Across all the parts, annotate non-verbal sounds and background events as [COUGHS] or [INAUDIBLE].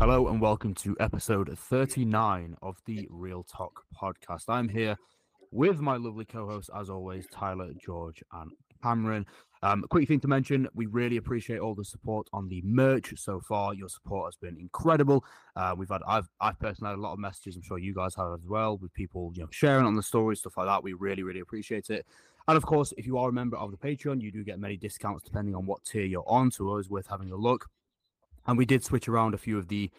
Hello and welcome to episode 39 of the ReelTok podcast. I'm here with my lovely co hosts, as always, Tyler, George, and Cameron. Um, quick thing to mention we really appreciate all the support on the merch so far. Your support has been incredible. Uh, we've had, I've, I've personally had a lot of messages. I'm sure you guys have as well, with people you know sharing on the stories, stuff like that. We really, really appreciate it. And of course, if you are a member of the Patreon, you do get many discounts depending on what tier you're on. So always worth having a look. And we did switch around a few of the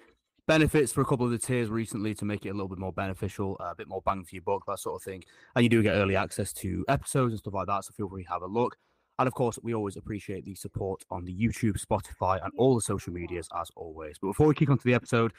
benefits for a couple of the tiers recently to make it a little bit more beneficial, a bit more bang for your buck, that sort of thing. And you do get early access to episodes and stuff like that. So feel free to have a look. And of course, we always appreciate the support on the YouTube, Spotify, and all the social medias as always. But before we kick on to the episode,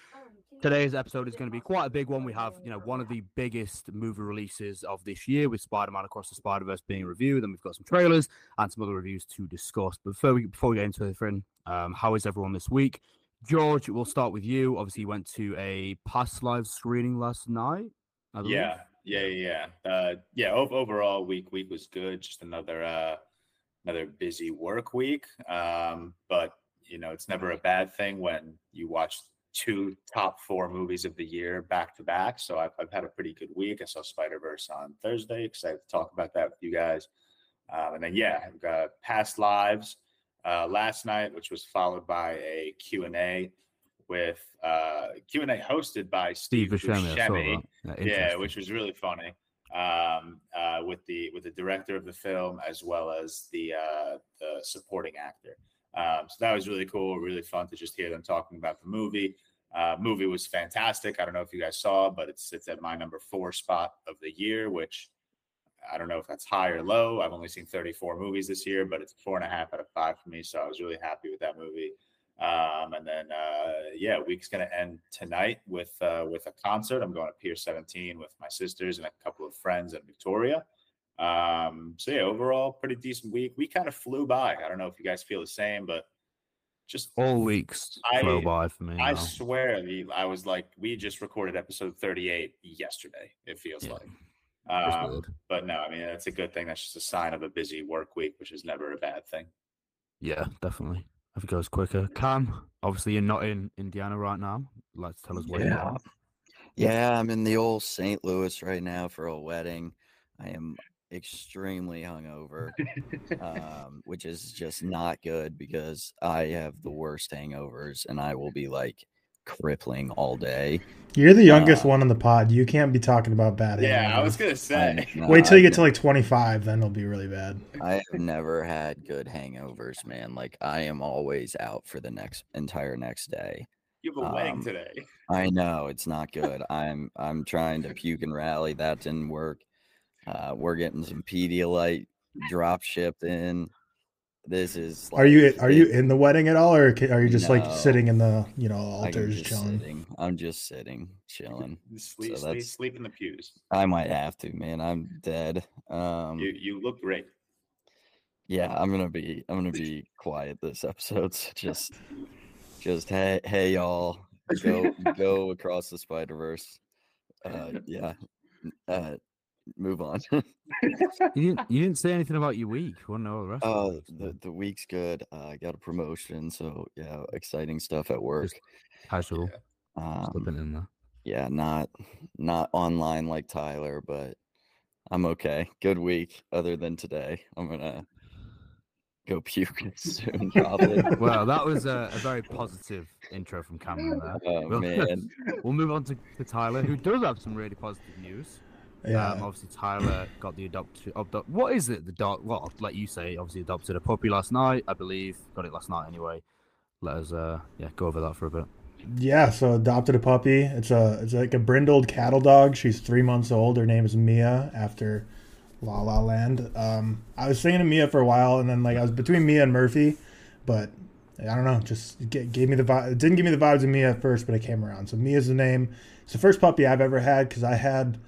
today's episode is going to be quite a big one. We have, you know, one of the biggest movie releases of this year with Spider-Man Across the Spider-Verse being reviewed. Then we've got some trailers and some other reviews to discuss. But before we before we get into it, um, how is everyone this week? George, we'll start with you. Obviously, you went to a past live screening last night. Yeah, yeah, yeah, uh, yeah. Overall, week week was good. Just another uh, another busy work week. Um, but you know, it's never a bad thing when you watch two top four movies of the year back to back. So I've, I've had a pretty good week. I saw Spider Verse on Thursday. Excited to talk about that with you guys. Um, and then yeah, I've got past lives uh, last night, which was followed by a Q and A with uh, Q and A hosted by Steve, Steve Buscemi. Buscemi. Yeah, which was really funny. Um, uh, with the with the director of the film as well as the uh, the supporting actor. Um, so that was really cool, really fun to just hear them talking about the movie. Uh, movie was fantastic. I don't know if you guys saw, but it's it's at my number four spot of the year, which I don't know if that's high or low. I've only seen 34 movies this year, but it's four and a half out of five for me. So I was really happy with that movie. Um, and then uh, yeah, week's gonna end tonight with uh, with a concert. I'm going to Pier 17 with my sisters and a couple of friends at Victoria. Um, so yeah, overall, pretty decent week. We kind of flew by. I don't know if you guys feel the same, but just all weeks flew by for me. I now. swear, I was like, we just recorded episode 38 yesterday. It feels yeah. like. Um, but no, I mean that's a good thing. That's just a sign of a busy work week, which is never a bad thing. Yeah, definitely. If it goes quicker, Cam. Obviously, you're not in Indiana right now. Let's tell us where yeah. you are. Yeah, I'm in the old St. Louis right now for a wedding. I am extremely hungover, [LAUGHS] um, which is just not good because I have the worst hangovers and I will be like crippling all day. You're the youngest uh, one on the pod. You can't be talking about bad. Yeah, hangovers. I was gonna say. [LAUGHS] Wait till you get to like 25, then it'll be really bad. I have never had good hangovers, man. Like I am always out for the next entire next day. You have a um, wedding today. I know it's not good. I'm I'm trying to puke and rally. That didn't work. Uh, we're getting some Pedialyte drop shipped in. This is. Like, are you are you in the wedding at all, or are you just no, like sitting in the you know altars chilling? Sitting. I'm just sitting, [LAUGHS] chilling. Sleep, so sleep, sleep in the pews. I might have to, man. I'm dead. Um, you you look great. Yeah, I'm gonna be I'm gonna be quiet this episode. So just [LAUGHS] just hey hey y'all, go go across the Spider Verse. Uh, [LAUGHS] yeah. Uh, move on. you didn't [LAUGHS] you didn't say anything about your week. Want to know the rest? Oh, the, the week's good. Uh, I got a promotion, so yeah, exciting stuff at work. Just casual. Um, Slipping in there. Yeah, not not online like Tyler, but I'm okay. Good week. Other than today, I'm gonna go puke [LAUGHS] soon. Probably. [LAUGHS] well, that was a, a, very positive intro from Cameron. There. Oh we'll, man. we'll move on to, to Tyler, who does have some really positive news. Yeah. Um, obviously, Tyler got the adopted. Adopt, what is it? The dog? Well, like you say, obviously adopted a puppy last night. I believe got it last night anyway. Let us, uh, yeah, go over that for a bit. Yeah, so adopted a puppy. It's a it's like a brindled cattle dog. She's three months old. Her name is Mia after La La Land. Um, I was thinking of Mia for a while, and then like I was between Mia and Murphy, but I don't know. Just gave me the vibe. It didn't give me the vibes of Mia at first, but I came around. So Mia's the name. It's the first puppy I've ever had because I had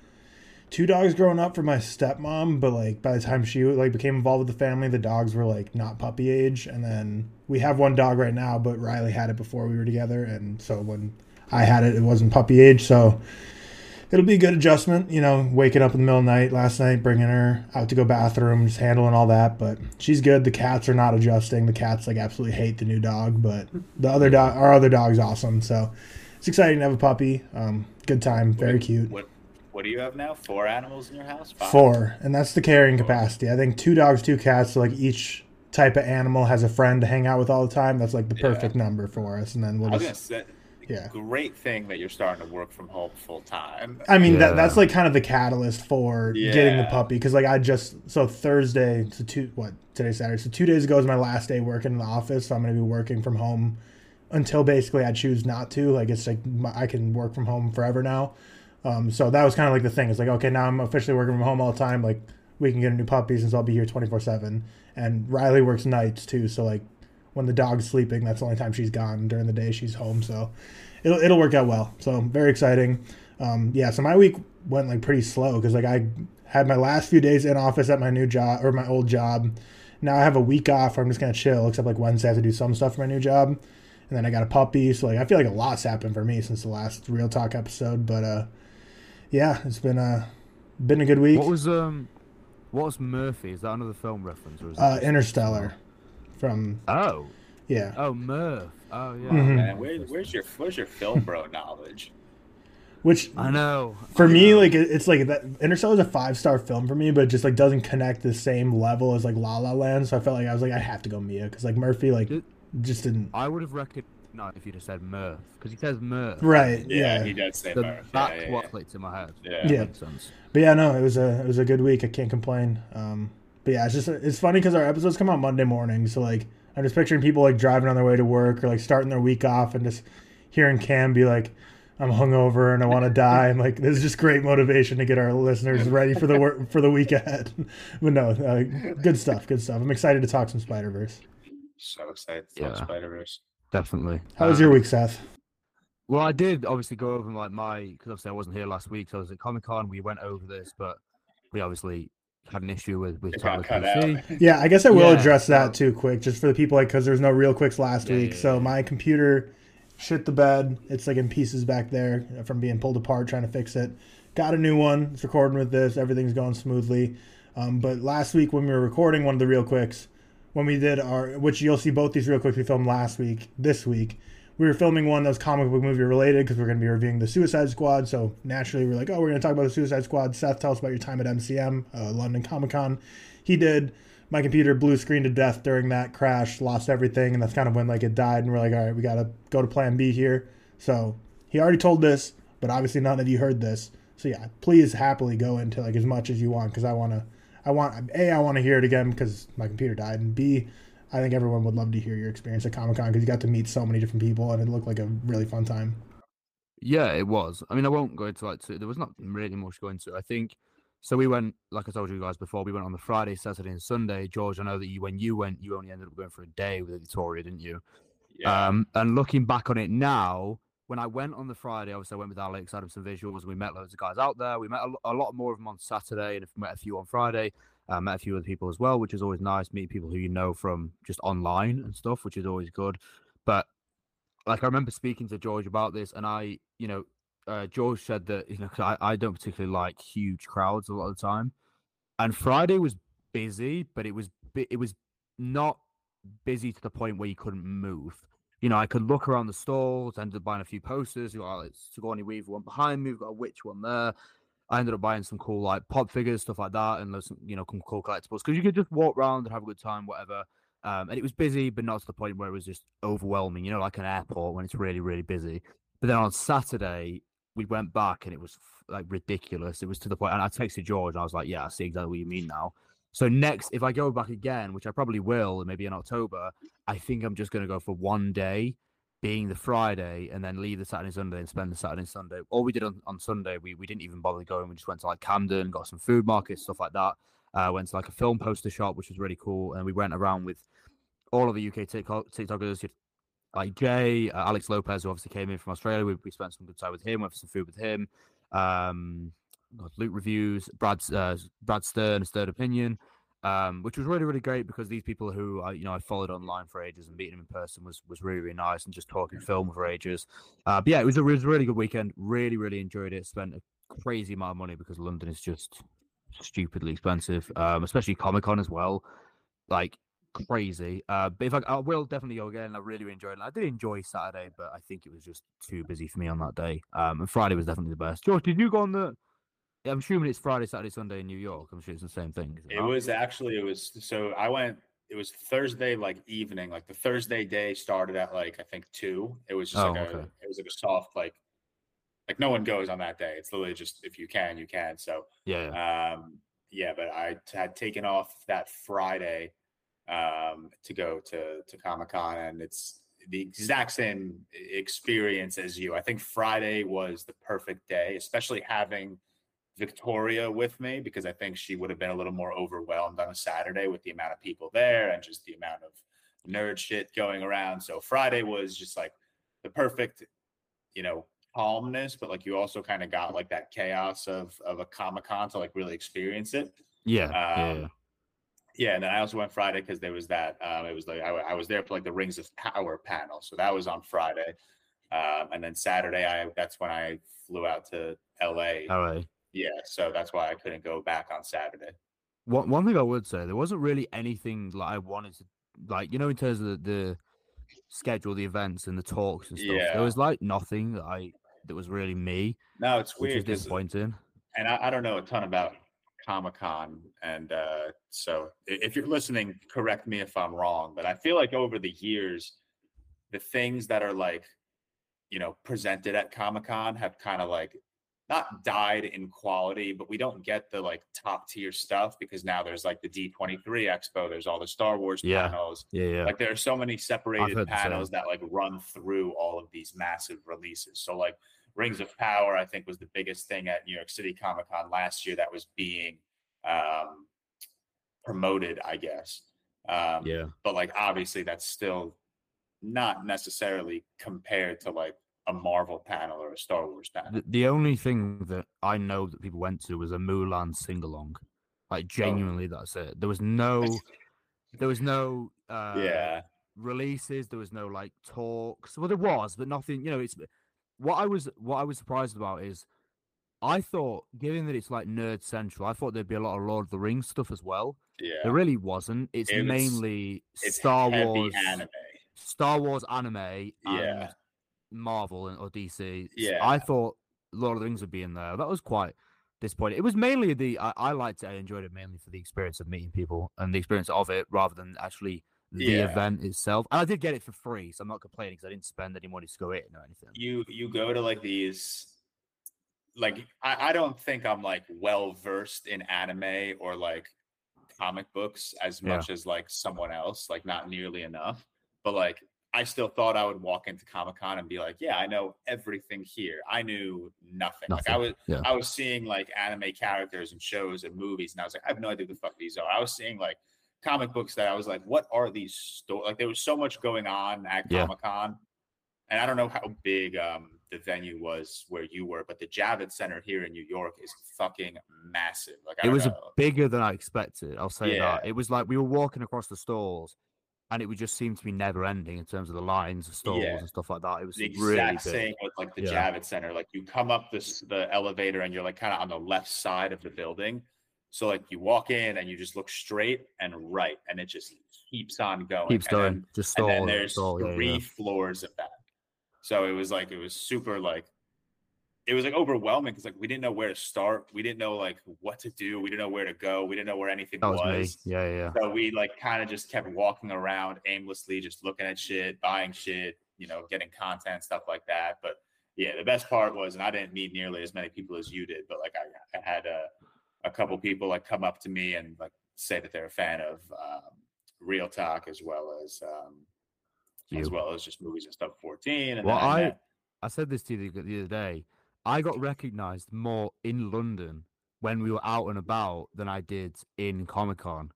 two dogs growing up for my stepmom, but like by the time she like became involved with the family, the dogs were like not puppy age. And then we have one dog right now, but Riley had it before we were together, and so when I had it, it wasn't puppy age. So it'll be a good adjustment, you know, waking up in the middle of the night last night, bringing her out to go bathroom, just handling all that. But she's good. The cats are not adjusting. The cats like absolutely hate the new dog, but the other dog, our other dog's awesome. So it's exciting to have a puppy. Um, good time, very cute. What do you have now? Four animals in your house? Five? Four, and that's the carrying capacity. I think two dogs, two cats. So like each type of animal has a friend to hang out with all the time. That's like the Yeah. perfect number for us. And then we'll was gonna just say, yeah. great thing that you're starting to work from home full time. I mean that that's like kind of the catalyst for getting the puppy because like I just so Thursday so two what today's Saturday so two days ago is my last day working in the office so I'm gonna be working from home until basically I choose not to like it's like my, I can work from home forever now um so that was kind of like the thing it's like okay now I'm officially working from home all the time like we can get a new puppy since I'll be here 24 seven and Riley works nights too so like when the dog's sleeping that's the only time she's gone during the day she's home so it'll, it'll work out well so very exciting um, yeah, so my week went like pretty slow because like I had my last few days in office at my new job or my old job. Now I have a week off where I'm just gonna chill, except like Wednesday I have to do some stuff for my new job, and then I got a puppy. So like I feel like a lot's happened for me since the last ReelTok episode. But uh, yeah, it's been a been a good week. What was um, what was Murphy? Is that another film reference or is it uh, Interstellar from Oh, yeah. oh Murph. Oh yeah. Mhm. Man, where, where's your Where's your film bro [LAUGHS] knowledge? Which I know. for I me know. like it's like that interstellar is a five star film for me but it just like doesn't connect the same level as like la la land so i felt like i was like i have to go mia because like murphy like Did- just didn't I would have reckoned no if you'd have said Murph because he says Murph. right Yeah, yeah, he does say So Murph. that's Yeah, yeah, what yeah. clicked in my head. Yeah. Yeah. makes sense. but yeah no it was a it was a good week i can't complain um but yeah it's just it's funny because our episodes come out monday morning so like i'm just picturing people like driving on their way to work or like starting their week off and just hearing cam be like I'm hungover and I want to [LAUGHS] die. I'm like, this is just great motivation to get our listeners ready for the work [LAUGHS] for the week ahead. [LAUGHS] but no, uh, good stuff, good stuff. I'm excited to talk some Spider Verse. So excited for Yeah. Spider Verse. Definitely. How was Um, your week, Seth? Well, I did obviously go over like my because obviously I wasn't here last week, so I was at Comic Con. We went over this, but we obviously had an issue with with Tyler PC. Yeah, I guess I will Yeah, address that so- too, quick, just for the people, like, because there's no real quicks last Yeah, week. yeah, so yeah. my computer shit the bed. It's like in pieces back there from being pulled apart trying to fix it. Got a new one. It's recording with this. Everything's going smoothly. Um, but last week when we were recording one of the real quicks, when we did our, which you'll see both these real quick. we filmed last week, this week, we were filming one that was comic book movie related because we're going to be reviewing the Suicide Squad. So naturally, we're like, oh, we're going to talk about the Suicide Squad. Seth, tell us about your time at MCM, uh, London Comic Con. He did. My computer blue screen to death during that crash, lost everything, and that's kind of when like it died. And we're like, all right, we got to go to Plan B here. So he already told this, but obviously none of you heard this. So yeah, please happily go into like as much as you want because I want to. I want a. I want to hear it again because my computer died, and b. I think everyone would love to hear your experience at Comic Con because you got to meet so many different people and it looked like a really fun time. Yeah, it was. I mean, I won't go into like to, there was not really much going to. I think so. We went, like I told you guys before, we went on the Friday, Saturday, and Sunday. George, I know that you when you went, you only ended up going for a day with Victoria, didn't you? Yeah. Um, and looking back on it now, when I went on the Friday, obviously I went with Alex, I had some visuals, and we met loads of guys out there. We met a, a lot more of them on Saturday, and met a few on Friday. Uh, met a few other people as well, which is always nice. Meet people who you know from just online and stuff, which is always good. But like I remember speaking to George about this, and I, you know, uh, George said that you know I, I don't particularly like huge crowds a lot of the time, and Friday was busy, but it was it was not busy to the point where you couldn't move. You know, I could look around the stalls, ended up buying a few posters. You got like Sigourney Weaver one behind me, we've got a witch one there. I ended up buying some cool like pop figures, stuff like that, and some, you know, some cool collectibles because you could just walk around and have a good time, whatever. Um, and it was busy, but not to the point where it was just overwhelming. You know, like an airport when it's really, really busy. But then on Saturday, we went back and it was like ridiculous. It was to the point, and I texted George, and I was like, "Yeah, I see exactly what you mean now." So next, if I go back again, which I probably will, maybe in October, I think I'm just going to go for one day, being the Friday, and then leave the Saturday and Sunday and spend the Saturday and Sunday. All we did on, on Sunday, we, we didn't even bother going. We just went to like Camden, got some food markets, stuff like that. Uh, went to like a film poster shop, which was really cool, and we went around with all of the UK TikTok, TikTokers, like Jay, uh, Alex Lopez, who obviously came in from Australia. We, we spent some good time with him, went for some food with him. Um, loot reviews, Brad's uh, Brad Stern's third Opinion, um, which was really really great because these people who I you know I followed online for ages and meeting them in person was was really really nice and just talking film for ages. Uh, but yeah, it was a, it was a really good weekend. Really really enjoyed it. Spent a crazy amount of money because London is just stupidly expensive, um, especially Comic Con as well. Like crazy. Uh, but if I, I will definitely go again. I really enjoyed it. I did enjoy Saturday, but I think it was just too busy for me on that day. Um, and Friday was definitely the best. George, did you go on the? I'm assuming it's Friday, Saturday, Sunday in New York. I'm sure it's the same thing. It, it was actually it was so I went. It was Thursday like evening, like the Thursday day started at like I think two. It was just Oh, like a it was like a soft like like no one goes on that day. It's literally just if you can, you can. So Yeah, yeah. um yeah but i t- had taken off that friday um to go to to comic-con and it's the exact same experience as you i think friday was the perfect day especially having victoria with me because i think she would have been a little more overwhelmed on a saturday with the amount of people there and just the amount of nerd shit going around so friday was just like the perfect you know calmness, but like you also kind of got like that chaos of of a Comic Con to like really experience it. yeah, yeah, Um, yeah. Yeah, and then I also went Friday because there was that. Um, it was like I, I was there for like the Rings of Power panel, so that was on Friday, um, and then Saturday I that's when I flew out to L.A. All right. Yeah, so that's why I couldn't go back on Saturday. One one thing I would say, there wasn't really anything like I wanted to like, you know, in terms of the, the schedule, the events and the talks and stuff. Yeah. There was like nothing that I that was really me, No, it's which weird disappointing. and I, I don't know a ton about Comic Con, and uh, so if you're listening, correct me if I'm wrong, but I feel like over the years, the things that are like, you know, presented at Comic Con have kind of like not died in quality, but we don't get the like top tier stuff because now there's like the D23 Expo, there's all the Star Wars Yeah. panels, Yeah, yeah. like there are so many separated heard the same. panels that like run through all of these massive releases. So like Rings of Power, I think was the biggest thing at New York City Comic Con last year that was being um, promoted, I guess. Um, yeah. But like obviously that's still not necessarily compared to like a Marvel panel or a Star Wars panel. The, the only thing that I know that people went to was a Mulan sing along. Oh. Like genuinely, that's it. There was no, there was no, uh, yeah. releases. There was no like talks. Well, there was, but nothing. You know, it's what I was what I was surprised about is I thought, given that it's like nerd central, I thought there'd be a lot of Lord of the Rings stuff as well. Yeah. There really wasn't. It's It was- mainly It's Star Wars, anime. Star Wars anime, and Yeah. Marvel and or DC. Yeah. I thought Lord of the Rings would be in there. That was quite disappointing. It was mainly the I, I liked it. I enjoyed it mainly for the experience of meeting people and the experience of it, rather than actually the Yeah. event itself. And I did get it for free, so I'm not complaining because I didn't spend any money to go in or anything. you you go to like these like I, I don't think I'm like well versed in anime or like comic books as Yeah. much as like someone else, like not nearly enough. But like I still thought I would walk into Comic Con and be like, yeah, I know everything here. I knew nothing. Like I was yeah. I was seeing like anime characters and shows and movies, and I was like, I have no idea what the fuck these are. I was seeing like comic books that I was like, what are these stories? Like there was so much going on at Yeah. Comic Con and I don't know how big um, the venue was where you were, but the Javits Center here in New York is fucking massive. Like I It was know. bigger than I expected. I'll say Yeah. that. It was like we were walking across the stalls, and it would just seem to be never ending in terms of the lines of stalls Yeah. and stuff like that. It was the really exact big. same with like the Yeah. Javits Center. Like you come up this the elevator and you're like kind of on the left side of the building. So like you walk in and you just look straight and right, and it just keeps on going. Keeps And going. then- just and stall. then and there's stall, yeah, three yeah. floors of that. So it was like it was super like it was like overwhelming because like we didn't know where to start. We didn't know like what to do. We didn't know where to go. We didn't know where anything That was, was. Yeah, yeah. So we like kind of just kept walking around aimlessly, just looking at shit, buying shit, you know, getting content, stuff like that. But yeah, the best part was, and I didn't meet nearly as many people as you did, but like I, I had a, a couple people like come up to me and like say that they're a fan of um, ReelTok as well as um, as well as just movies and stuff. Fourteen. And Well, I, I- said this to you the, the other day. I got recognized more in London when we were out and about than I did in Comic Con,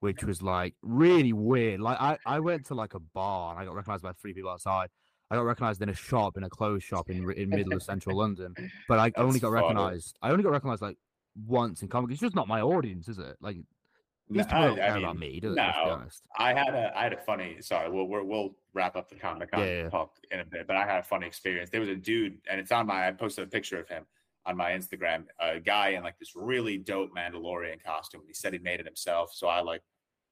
which was like really weird. Like I, I went to like a bar and I got recognized by three people outside. I got recognized in a shop, in a clothes shop in in middle of central London. But I only That's got funny. recognized. I only got recognized like once in Comic. Con it's just not my audience, is it? Like No, I- I mean, me? Let's be no. I had a I had a funny sorry we'll we'll, we'll wrap up the Comic Con Yeah, yeah. talk in a bit but I had a funny experience there was a dude and it's on my I posted a picture of him on my Instagram a guy in like this really dope Mandalorian costume he said he made it himself so I like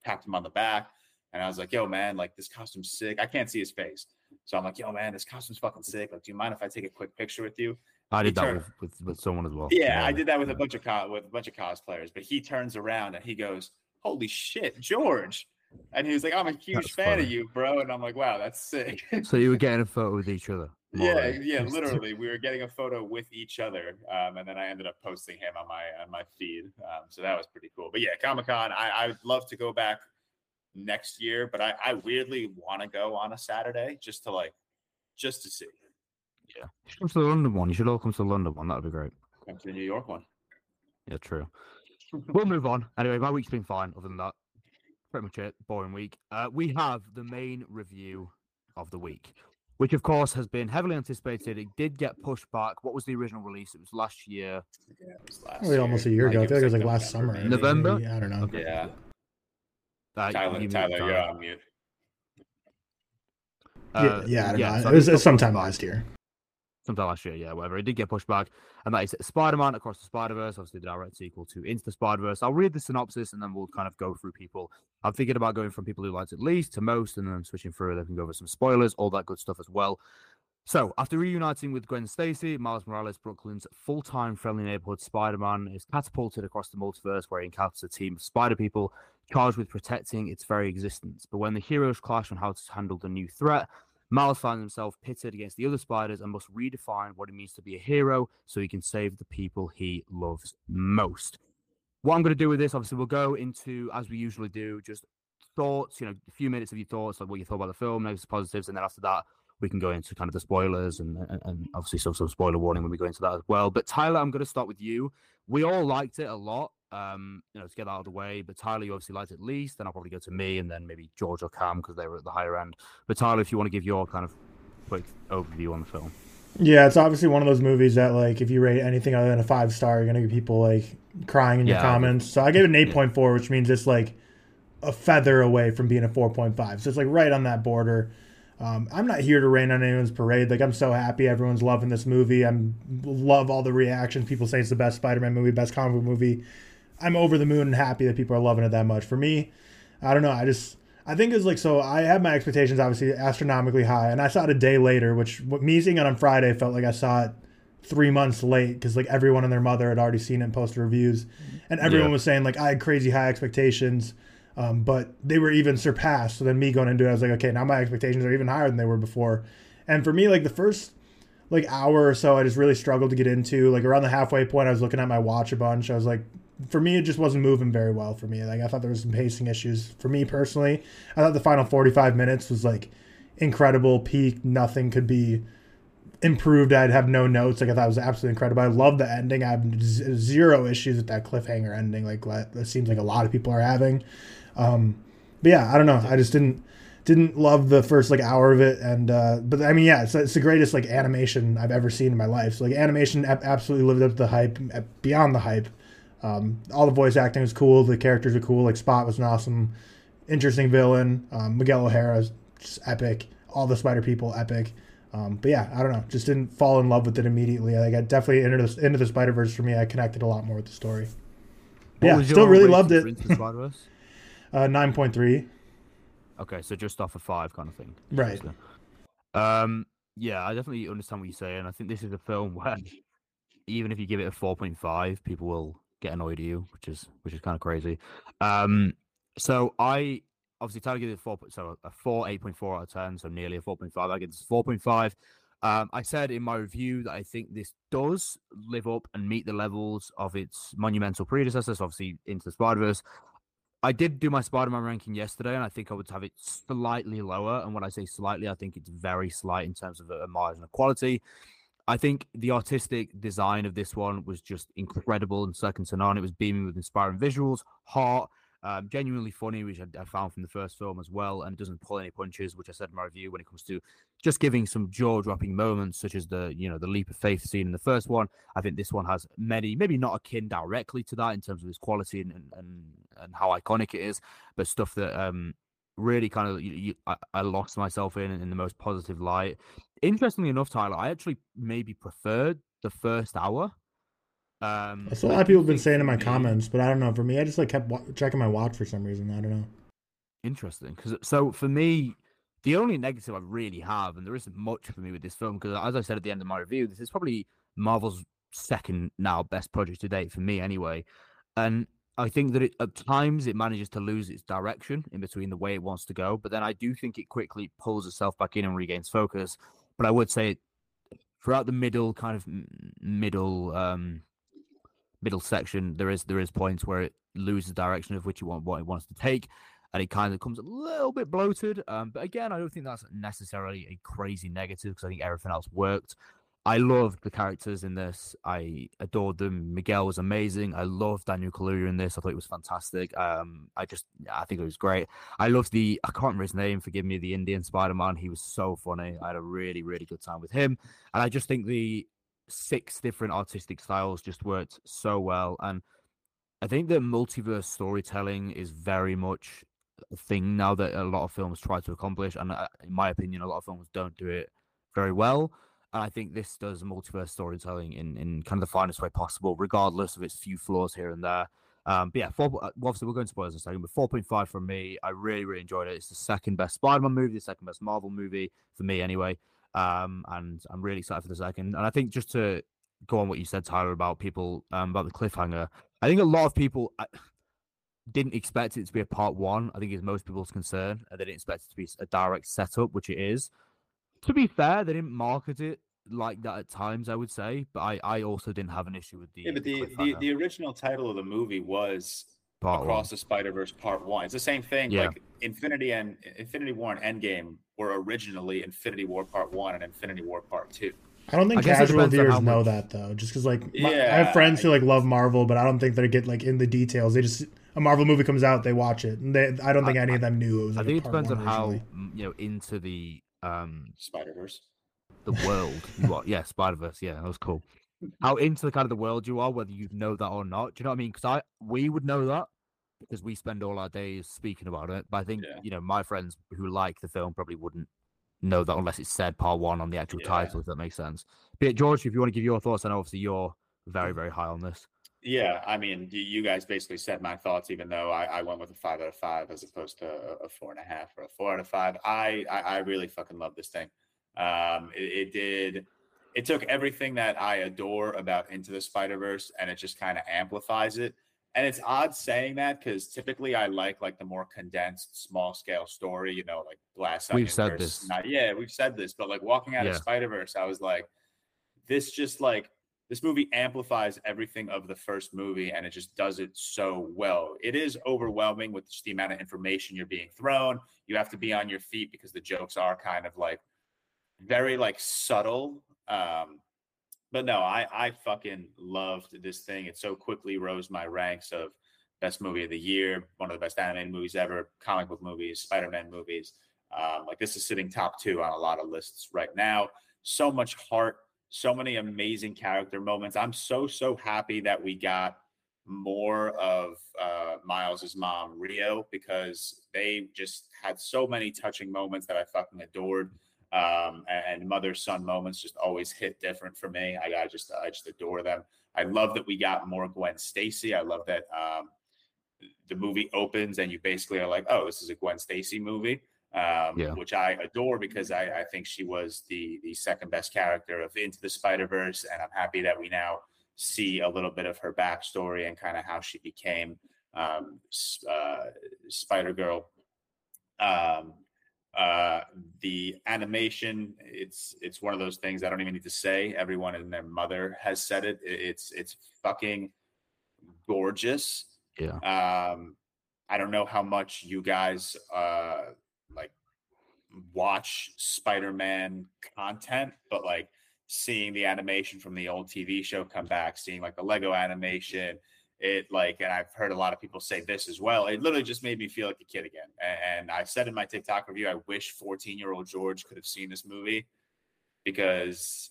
tapped him on the back And I was like, yo, man, like this costume's sick. I can't see his face. So I'm like, yo, man, this costume's fucking sick. Like, do you mind if I take a quick picture with you? I did He that turned- with, with, with someone as well. Yeah, I did that with a bunch of co- with a bunch of cosplayers. But he turns around and he goes, "Holy shit, George!" And he was like, "I'm a huge That's fan of you, bro." And I'm like, "Wow, that's sick." [LAUGHS] So you were getting a photo with each other. yeah, yeah, literally, we were getting a photo with each other, um, and then I ended up posting him on my on my feed. Um, so that was pretty cool. But yeah, Comic Con, I I would love to go back next year, but I I weirdly want to go on a Saturday just to like just to see. Yeah. You should come to the London one. You should all come to the London one. That would be great. Come to the New York one. Yeah, true. [LAUGHS] we'll move on. Anyway, my week's been fine. Other than that, pretty much it. Boring week. Uh, we have the main review of the week, which of course has been heavily anticipated. It did get pushed back. What was the original release? It was last year. Yeah, it was last Probably almost a year ago. I feel like it was like last summer. maybe. November? maybe, I don't know. Okay. Yeah, Uh, Tyler, you moved Tyler, you're on mute. yeah, Uh, yeah, I don't so know. I It was, it was sometime last year. Sometime last year, yeah, whatever. It did get pushed back, and that is Spider-Man Across the Spider-Verse, obviously the direct sequel to Into the Spider-Verse. I'll read the synopsis, and then we'll kind of go through people. I'm thinking about going from people who liked it least to most, and then switching through. They can go over some spoilers, all that good stuff as well. So, after reuniting with Gwen Stacy, Miles Morales, Brooklyn's full-time friendly neighborhood Spider-Man, is catapulted across the multiverse, where he encounters a team of Spider people charged with protecting its very existence. But when the heroes clash on how to handle the new threat, Miles finds himself pitted against the other spiders and must redefine what it means to be a hero so he can save the people he loves most. What I'm going to do with this, obviously, we'll go into, as we usually do, just thoughts, you know, a few minutes of your thoughts, like what you thought about the film, negatives, positives, and then after that, we can go into kind of the spoilers and, and, and obviously some, some spoiler warning when we go into that as well. But Tyler, I'm going to start with you. We all liked it a lot, um, you know, to get that out of the way. But Tyler, you obviously liked it least. Then I'll probably go to me and then maybe George or Cam because they were at the higher end. But Tyler, if you want to give your kind of quick overview on the film. Yeah, it's obviously one of those movies that like if you rate anything other than a five star, you're gonna get people like crying in your Yeah, would- comments. So I gave it an eight point four, which means it's like a feather away from being a four point five. So it's like right on that border. Um, I'm not here to rain on anyone's parade. Like I'm so happy everyone's loving this movie. I'm love all the reactions. People say it's the best Spider-Man movie, best comic book movie. I'm over the moon and happy that people are loving it that much. For me, I don't know. I just I think it's like so. I had my expectations obviously astronomically high, and I saw it a day later, which what me seeing it on Friday felt like I saw it three months late because like everyone and their mother had already seen it and posted reviews, and everyone Yeah. was saying like I had crazy high expectations, um, but they were even surpassed. So then me going into it, I was like, okay, now my expectations are even higher than they were before, and for me like the first like hour or so, I just really struggled to get into. Like around the halfway point, I was looking at my watch a bunch. I was like, for me, it just wasn't moving very well for me. Like I thought there was some pacing issues for me personally. I thought the final 45 minutes was like incredible, peak. Nothing could be improved. I'd have no notes. Like I thought it was absolutely incredible. I love the ending. I have zero issues with that cliffhanger ending. Like that seems like a lot of people are having. Um, but yeah, I don't know. I just didn't didn't love the first like hour of it and uh but i mean yeah it's, it's the greatest like animation i've ever seen in my life so like animation ab- absolutely lived up to the hype uh, beyond the hype um all the voice acting was cool. The characters are cool. Like spot was an awesome interesting villain. Um, miguel o'hara is just epic. All the spider people epic. Um but yeah i don't know. Just didn't fall in love with it immediately. Like i definitely into the, into the spider-verse for me i connected a lot more with the story. What yeah still really loved it. Into the Spider-Verse? uh 9.3 Okay, so just off a five kind of thing. Right. Um, yeah, I definitely understand what you're saying. I think this is a film where [LAUGHS] even if you give it a four point five, people will get annoyed at you, which is which is kind of crazy. Um, so I obviously Tyler gives it four, so a four, eight point four out of ten, so nearly a four point five. I give this four point five. Um, I said in my review that I think this does live up and meet the levels of its monumental predecessors, obviously into the Spider Verse. I did do my Spider-Man ranking yesterday, and I think I would have it slightly lower. And when I say slightly, I think it's very slight in terms of a margin of quality. I think the artistic design of this one was just incredible and second to none. It was beaming with inspiring visuals, heart, um, genuinely funny, which I, I found from the first film as well, and doesn't pull any punches, which I said in my review when it comes to just giving some jaw-dropping moments, such as the you know the leap of faith scene in the first one. I think this one has many, maybe not akin directly to that in terms of its quality and and, and, how iconic it is, but stuff that um really kind of you, you, I, I lost myself in in the most positive light. Interestingly enough, Tyler, I actually maybe preferred the first hour. Um, That's a lot of people have been saying in my comments, but I don't know. For me, I just like kept wa- checking my watch for some reason. I don't know. Interesting. Because so for me, the only negative I really have, and there isn't much for me with this film, because as I said at the end of my review, this is probably Marvel's second now best project to date for me, anyway. And I think that it, at times it manages to lose its direction in between the way it wants to go, but then I do think it quickly pulls itself back in and regains focus. But I would say throughout the middle kind of middle um middle section, there is there is points where it loses direction of which you want what it wants to take, and it kind of comes a little bit bloated. Um, but again, I don't think that's necessarily a crazy negative because I think everything else worked. I loved the characters in this. I adored them. Miguel was amazing. I loved Daniel Kaluuya in this. I thought it was fantastic. Um, I just, I think it was great. I loved the, I can't remember his name. Forgive me, the Indian Spider Man. He was so funny. I had a really, really good time with him. And I just think the six different artistic styles just worked so well. And I think that multiverse storytelling is very much a thing now that a lot of films try to accomplish. And uh, in my opinion, a lot of films don't do it very well. And I think this does multiverse storytelling in, in kind of the finest way possible, regardless of its few flaws here and there. Um, but yeah, four, uh, obviously we're going to spoilers in a second, but 4.5 from me. I really, really enjoyed it. It's the second best Spider-Man movie, the second best Marvel movie for me anyway. Um, and I'm really excited for the second. And I think just to go on what you said, Tyler, about people, um, about the cliffhanger, I think a lot of people [SIGHS] didn't expect it to be a part one. I think it's most people's concern. They didn't expect it to be a direct setup, which it is to be fair, they didn't market it like that at times. I would say, but I, I also didn't have an issue with the. Yeah, but the the, the original title of the movie was Part Across one. the Spider Verse Part One. It's the same thing. Yeah. Like Infinity and Infinity War and Endgame were originally Infinity War Part One and Infinity War Part Two. I don't think I casual viewers know that though, just because like my, yeah, I have friends who like love Marvel, but I don't think they get like in the details. They just a Marvel movie comes out, they watch it, and they I don't think any of them knew it was. Like, I think it depends on how you know into the um Spider Verse, the world you are. Yeah, Spider Verse. Yeah, that was cool. How into the kind of the world you are, whether you know that or not. Do you know what I mean? Because I we would know that because we spend all our days speaking about it. But I think yeah. you know my friends who like the film probably wouldn't know that unless it's said part one on the actual yeah. title. If that makes sense. But George, if you want to give your thoughts, and obviously you're very very high on this. Yeah, I mean, you guys basically said my thoughts, even though I, I, went with a five out of five as opposed to a four and a half or a four out of five. I I, I really fucking love this thing. Um, it, it, did. It took everything that I adore about Into the Spider Verse, and it just kind of amplifies it. And it's odd saying that because typically I like like the more condensed, small scale story. You know, like Glass. We've said this. Not, yeah, we've said this, but like walking out yeah. of Spider Verse, I was like, this just like this movie amplifies everything of the first movie and it just does it so well. It is overwhelming with just the amount of information you're being thrown. You have to be on your feet because the jokes are kind of like very like subtle. Um, but no, I I fucking loved this thing. It so quickly rose my ranks of best movie of the year, one of the best animated movies ever, comic book movies, Spider-Man movies. Um, like this is sitting top two on a lot of lists right now. So much heart so many amazing character moments. I'm so so happy that we got more of uh, Miles's mom, Rio, because they just had so many touching moments that I fucking adored. Um, and, mother son moments just always hit different for me. I, I just I just adore them. I love that we got more Gwen Stacy. I love that um, the movie opens and you basically are like, oh, this is a Gwen Stacy movie um, yeah. which I adore because I, I, think she was the the second best character of Into the Spider Verse, and I'm happy that we now see a little bit of her backstory and kind of how she became um, uh, Spider Girl. Um, uh, the animation, it's it's one of those things I don't even need to say. Everyone and their mother has said it. It's it's fucking gorgeous. Yeah. Um, I don't know how much you guys uh like watch Spider-Man content, but like seeing the animation from the old TV show come back, seeing like the Lego animation, it like, and I've heard a lot of people say this as well. It literally just made me feel like a kid again. And I said in my TikTok review, I wish 14 year old George could have seen this movie because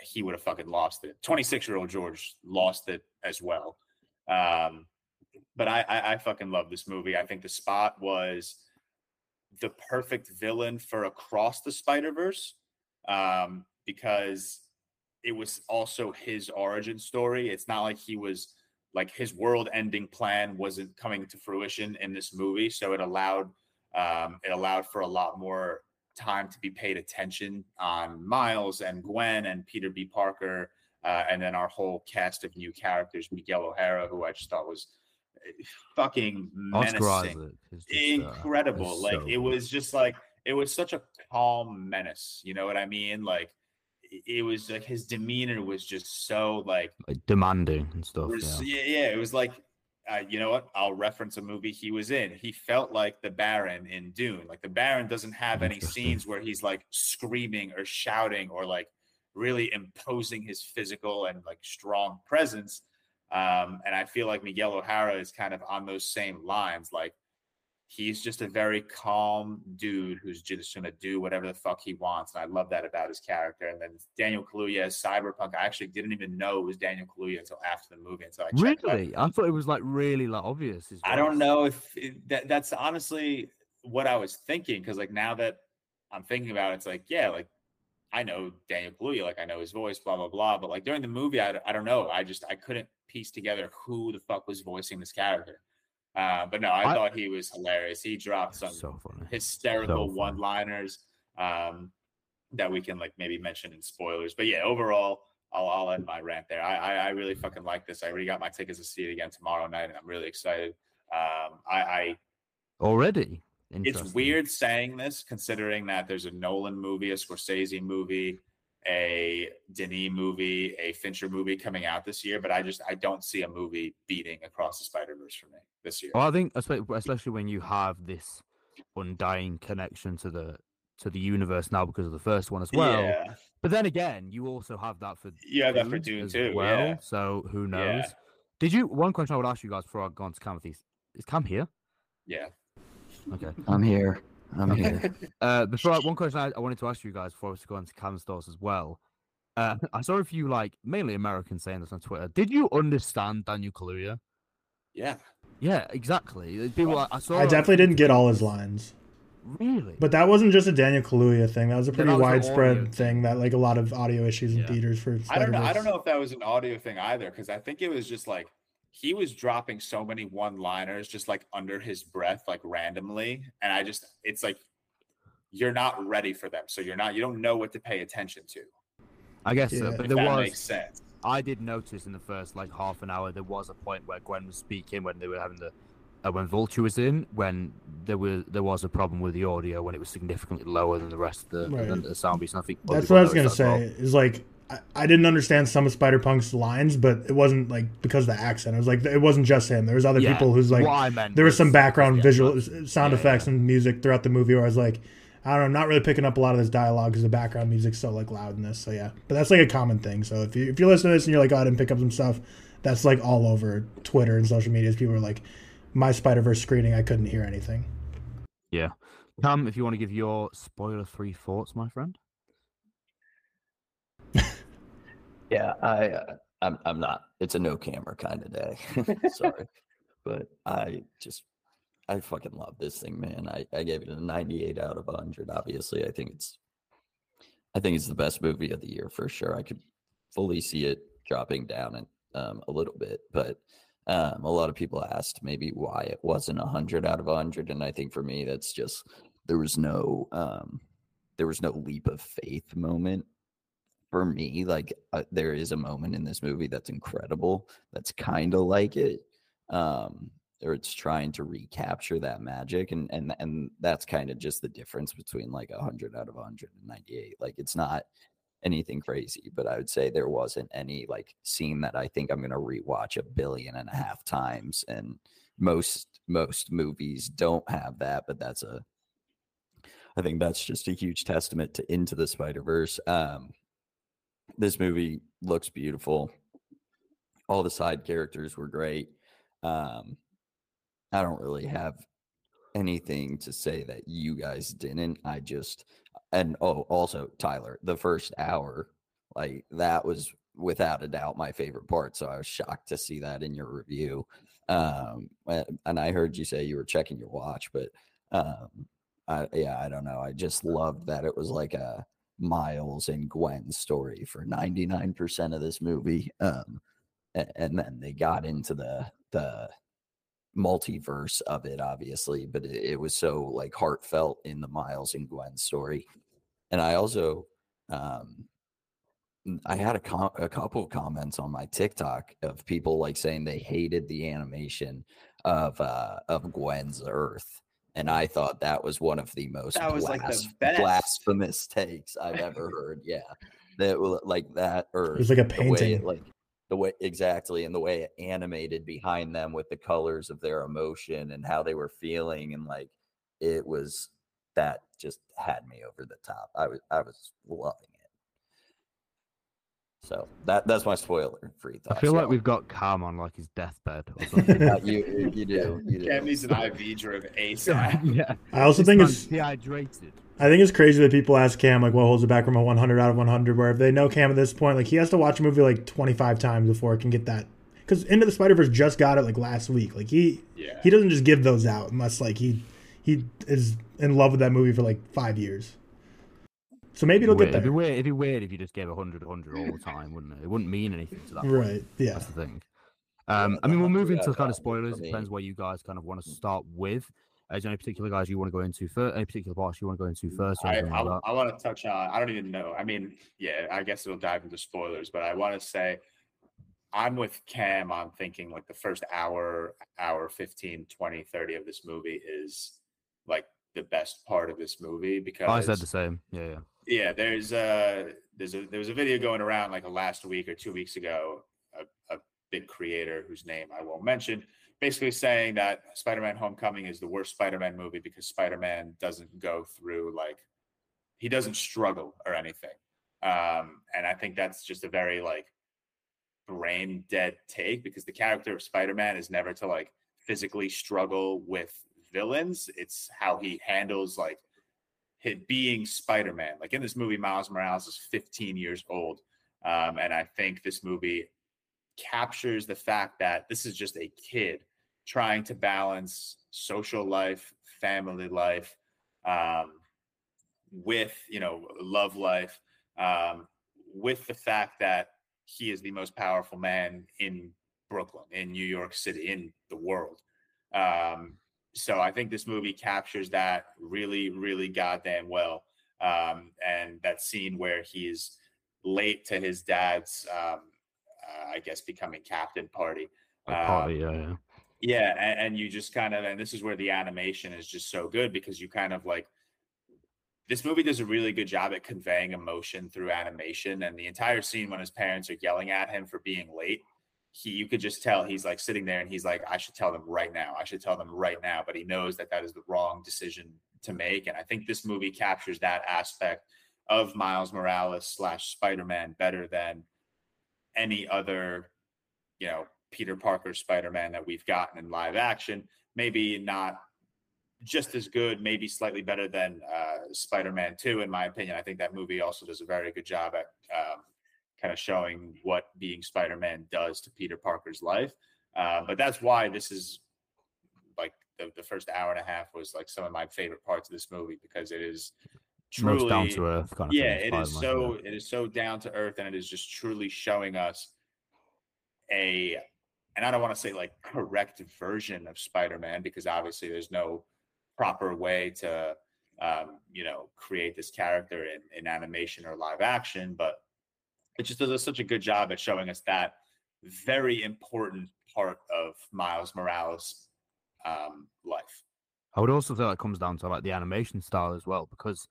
he would have fucking lost it. 26 year old George lost it as well. Um, but I, I, I fucking love this movie. I think the spot was the perfect villain for Across the Spider Verse um, because it was also his origin story. It's not like he was like his world ending plan wasn't coming to fruition in this movie. So it allowed Um, it allowed for a lot more time to be paid attention on Miles and Gwen and Peter B. Parker, uh, and then our whole cast of new characters, Miguel O'Hara, who I just thought was fucking menacing, just, uh, incredible. like so it was just like it was such a calm menace. You know what I mean? Like it- was like his demeanor was just so like like, demanding and stuff. Yeah. yeah, yeah. It was like, uh, you know what? I'll reference a movie he was in. He felt like the Baron in Dune. Like the Baron doesn't have any scenes where he's like screaming or shouting or like really imposing his physical and like strong presence. Um, and I feel like Miguel O'Hara is kind of on those same lines. Like he's just a very calm dude who's just going to do whatever the fuck he wants. And I love that about his character. And then Daniel Kaluuya as Spider Punk, I actually didn't even know it was Daniel Kaluuya until after the movie. Until I checked out. Really? I thought it was like really like obvious. his I don't know if it, that, that's honestly what I was thinking. Cause like now that I'm thinking about it, it's like, yeah, like I know Daniel Kaluuya, like I know his voice, blah, blah, blah. But like during the movie, I, I don't know. I just, I couldn't piece together who the fuck was voicing this character. Uh, but no, I, I- thought he was hilarious. He dropped some So hysterical funny. one liners um, that we can like maybe mention in spoilers. But yeah, overall, I'll, I'll end my rant there. I, I, I really fucking like this. I already got my tickets to see it again tomorrow night, and I'm really excited. Um, I, I Already. It's weird saying this considering that there's a Nolan movie, a Scorsese movie, a Denis movie, a Fincher movie coming out this year, but I just I don't see a movie beating Across the Spider Verse for me this year. Well, I think especially when you have this undying connection to the to the universe now because of the first one as well. yeah, But then again, you also have that for have that for Dune too. well. Yeah. So who knows? Yeah. Did you? One question I would ask you guys before I go on to Cam is Cam here? Yeah. Okay. I'm here. I'm here. [LAUGHS] Uh, before I, one question I, I wanted to ask you guys before I was to go on to Cam's thoughts as well. Uh, I saw a few like mainly Americans saying this on Twitter. Did you understand Daniel Kaluuya? Yeah. Yeah, exactly. People, I, I saw. I definitely didn't get all his lines, Really? but that wasn't just a Daniel Kaluuya thing. That was a pretty was widespread thing. That like a lot of audio issues in Yeah. theaters for. I don't know. I don't know if that was an audio thing either, because I think it was just like he was dropping so many one-liners just like under his breath, like randomly. And I just it's like you're not ready for them. So you're not you don't know what to pay attention to. I guess so. But If there that was. makes sense. I did notice in the first like half an hour there was a point where Gwen was speaking when they were having the uh, when Vulture was in when there was there was a problem with the audio when it was significantly lower than the rest of the, Right. than the sound piece. And I think That's what I was gonna noticed that as say. well. Is like I, I didn't understand some of Spider Punk's lines, but it wasn't like because of the accent. It was like it wasn't just him. There was other Yeah, people who's like what there was some background yeah, visual but- sound yeah, effects yeah. and music throughout the movie where I was like, I don't know, I'm not really picking up a lot of this dialogue because the background music's so like loud in this. So yeah, but that's like a common thing. So if you if you listen to this and you're like, oh, I didn't pick up some stuff, that's like all over Twitter and social medias. People are like, my Spider Verse screening, I couldn't hear anything. Yeah. Cam, if you want to give your spoiler free thoughts, my friend. Yeah, I uh, I'm I'm not. It's a no camera kind of day. [LAUGHS] Sorry, but I just I fucking love this thing, man. I I gave it a 98 out of 100. Obviously, I think it's I think it's the best movie of the year for sure. I could fully see it dropping down and um, a little bit, but um, a lot of people asked maybe why it wasn't 100 out of 100, and I think for me that's just there was no um, there was no leap of faith moment for me like uh, there is a moment in this movie that's incredible that's kind of like it um or it's trying to recapture that magic and and and that's kind of just the difference between like 100 out of 198 like it's not anything crazy but i would say there wasn't any like scene that i think i'm to rewatch a billion and a half times and most most movies don't have that but that's a i think that's just a huge testament to into the spider verse um this movie looks beautiful. All the side characters were great. Um, I don't really have anything to say that you guys didn't. I just and oh, also Tyler, the first hour, like that was without a doubt my favorite part. So I was shocked to see that in your review. Um, and I heard you say you were checking your watch, but um, I, yeah, I don't know. I just loved that it was like a Miles and Gwen story for 99% of this movie. Um, a- and then they got into the, the, multiverse of it, obviously, but it, it was so like heartfelt in the Miles and Gwen story. And I also, um, I had a, com- a couple of comments on my TikTok of people like saying they hated the animation of uh, of Gwen's Earth, and I thought that was one of the most That was, like, the best. blasphemous takes I've ever [LAUGHS] heard. Yeah, that was like that or It was like a painting. it, like the way exactly and the way it animated behind them with the colors of their emotion and how they were feeling and like it was that just had me over the top. I was I was loving it. So that that's my spoiler free thought. I feel like we've got Cam on like his deathbed or [LAUGHS] something. you you do you do. Cam needs an IV drip ASAP. [LAUGHS] yeah. I also This think it's dehydrated. I think it's crazy that people ask Cam like what holds it back from a 100 out of 100. Where if they know Cam at this point, like he has to watch a movie like 25 times before it can get that. Because Into the Spider Verse just got it like last week. Like he Yeah. he doesn't just give those out unless like he he is in love with that movie for like five years. So maybe it'll Weird. get It'd be there. weird. It'd be weird if you just gave 100, 100 all the time, wouldn't it? It wouldn't mean anything to that. point. Right. Yeah. That's the thing. Um, I mean, we'll move into kind of of 100 for spoilers. It depends where you guys kind of want to start with. Uh, Is there any particular guys you want to go into first? Any particular parts you want to go into first? Or I, like that? I want to touch on. I don't even know. I mean, yeah, I guess it'll dive into spoilers, but I want to say I'm with Cam on thinking like the first hour, hour 15, 20, 30 of this movie is like the best part of this movie because I said the same. Yeah, yeah. Yeah, there's a there's a there was a video going around like a last week or two weeks ago. A, a big creator whose name I won't mention, basically saying that Spider-Man: Homecoming is the worst Spider-Man movie because Spider-Man doesn't go through like he doesn't struggle or anything. Um, and I think that's just a very like brain dead take because the character of Spider-Man is never to like physically struggle with villains. It's how he handles like hit being Spider-Man. Like in this movie, Miles Morales is 15 years old. Um, and I think this movie captures the fact that this is just a kid trying to balance social life, family life, um, with you know love life, um, with the fact that he is the most powerful man in Brooklyn, in New York City, in the world. Um, so I think this movie captures that really, really goddamn well. Um, and that scene where he's late to his dad's, um, uh, I guess, becoming captain party. Um, party, yeah, yeah. yeah, and, and you just kind of, and this is where the animation is just so good because you kind of like, this movie does a really good job at conveying emotion through animation. And the entire scene when his parents are yelling at him for being late, he, you could just tell he's like sitting there and he's like, I should tell them right now. I should tell them right now. But he knows that that is the wrong decision to make. And I think this movie captures that aspect of Miles Morales slash Spider Man better than any other, you know, Peter Parker Spider Man that we've gotten in live action. Maybe not just as good, maybe slightly better than uh, Spider Man 2, in my opinion. I think that movie also does a very good job at um, kind of showing what being Spider Man does to Peter Parker's life. Uh, but that's why this is like the, the first hour and a half was like some of my favorite parts of this movie because it is truly down to earth kind of yeah it is so it is so down to earth and it is just truly showing us a and i don't want to say like correct version of spider-man because obviously there's no proper way to um, you know create this character in, in animation or live action but it just does such a good job at showing us that very important part of miles morales um, life I would also say that comes down to like the animation style as well, because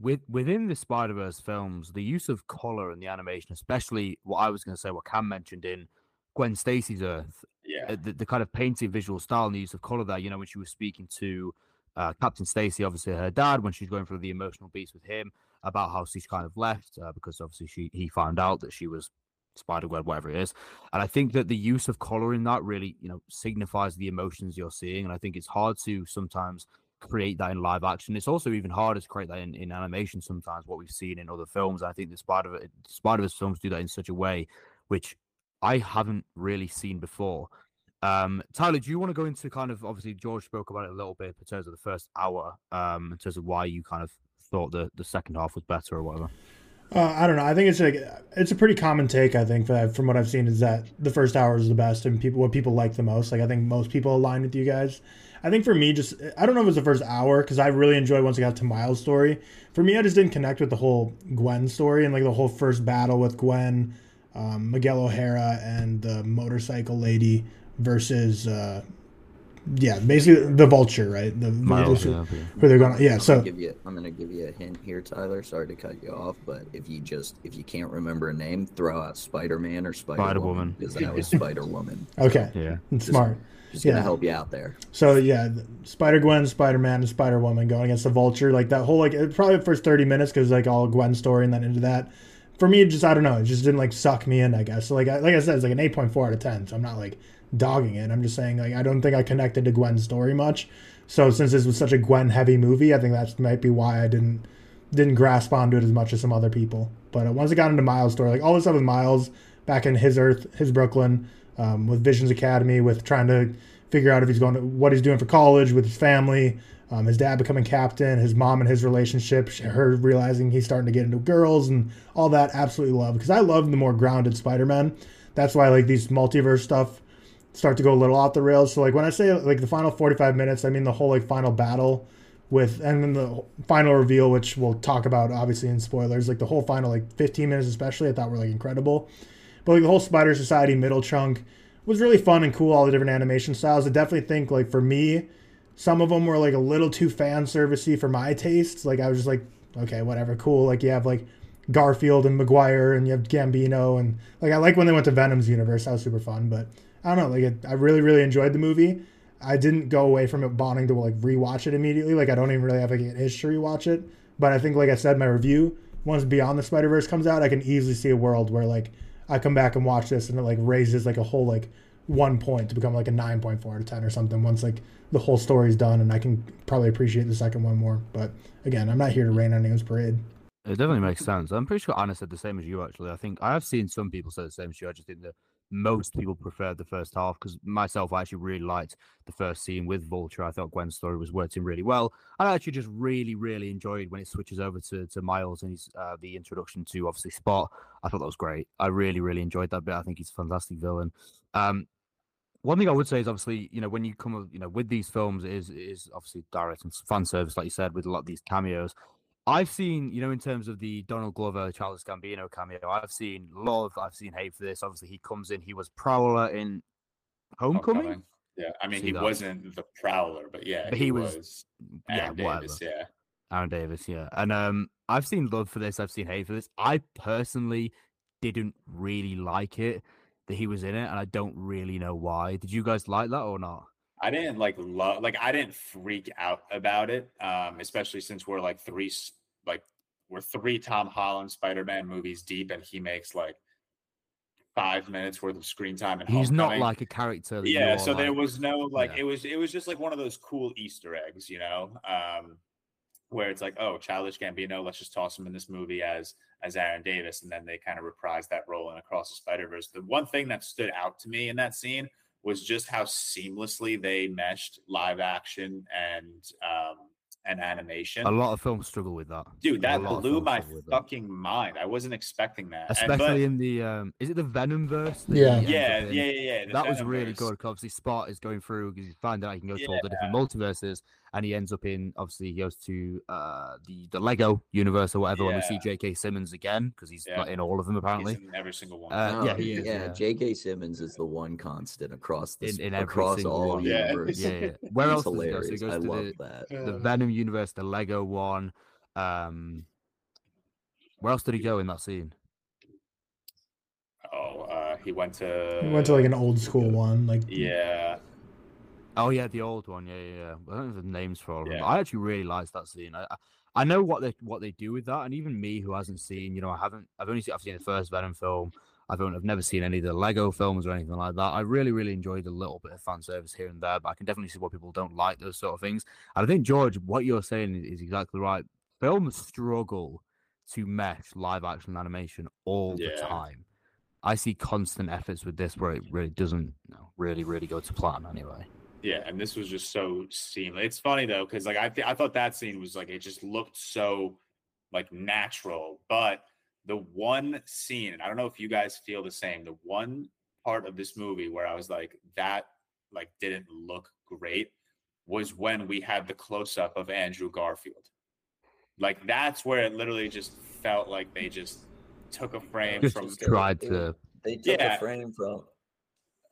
with within the Spider Verse films, the use of color and the animation, especially what I was going to say, what Cam mentioned in Gwen Stacy's Earth, yeah uh, the, the kind of painted visual style and the use of color there. You know, when she was speaking to uh, Captain Stacy, obviously her dad, when she's going through the emotional beats with him about how she's kind of left uh, because obviously she he found out that she was spider web, whatever it is. And I think that the use of color in that really, you know, signifies the emotions you're seeing. And I think it's hard to sometimes create that in live action. It's also even harder to create that in, in animation sometimes, what we've seen in other films. I think the Spider Spider Verse films do that in such a way which I haven't really seen before. Um, Tyler, do you want to go into kind of obviously George spoke about it a little bit in terms of the first hour, um, in terms of why you kind of thought the the second half was better or whatever? Uh, I don't know. I think it's like it's a pretty common take. I think from what I've seen is that the first hour is the best and people what people like the most. Like I think most people align with you guys. I think for me, just I don't know if it was the first hour because I really enjoyed once I got to Miles' story. For me, I just didn't connect with the whole Gwen story and like the whole first battle with Gwen, um, Miguel O'Hara, and the motorcycle lady versus uh, yeah, basically the vulture, right? The Miles, the, yeah, where they're going. Yeah, I'm so gonna give you, I'm gonna give you a hint here, Tyler. Sorry to cut you off, but if you just if you can't remember a name, throw out Spider Man or Spider Spider-Woman. Because that was Spider Woman. [LAUGHS] okay, Yeah. it's smart. Just gonna Yeah. help you out there. So yeah, Spider Gwen, Spider Man, and Spider Woman going against the Vulture. Like that whole like probably the first thirty minutes because like all Gwen story and then into that. For me, it just I don't know, it just didn't like suck me in. I guess so like I, like I said, it's like an eight point four out of ten. So I'm not like dogging it. I'm just saying like I don't think I connected to Gwen's story much. So since this was such a Gwen heavy movie, I think that might be why I didn't didn't grasp onto it as much as some other people. But uh, once I got into Miles' story, like all this stuff with Miles back in his Earth, his Brooklyn, um, with Visions Academy, with trying to figure out if he's going to what he's doing for college with his family, um, his dad becoming captain, his mom and his relationship, her realizing he's starting to get into girls and all that. Absolutely love because I love the more grounded Spider-Man. That's why like these multiverse stuff start to go a little off the rails. So like when I say like the final 45 minutes, I mean the whole like final battle with and then the final reveal, which we'll talk about obviously in spoilers. Like the whole final like 15 minutes especially, I thought were like incredible. But like the whole Spider Society middle chunk was really fun and cool. All the different animation styles. I definitely think like for me, some of them were like a little too fan servicey for my tastes. Like I was just like, okay, whatever, cool. Like you have like Garfield and Maguire, and you have Gambino, and like I like when they went to Venom's universe. That was super fun. But I don't know, like it, I really really enjoyed the movie. I didn't go away from it wanting to like rewatch it immediately. Like I don't even really have like an itch to rewatch it. But I think, like I said, my review once Beyond the Spider Verse comes out, I can easily see a world where like I come back and watch this and it like raises like a whole like one point to become like a nine point four out of ten or something. Once like the whole story's done, and I can probably appreciate the second one more. But again, I'm not here to rain on anyone's parade. It definitely makes sense. I'm pretty sure Anna said the same as you. Actually, I think I have seen some people say the same as you. I just think that most people preferred the first half because myself, I actually really liked the first scene with Vulture. I thought Gwen's story was working really well. And I actually just really, really enjoyed when it switches over to, to Miles and he's uh, the introduction to obviously Spot. I thought that was great. I really, really enjoyed that bit. I think he's a fantastic villain. Um, one thing I would say is obviously, you know, when you come, you know, with these films, is is obviously direct and fan service, like you said, with a lot of these cameos. I've seen, you know, in terms of the Donald Glover, Charles Gambino cameo, I've seen love, I've seen hate for this. Obviously, he comes in, he was Prowler in Homecoming. Homecoming. Yeah, I mean See he that. wasn't the Prowler, but yeah, But he, he was. was- Yeah, Aaron whatever. Yeah. Aaron Davis, yeah. And um, I've seen love for this, I've seen hate for this. I personally didn't really like it that he was in it, and I don't really know why. Did you guys like that or not? I didn't like love like I didn't freak out about it, um, especially since we're like three like we're three Tom Holland Spider-Man movies deep, and he makes like five minutes worth of screen time. And He's not like a character. That yeah. So there was no like Yeah. it was it was just like one of those cool Easter eggs, you know, um, where it's like oh, Childish Gambino, let's just toss him in this movie as as Aaron Davis, and then they kind of reprised that role in Across the Spider Verse. The one thing that stood out to me in that scene was just how seamlessly they meshed live action and um and animation. A lot of films struggle with that. Dude, that A lot of blew my struggle that. fucking mind. I wasn't expecting that. And- but- Especially in the um, is it the Venom verse? that he Yeah. yeah, yeah, yeah, yeah. the that was really good good. 'cause Obviously, Spot is going through because he's finding out he can go to all the different multiverses, and he ends up in obviously he goes to uh the the Lego universe or whatever. When we see J.K. Simmons again because he's Yeah. not in all of them He's apparently. in every single one. Uh, No, yeah, he is, Yeah, yeah. J.K. Simmons is the one constant across the In- in across single all one. Yeah. universe. Yeah, yeah. [LAUGHS] Where He's else does he go? So he goes I to love the, that. the Venom universe, the Lego one. Um, where else did he go in that scene? oh, uh, he went to. We went to like an old school one, like Yeah, Oh yeah, the old one. Yeah, yeah. yeah. I don't know the names for all of them. Yeah. but I actually really liked that scene. I, I I know what they what they do with that, and even me who hasn't seen, you know, I haven't. I've only seen I've seen the first Venom film. I've only, I've never seen any of the Lego films or anything like that. I really really enjoyed a little bit of fan service here and there, but I can definitely see why people don't like those sort of things. And I think George, what you're saying is exactly right. Films struggle to mesh live action and animation all the time. I see constant efforts with this where it really doesn't you know, really really go to plan anyway. Yeah, and this was just so seamless. It's funny though, because like I th- I thought that scene was like it just looked so like natural, but the one scene, and I don't know if you guys feel the same, the one part of this movie where I was like, that like didn't look great was when we had the close up of Andrew Garfield. Like that's where it literally just felt like they just took a frame Just from tried to. They took Yeah. a frame from.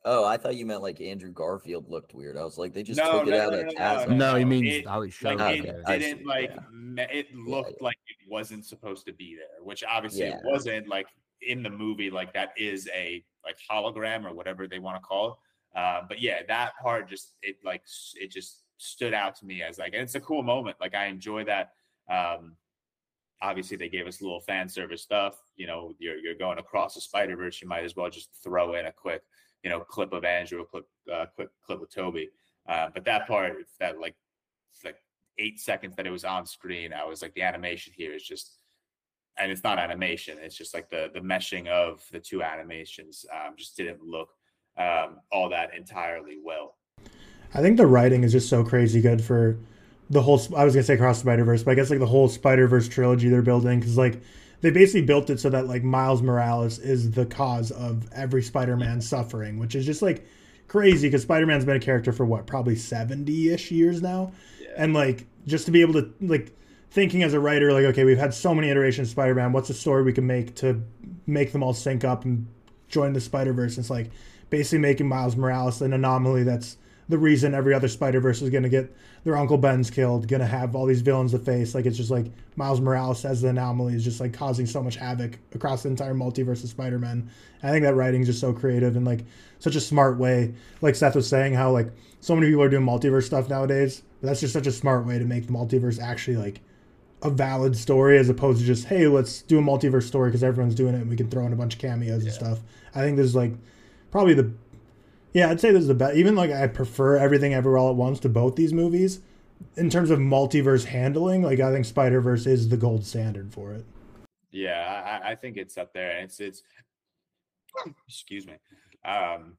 Oh, I thought you meant like Andrew Garfield looked weird. I was like, they just No, took it no, out no, of no, no, no, No, he means it- how it like shows. Okay, I didn't like yeah. me- it looked yeah. like it wasn't supposed to be there which obviously Yeah. it wasn't like in the movie like that is a like hologram or whatever they want to call it uh, but yeah that part just it like it just stood out to me as like and it's a cool moment like i enjoy that um obviously they gave us a little fan service stuff you know you're, you're going across the spider verse you might as well just throw in a quick you know clip of andrew clip uh, quick clip with toby uh, but that part that like like eight seconds that it was on screen, I was like, the animation here is just, and it's not animation. It's just like the the meshing of the two animations um, just didn't look um, all that entirely well. I think the writing is just so crazy good for the whole. I was gonna say across Spider Verse, but I guess like the whole Spider Verse trilogy they're building because like they basically built it so that like Miles Morales is the cause of every Spider Man suffering, which is just like crazy because Spider Man's been a character for what probably seventy ish years now, and like just to be able to like thinking as a writer like okay we've had so many iterations of Spider-Man what's a story we can make to make them all sync up and join the Spider-Verse? It's like basically making Miles Morales an anomaly that's the reason every other Spider-Verse is going to get their Uncle Ben's killed going to have all these villains to face. Like it's just like Miles Morales as the anomaly is just like causing so much havoc across the entire multiverse of Spider-Man. I think that writing is just so creative and like such a smart way. Like Seth was saying how like so many people are doing multiverse stuff nowadays but that's just such a smart way to make the multiverse actually like a valid story as opposed to just hey let's do a multiverse story because everyone's doing it and we can throw in a bunch of cameos and stuff. I think this is like probably the yeah i'd say this is the best even like i prefer everything everywhere all at once to both these movies in terms of multiverse handling like i think spider-verse is the gold standard for it Yeah, I, I think it's up there. It's it's [COUGHS] excuse me. Um,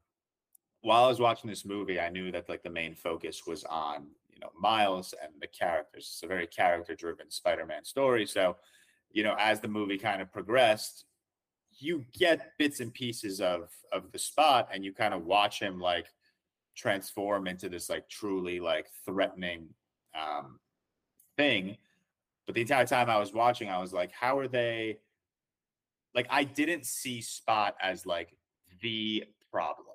while I was watching this movie, I knew that like the main focus was on you know Miles and the characters. It's a very character-driven Spider-Man story. So, you know, as the movie kind of progressed, you get bits and pieces of of the spot, and you kind of watch him like transform into this like truly like threatening um, thing. But the entire time I was watching, I was like, how are they? Like, I didn't see Spot as like the problem.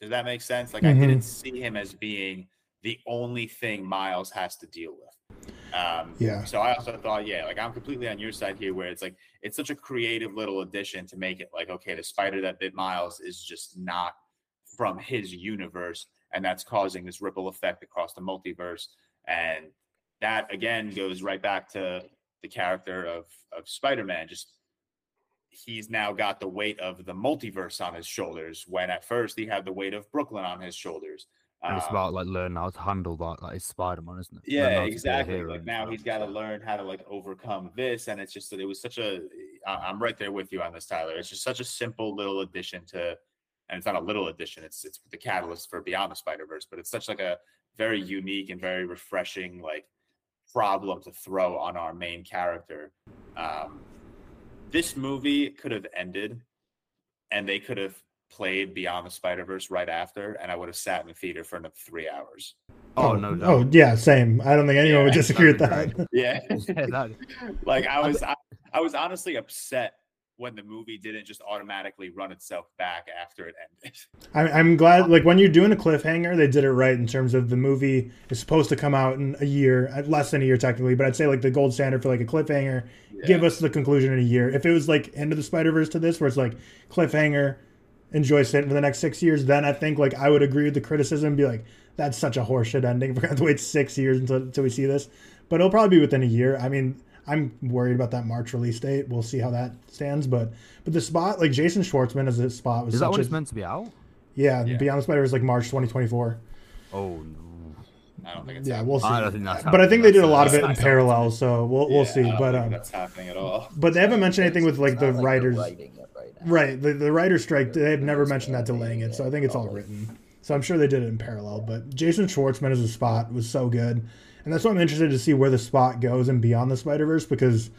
Does that make sense? Like, I Mhm. didn't see him as being the only thing Miles has to deal with. Um, Yeah. So I also thought, yeah, like I'm completely on your side here, where it's like it's such a creative little addition to make it like, okay, the spider that bit Miles is just not from his universe, and that's causing this ripple effect across the multiverse. And that again goes right back to the character of of Spider-Man. Just he's now got the weight of the multiverse on his shoulders, when at first he had the weight of Brooklyn on his shoulders. It's Um, about like learning how to handle that. Like it's Spider Man, isn't it? Yeah, how to be a exactly. Like now he's got to learn how to like overcome this, and it's just that it was such a. I- I'm right there with you on this, Tyler. It's just such a simple little addition to, and it's not a little addition. It's it's the catalyst for Beyond the Spider Verse, but it's such like a very unique and very refreshing like problem to throw on our main character. Um, this movie could have ended, and they could have played Beyond the Spider Verse right after, and I would have sat in the theater for another three hours. Oh, oh no, oh, doubt. oh yeah same i don't think anyone would Yeah, disagree with that'd [LAUGHS] Yeah. Yeah, like I was I, I was honestly upset when the movie didn't just automatically run itself back after it ended. [LAUGHS] I'm, I'm glad like when you're doing a cliffhanger they did it right in terms of the movie is supposed to come out in a year less than a year technically but i'd say like the gold standard for like a cliffhanger give us the conclusion in a year if it was like end of the spider-verse to this where it's like cliffhanger enjoy sitting for the next six years then i think like i would agree with the criticism and be like that's such a horseshit ending we're gonna [LAUGHS] have to wait six years until, until we see this but it'll probably be within a year i mean i'm worried about that march release date we'll see how that stands but but the spot like jason schwartzman as a spot was Is that such when a, it's meant to be out? yeah, Yeah. Beyond the Spider is like March 2024. Oh no. I don't think it's Yeah, happening. we'll see. I don't think that's. But I think they did a lot of it in that's [LAUGHS] not parallel, so we'll we'll Yeah, see. I don't But think um, that's happening at all. but they haven't mentioned anything with like It's the not writers. writing it right the the writer strike. They've never mentioned that delaying it, so I think it's all written. So I'm sure they did it in parallel. But Jason Schwartzman as a spot was so good, and that's why I'm interested to see where the spot goes and beyond the Spider Verse because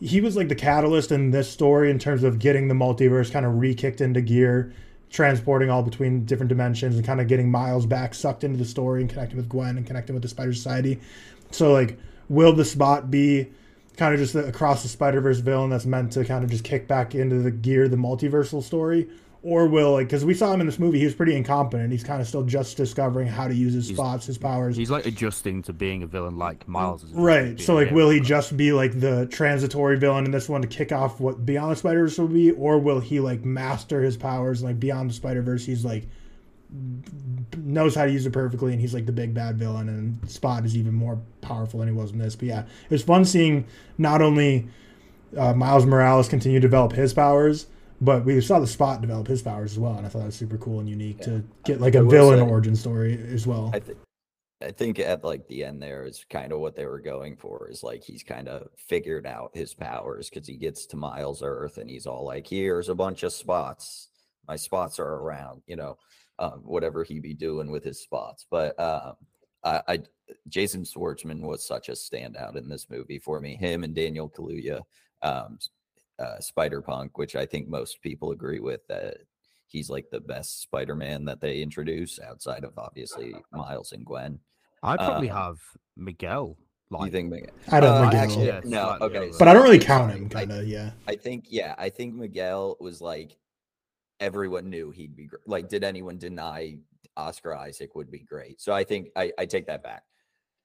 he was like the catalyst in this story in terms of getting the multiverse kind of re-kicked into gear, transporting all between different dimensions and kind of getting Miles back sucked into the story and connecting with Gwen and connecting with the Spider Society. So like, will the spot be kind of just the, across the Spider Verse villain that's meant to kind of just kick back into the gear the multiversal story, or will like because we saw him in this movie, he was pretty incompetent. He's kind of still just discovering how to use his He's- spots, his powers. He's like adjusting to being a villain like Miles is. Right. So like will he just be like the transitory villain in this one to kick off what Beyond the Spider Verse will be, or will he like master his powers and like Beyond the Spider Verse he's like knows how to use it perfectly and he's like the big bad villain and Spot is even more powerful than he was in this. But yeah, it was fun seeing not only uh, Miles Morales continue to develop his powers, but we saw the Spot develop his powers as well, and I thought that was super cool and unique to get like a villain say- origin story as well. I think I think at like the end there is kind of what they were going for is like he's kind of figured out his powers because he gets to Miles Earth and he's all like, "Here's a bunch of spots. My spots are around," you know, um, whatever he be doing with his spots. But um, I, I Jason Schwartzman was such a standout in this movie for me. Him and Daniel Kaluuya, um, uh, Spider Punk, which I think most people agree with that he's like the best Spider-Man that they introduce outside of obviously [LAUGHS] Miles and Gwen. I'd probably uh, have Miguel. Like, you think Miguel? I don't Uh, Miguel. Actually, Yeah, no. Okay, over. but I don't really count him, kind of. Yeah. I think yeah, I think Miguel was like everyone knew he'd be great. Like, did anyone deny Oscar Isaac would be great? So I think I, I take that back.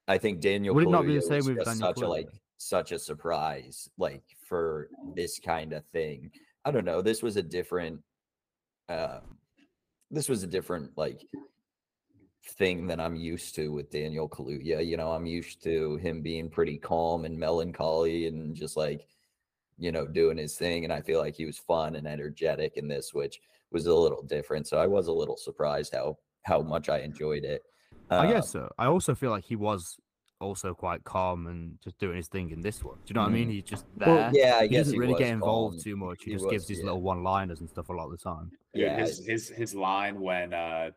I think Daniel Would it not be the same with Daniel such a like such a surprise, like for this kind of thing. I don't know. This was a different. Um, this was a different like thing than I'm used to with Daniel Kaluuya. You know, I'm used to him being pretty calm and melancholy and just like, you know, doing his thing. And I feel like he was fun and energetic in this, which was a little different. So I was a little surprised how how much I enjoyed it. I Um, guess so. I also feel like he was also quite calm and just doing his thing in this one. Do you know what I mean? He's just there. Well, yeah, I he guess doesn't he really get involved calm. too much. He, He just was, gives these yeah. little one-liners and stuff a lot of the time. Dude, Yeah, his his his line when uh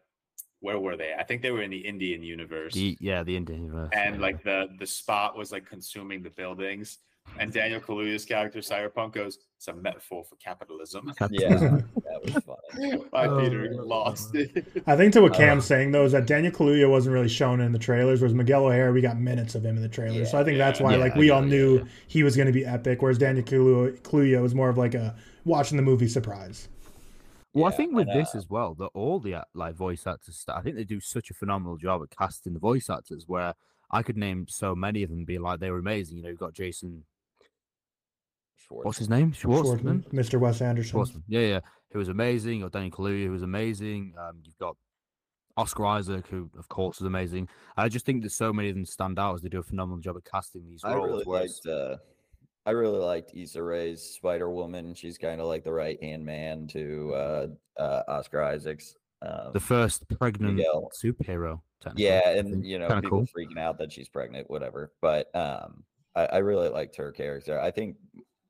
where were they? I think they were in the Indian universe. The yeah, the Indian universe. and yeah. like the the spot was like consuming the buildings. And Daniel Kaluuya's character Spider Punk goes, "It's a metaphor for capitalism." [LAUGHS] Yeah, that was funny. [LAUGHS] My Oh, Peter God. lost. [LAUGHS] I think to what Uh, Cam's saying though is that Daniel Kaluuya wasn't really shown in the trailers, whereas Miguel O'Hara we got minutes of him in the trailers. so I think Yeah, that's why Yeah, like we all knew yeah. he was going to be epic, whereas Daniel Kaluuya, Kaluuya was more of like a watching the movie surprise. Well, I think with and, this uh, as well, that all the like voice actors, st- I think they do such a phenomenal job at casting the voice actors. Where I could name so many of them, and be like they were amazing. You know, you've got Jason, what's his name, Schwartzman. Schwartzman, Mr. Wes Anderson. Schwartzman. Yeah, yeah, who was amazing. Or Daniel Kaluuya, who was amazing. Um, you've got Oscar Isaac, who of course was amazing. I just think that so many of them stand out as they do a phenomenal job at casting these roles. I really liked. Uh, I really liked Issa Rae's Spider Woman. She's kind of like the right hand man to uh, uh, Oscar Isaacs. Um, the first pregnant Miguel. superhero. Yeah, and you know, Kinda people cool. freaking out that she's pregnant, whatever. But um, I, I really liked her character. I think,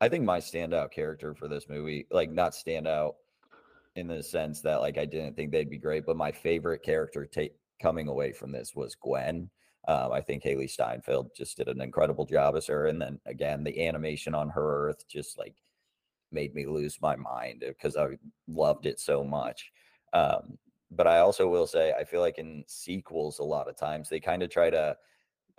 I think my standout character for this movie, like not standout in the sense that like I didn't think they'd be great, but my favorite character take coming away from this was Gwen. Um, I think Hailee Steinfeld just did an incredible job as her, and then again, the animation on her Earth just like made me lose my mind because I loved it so much. Um, but I also will say I feel like in sequels a lot of times they kind of try to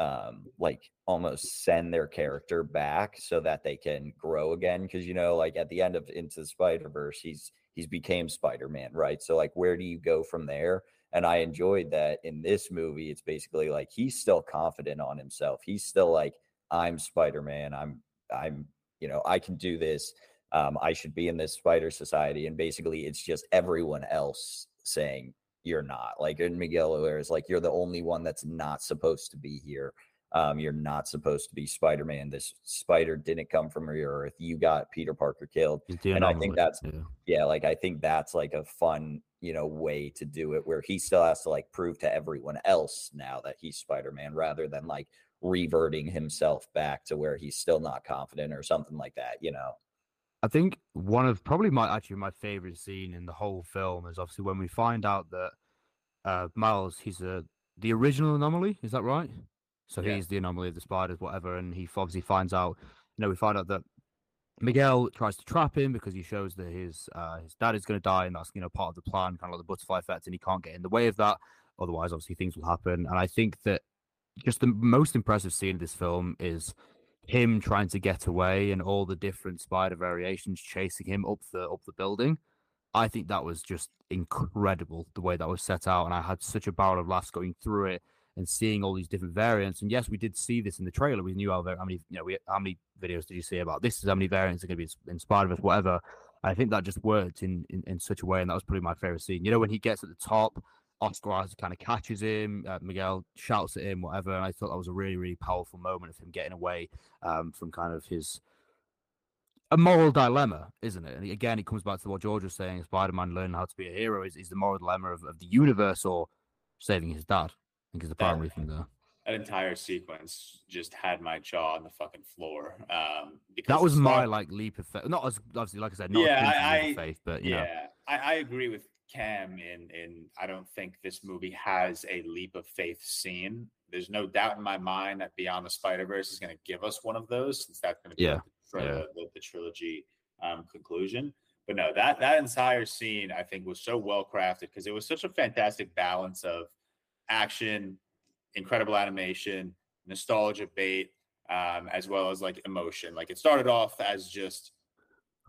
um like almost send their character back so that they can grow again because you know like at the end of into the spider verse he's he's became spider-man right? So like where do you go from there? And i enjoyed that in this movie it's basically like he's still confident on himself. He's still like i'm spider-man. I'm i'm you know i can do this. Um, I should be in this spider society. And basically, it's just everyone else saying you're not. Like in Miguel O'Hara is like, you're the only one that's not supposed to be here. Um, you're not supposed to be Spider Man. This spider didn't come from your earth. You got Peter Parker killed. And I think that's- yeah. Yeah, like I think that's like a fun, you know, way to do it where he still has to like prove to everyone else now that he's Spider Man rather than like reverting himself back to where he's still not confident or something like that, you know. I think one of probably my actually my favorite scene in the whole film is obviously when we find out that uh, Miles he's a the original anomaly. Is that right? So Yeah. he's the anomaly of the spiders, whatever, and he obviously finds out. You know, we find out that Miguel tries to trap him because he shows that his uh, his dad is going to die, and that's you know part of the plan, kind of like the butterfly effect, and he can't get in the way of that. Otherwise, obviously, things will happen. And I think that just the most impressive scene of this film is him trying to get away and all the different spider variations chasing him up the up the building. I think that was just incredible the way that was set out, and I had such a barrel of laughs going through it and seeing all these different variants. And yes, we did see this in the trailer. We knew how, how many, you know, we, how many videos did you see about this? Is how many variants are going to be inspired of us, whatever. I think that just worked in, in, in such a way, and that was probably my favorite scene. You know, when he gets at the top, Oscar kind of catches him, uh, Miguel shouts at him, whatever. And I thought that was a really, really powerful moment of him getting away um, from kind of his a moral dilemma, isn't it? And again, it comes back to what George was saying: Spider-Man learning how to be a hero is, is the moral dilemma of, of the universe or saving his dad I think is the primary thing there. That entire sequence just had my jaw on the fucking floor. Um, because that was my like leap of faith. Not as obviously, like I said, not yeah, I, I faith, but yeah, I, I, agree with Cam. In in I don't think this movie has a leap of faith scene. There's no doubt in my mind that Beyond the Spider Verse is going to give us one of those, since that's going to be yeah. the, yeah. the, the, trilogy um, conclusion. But no, that that entire scene I think was so well crafted because it was such a fantastic balance of action, incredible animation, nostalgia bait, um, as well as like emotion. Like it started off as just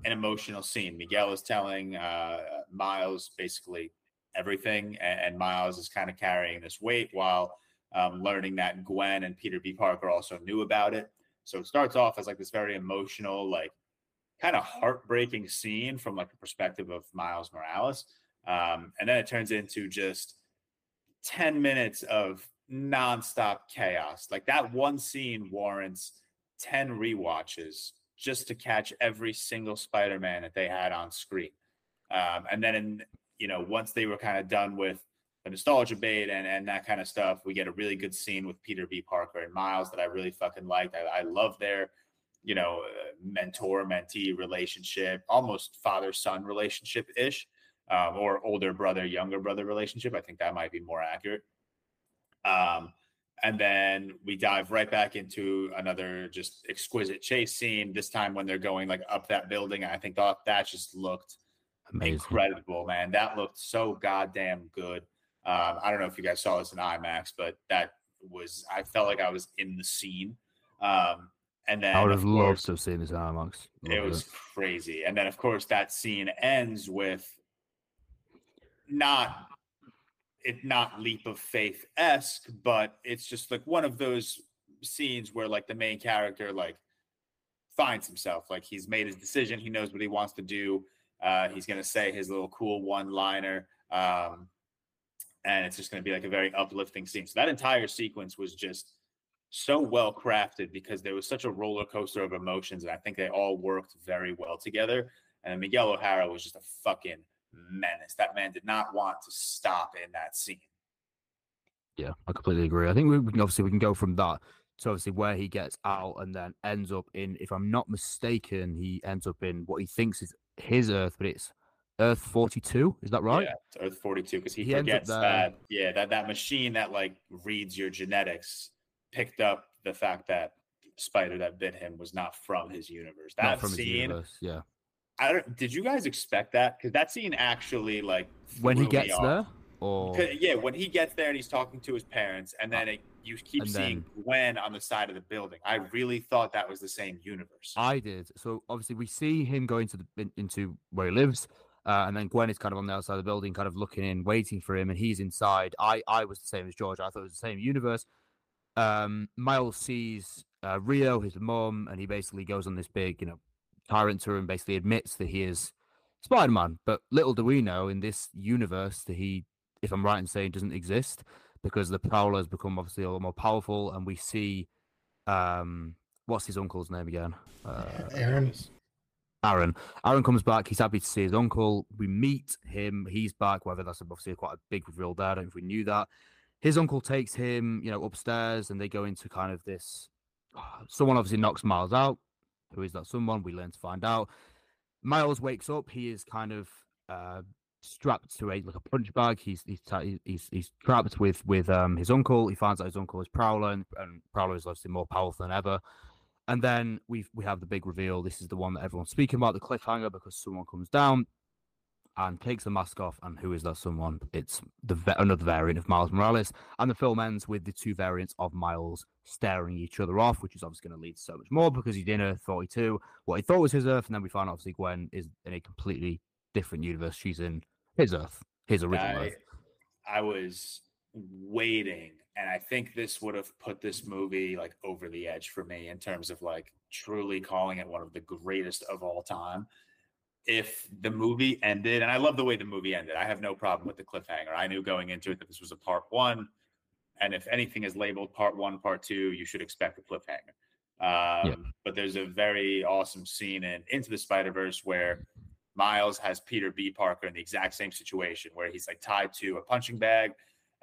an emotional scene. Miguel is telling uh, Miles basically everything, and, and Miles is kind of carrying this weight while um, learning that Gwen and Peter B. Parker also knew about it. So it starts off as like this very emotional, like kind of heartbreaking scene from like the perspective of Miles Morales. Um, and then it turns into just 10 minutes of nonstop chaos. Like that one scene warrants 10 re-watches just to catch every single Spider-Man that they had on screen. Um, and then, in, you know, once they were kind of done with the nostalgia bait and, and that kind of stuff, we get a really good scene with Peter B. Parker and Miles that I really fucking liked. I, I love their, you know, uh, mentor mentee relationship, almost father son relationship ish, um, or older brother younger brother relationship. I think that might be more accurate. Um, and then we dive right back into another just exquisite chase scene. This time when they're going like up that building, I think that that just looked Amazing. incredible, man. That looked so goddamn good. Um, I don't know if you guys saw this in IMAX, but that was I felt like I was in the scene. Um, and then I would have loved to have seen this in IMAX. It was it. crazy. And then of course that scene ends with not it not leap of faith esque, but it's just like one of those scenes where like the main character like finds himself, like he's made his decision, he knows what he wants to do. Uh, he's gonna say his little cool one liner, um, and it's just gonna be like a very uplifting scene. So that entire sequence was just so well crafted because there was such a roller coaster of emotions, and I think they all worked very well together. And Miguel O'Hara was just a fucking menace. That man did not want to stop in that scene. Yeah, I completely agree. I think we, can obviously we can go from that to obviously where he gets out and then ends up in, if I'm not mistaken, he ends up in what he thinks is his Earth, but it's Earth 42. Is that right? Yeah, Earth 42 because he, he forgets that. Yeah, that that machine that like reads your genetics picked up the fact that spider that bit him was not from his universe. That scene, universe, yeah. I don't. Did you guys expect that? Because that scene actually like when he gets there, or yeah, when he gets there and he's talking to his parents, and then it, you keep seeing then, Gwen on the side of the building. I really thought that was the same universe. I did. So obviously we see him going to the in, into where he lives. Uh, and then Gwen is kind of on the outside of the building, kind of looking in, waiting for him, and he's inside. I, I was the same as George. I thought it was the same universe. Um, Miles sees uh, Rio, his mom, and he basically goes on this big, you know, tyrant to him basically admits that he is Spider Man. But little do we know in this universe that he, if I'm right in saying, doesn't exist because the Prowler has become obviously a lot more powerful, and we see, um, what's his uncle's name again? Uh, Aaron. Aaron. Aaron comes back. He's happy to see his uncle. We meet him. He's back. Whether that's obviously quite a big reveal there. I don't know if we knew that. His uncle takes him, you know, upstairs, and they go into kind of this. Someone obviously knocks Miles out. Who is that someone? We learn to find out. Miles wakes up. He is kind of uh, strapped to a like a punch bag. He's he's he's, he's trapped with with um his uncle. He finds out his uncle is Prowler, and, and Prowler is obviously more powerful than ever. And then we we have the big reveal. This is the one that everyone's speaking about, the cliffhanger, because someone comes down and takes the mask off. And who is that someone? It's the another variant of Miles Morales. And the film ends with the two variants of Miles staring each other off, which is obviously going to lead to so much more because he's in Earth 42, what he thought was his Earth, and then we find obviously Gwen is in a completely different universe. She's in his Earth, his original I, Earth. I was waiting, and I think this would have put this movie like over the edge for me in terms of like truly calling it one of the greatest of all time. If the movie ended, and I love the way the movie ended, I have no problem with the cliffhanger. I knew going into it that this was a part one, and if anything is labeled part one, part two, you should expect a cliffhanger. Um, Yeah. But there's a very awesome scene in Into the Spider Verse where Miles has Peter B. Parker in the exact same situation where he's like tied to a punching bag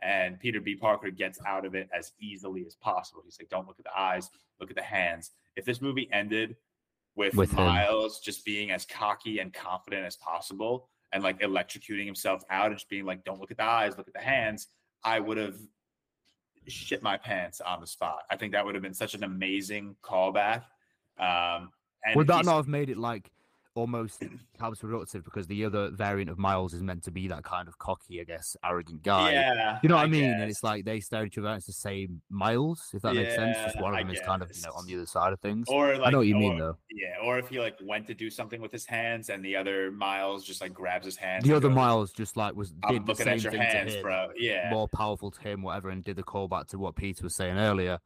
and Peter B. Parker gets out of it as easily as possible. He's like, don't look at the eyes, look at the hands. If this movie ended with, With him. Miles just being as cocky and confident as possible and like electrocuting himself out and just being like, don't look at the eyes, look at the hands, I would have shit my pants on the spot. I think that would have been such an amazing callback. Um, and Would that not have made it like almost counterproductive because the other variant of Miles is meant to be that kind of cocky, I guess, arrogant guy. Yeah, You know what I, mean? And it's like they stare at each other it's the same Miles, if that makes sense. Just one of I them is kind of you know on the other side of things. or like I know what you mean though. Yeah, or if he like went to do something with his hands and the other Miles just like grabs his hands. The other goes, Miles just like was I'm the same thing hands, to him, bro. Yeah, more powerful to him, whatever, and did the callback to what Peter was saying earlier.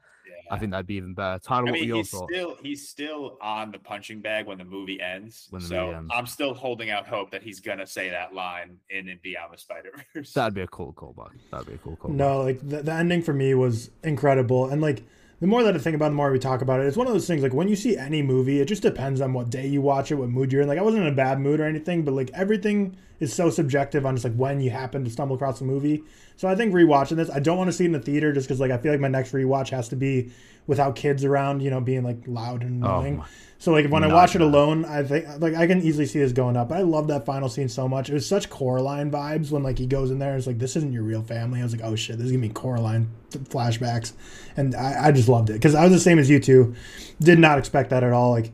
Yeah. I think that'd be even better. Tyler, I what were mean, your he's thoughts? still he's still on the punching bag when the movie ends. When the so movie ends. I'm still holding out hope that he's gonna say that line in, in Beyond the Spider Verse. That'd be a cool callback. That'd be a cool callback. No, like the, the ending for me was incredible, and like the more that I think about, it, the more we talk about it. It's one of those things. Like when you see any movie, it just depends on what day you watch it, what mood you're in. Like I wasn't in a bad mood or anything, but like everything is so subjective on just like when you happen to stumble across a movie. So I think rewatching this, I don't want to see it in the theater just because like I feel like my next rewatch has to be without kids around, you know, being like loud and Oh annoying. my- So like when I watch it alone, I think like I can easily see this going up. But I love that final scene so much. It was such Coraline vibes when like he goes in there. and It's like this isn't your real family. I was like, oh shit, this is gonna be Coraline flashbacks, and I, I just loved it because I was the same as you two. Did not expect that at all. Like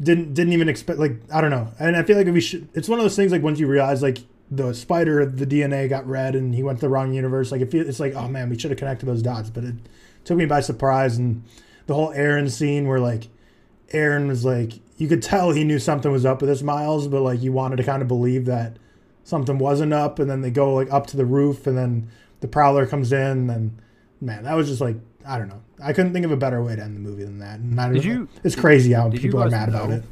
didn't didn't even expect like I don't know. And I feel like we should. It's one of those things like once you realize like the spider, the DNA got red and he went to the wrong universe. Like it feel, it's like oh man, we should have connected those dots, but it took me by surprise. And the whole Aaron scene where like Aaron was like, you could tell he knew something was up with this Miles, but like you wanted to kind of believe that something wasn't up, and then they go like up to the roof, and then the Prowler comes in, and man, that was just like I don't know. I couldn't think of a better way to end the movie than that. And not Did you- It's crazy how people are mad about it.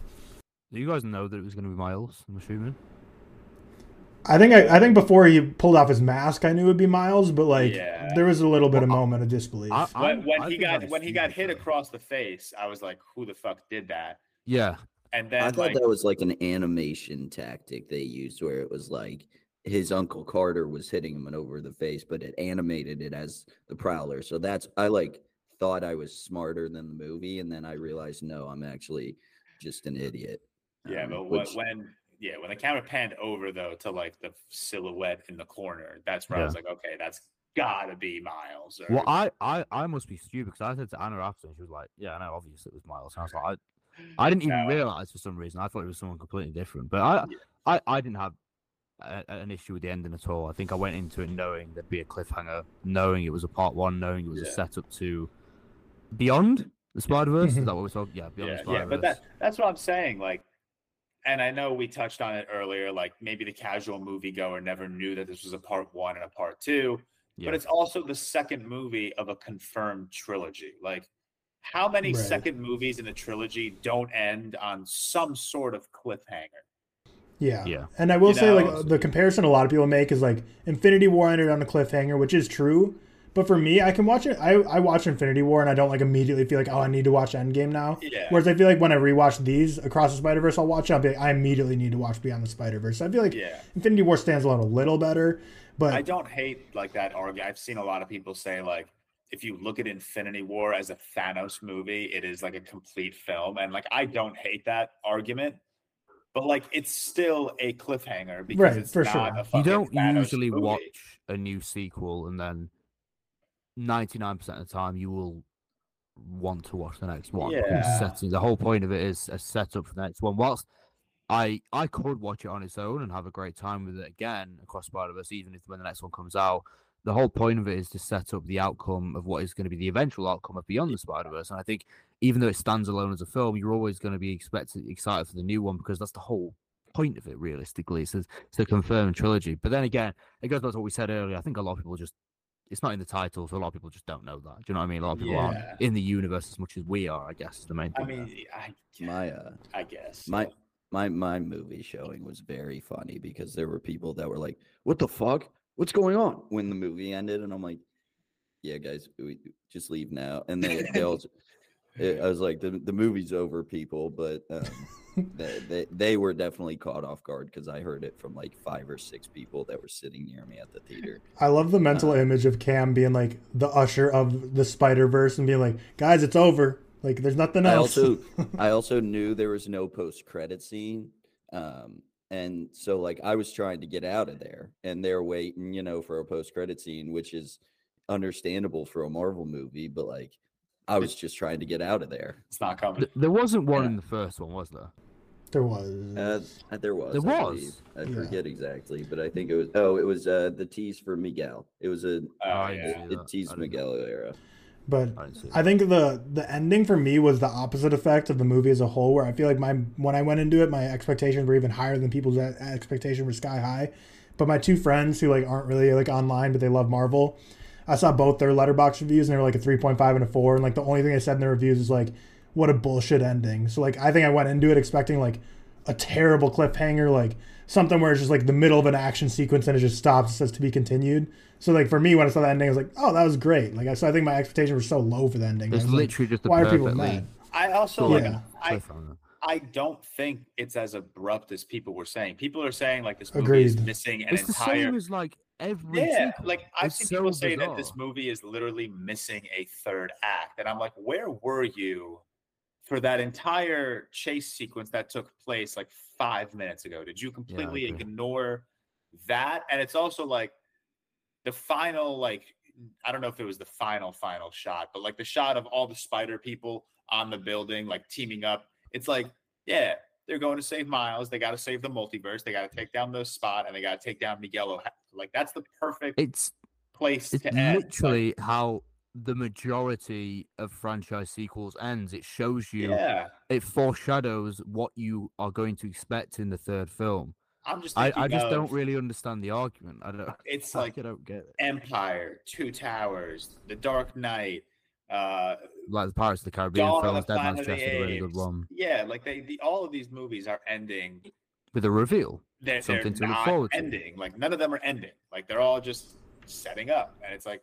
Do you guys know that it was going to be Miles? I'm assuming. I think I, I think before he pulled off his mask, I knew it would be Miles, but like Yeah. there was a little bit of moment of disbelief. I- when I'm- when I he got when he got hit though. across the face, I was like, who the fuck did that? Yeah, And then I thought like that was like an animation tactic they used where it was like his uncle Carter was hitting him over the face, but it animated it as the prowler. So that's I like thought I was smarter than the movie, and then I realized no, I'm actually just an idiot. Yeah, Um, but when, which- when yeah, when the camera panned over though to like the silhouette in the corner, that's where I was like, okay, that's gotta be Miles. Or, Well, I, I, I must be stupid because I said to Anna after, and she was like, "Yeah, I know, obviously it was Miles." And I was like, I, I didn't even No. realize for some reason. I thought it was someone completely different. But I, Yeah. I, I didn't have a, an issue with the ending at all. I think I went into it knowing there'd be a cliffhanger, knowing it was a part one, knowing it was a setup to Beyond the Spider Verse. Is that [LAUGHS] what we're talking? Yeah, Beyond the yeah, Spider yeah, but that that's what I'm saying. Like, and I know we touched on it earlier. Like, maybe the casual moviegoer never knew that this was a part one and a part two. yeah. but it's also the second movie of a confirmed trilogy. Like, how many Right. second movies in the trilogy don't end on some sort of cliffhanger? Yeah. Yeah. And I will You say, know, like, the comparison a lot of people make is like Infinity War ended on a cliffhanger, which is true. But for me, I can watch it. I, I watch Infinity War and I don't like immediately feel like, oh, I need to watch Endgame now. Yeah. Whereas I feel like when I rewatch these across the Spider Verse, I'll watch it. I'll be like, I immediately need to watch Beyond the Spider Verse. I feel like Yeah. Infinity War stands out a little better. But I don't hate like that argument. I've seen a lot of people say like if you look at Infinity War as a Thanos movie, it is like a complete film, and like I don't hate that argument, but like it's still a cliffhanger because Right, it's for not sure. a you don't Thanos usually movie. watch a new sequel and then 99% of the time you will want to watch the next one. Yeah. Setting the whole point of it is a setup for the next one. Whilst I I could watch it on its own and have a great time with it again across Spider Verse, even if when the next one comes out. The whole point of it is to set up the outcome of what is going to be the eventual outcome of Beyond the Spider Verse, and I think even though it stands alone as a film, you're always going to be expected excited for the new one because that's the whole point of it. Realistically, it's a, it's a confirmed trilogy. But then again, it goes back to what we said earlier. I think a lot of people just it's not in the title, so a lot of people just don't know that. Do you know what I mean? A lot of people aren't in the universe as much as we are. I guess is the main I thing. there. mean, I, My uh, I guess my my my movie showing was very funny because there were people that were like, "What the fuck? What's going on?" When the movie ended, and I'm like, "Yeah, guys, we just leave now." And they they all, [LAUGHS] I was like, "The the movie's over, people," but. Um, they, they, they were definitely caught off guard because I heard it from like five or six people that were sitting near me at the theater. I love the mental Uh, image of Cam being like the usher of the Spider Verse and being like, "Guys, it's over. Like, there's nothing else. I also [LAUGHS] I also knew there was no post credit scene. Um and so like I was trying to get out of there and they're waiting, you know, for a post credit scene, which is understandable for a Marvel movie, but like I was just trying to get out of there. it's not coming. There wasn't one Yeah. in the first one, was there? There was. Uh, uh, there was. There I was? believe. I Yeah. forget exactly, but I think it was oh, it was uh the tease for Miguel. It was a Oh, yeah. didn't see it that. teased I didn't know. Miguel era. but I I think the the ending for me was the opposite effect of the movie as a whole, where I feel like my when I went into it, my expectations were even higher than people's expectations were sky high. But my two friends who like aren't really like online, but they love Marvel, I saw both their letterbox reviews and they were like a three point five and a four, and like the only thing they said in their reviews is like, "What a bullshit ending." So like I think I went into it expecting like a terrible cliffhanger, like something where it's just like the middle of an action sequence and it just stops, it says to be continued. So like for me, when I saw the ending, I was like, "Oh, that was great!" Like I, so I think my expectations were so low for the ending. It's was like, literally just a why are people mad? I also like. Yeah. I. I don't think it's as abrupt as people were saying. People are saying like this movie is missing an It's the entire. same as like every Yeah, sequel. like I've It's seen so people say that this movie is literally missing a third act, and I'm like, where were you for that entire chase sequence that took place like five minutes ago? Did you completely agree. ignore that? And it's also like the final, like I don't know if it was the final final shot, but like the shot of all the spider people on the building, like teaming up. It's like, yeah, they're going to save Miles. They got to save the multiverse. They got to take down the spot, and they got to take down Miguel. Like that's the perfect It's place it's to end. Like, literally how the majority of franchise sequels ends. It shows you, yeah, it foreshadows what you are going to expect in the third film. I'm just. I, I just of- don't really understand the argument. I don't. [LAUGHS] It's I like don't get it. Empire, Two Towers, The Dark Knight, uh, Like the Pirates of the Caribbean Dawn films, the Dead Man's Chest is a really good one Yeah, like they, the, all of these movies are ending. with a reveal. They're, Something to they're look not forward to. ending. Like none of them are ending. Like they're all just setting up, and it's like,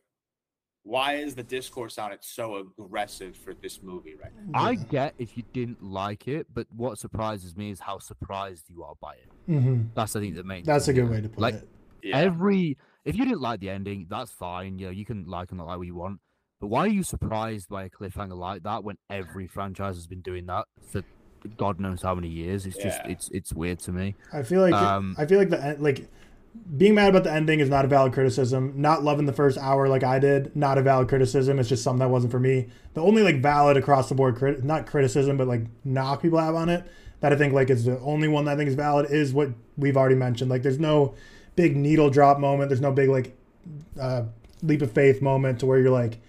why is the discourse on it so aggressive for this movie right now? I get if you didn't like it, but what surprises me is how surprised you are by it. hmm That's I think the main. That's a good here. way to put like, it. Yeah, Every if you didn't like the ending, that's fine. You know, you can like and not like what you want. But why are you surprised by a cliffhanger like that when every franchise has been doing that for God knows how many years? It's just it's it's weird to me. I feel like Um, I feel like the like being mad about the ending is not a valid criticism. Not loving the first hour like I did, not a valid criticism. It's just something that wasn't for me. The only like valid across the board crit- not criticism but like knock people have on it that I think like is the only one that I think is valid is what we've already mentioned. Like there's no big needle drop moment. There's no big like uh, leap of faith moment to where you're like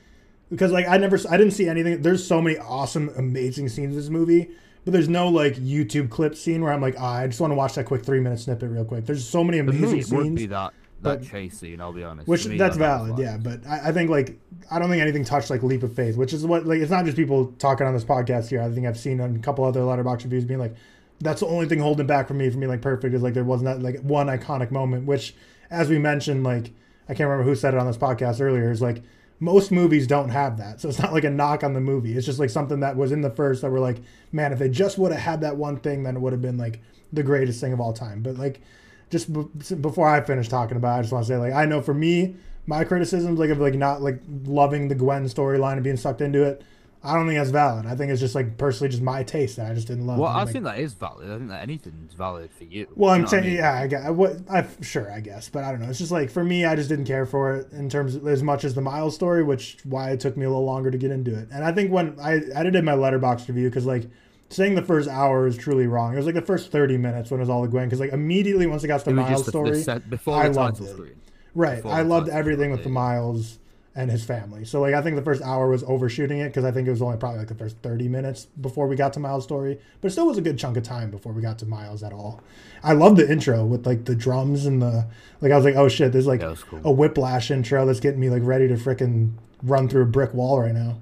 because like I never I didn't see anything. There's so many awesome amazing scenes in this movie, but there's no like YouTube clip scene where I'm like, ah, I just want to watch that quick three minute snippet real quick. There's so many For amazing it would scenes, be that that but- chase scene. I'll be honest. which me, that's that- valid, yeah. But I, I think like I don't think anything touched like leap of faith, which is what like it's not just people talking on this podcast here. I think I've seen on a couple other letterbox reviews being like, that's the only thing holding back from me from being like perfect is like there wasn't that like one iconic moment, which as we mentioned, like I can't remember who said it on this podcast earlier, is like most movies don't have that. So it's not like a knock on the movie. It's just like something that was in the first that we're like, man, if they just would have had that one thing, then it would have been like the greatest thing of all time. But like just b- before I finish talking about, it, I just want to say like I know for me, my criticisms like of like not like loving the Gwen storyline and being sucked into it. I don't think that's valid. I think it's just like personally just my taste that I just didn't love. Well, I like- think that is valid. I think that anything's valid for you. Well, I'm I saying, mean? yeah, I get what I sure I guess, but I don't know. It's just like for me, I just didn't care for it in terms of as much as the Miles story, which why it took me a little longer to get into it. And I think when I edited my letterbox review because like saying the first hour is truly wrong. It was like the first thirty minutes when it was all the Gwen because like immediately once it got to the Miles the, the story, set, before I the loved it. screen. right? before I loved everything with the. Miles and his family. So like I think the first hour was overshooting it because I think it was only probably like the first thirty minutes before we got to Miles' story, but it still was a good chunk of time before we got to Miles at all. I love the intro with like the drums and the like. I was like, oh shit, there's like Yeah, cool. a whiplash intro that's getting me like ready to frickin' run through a brick wall right now.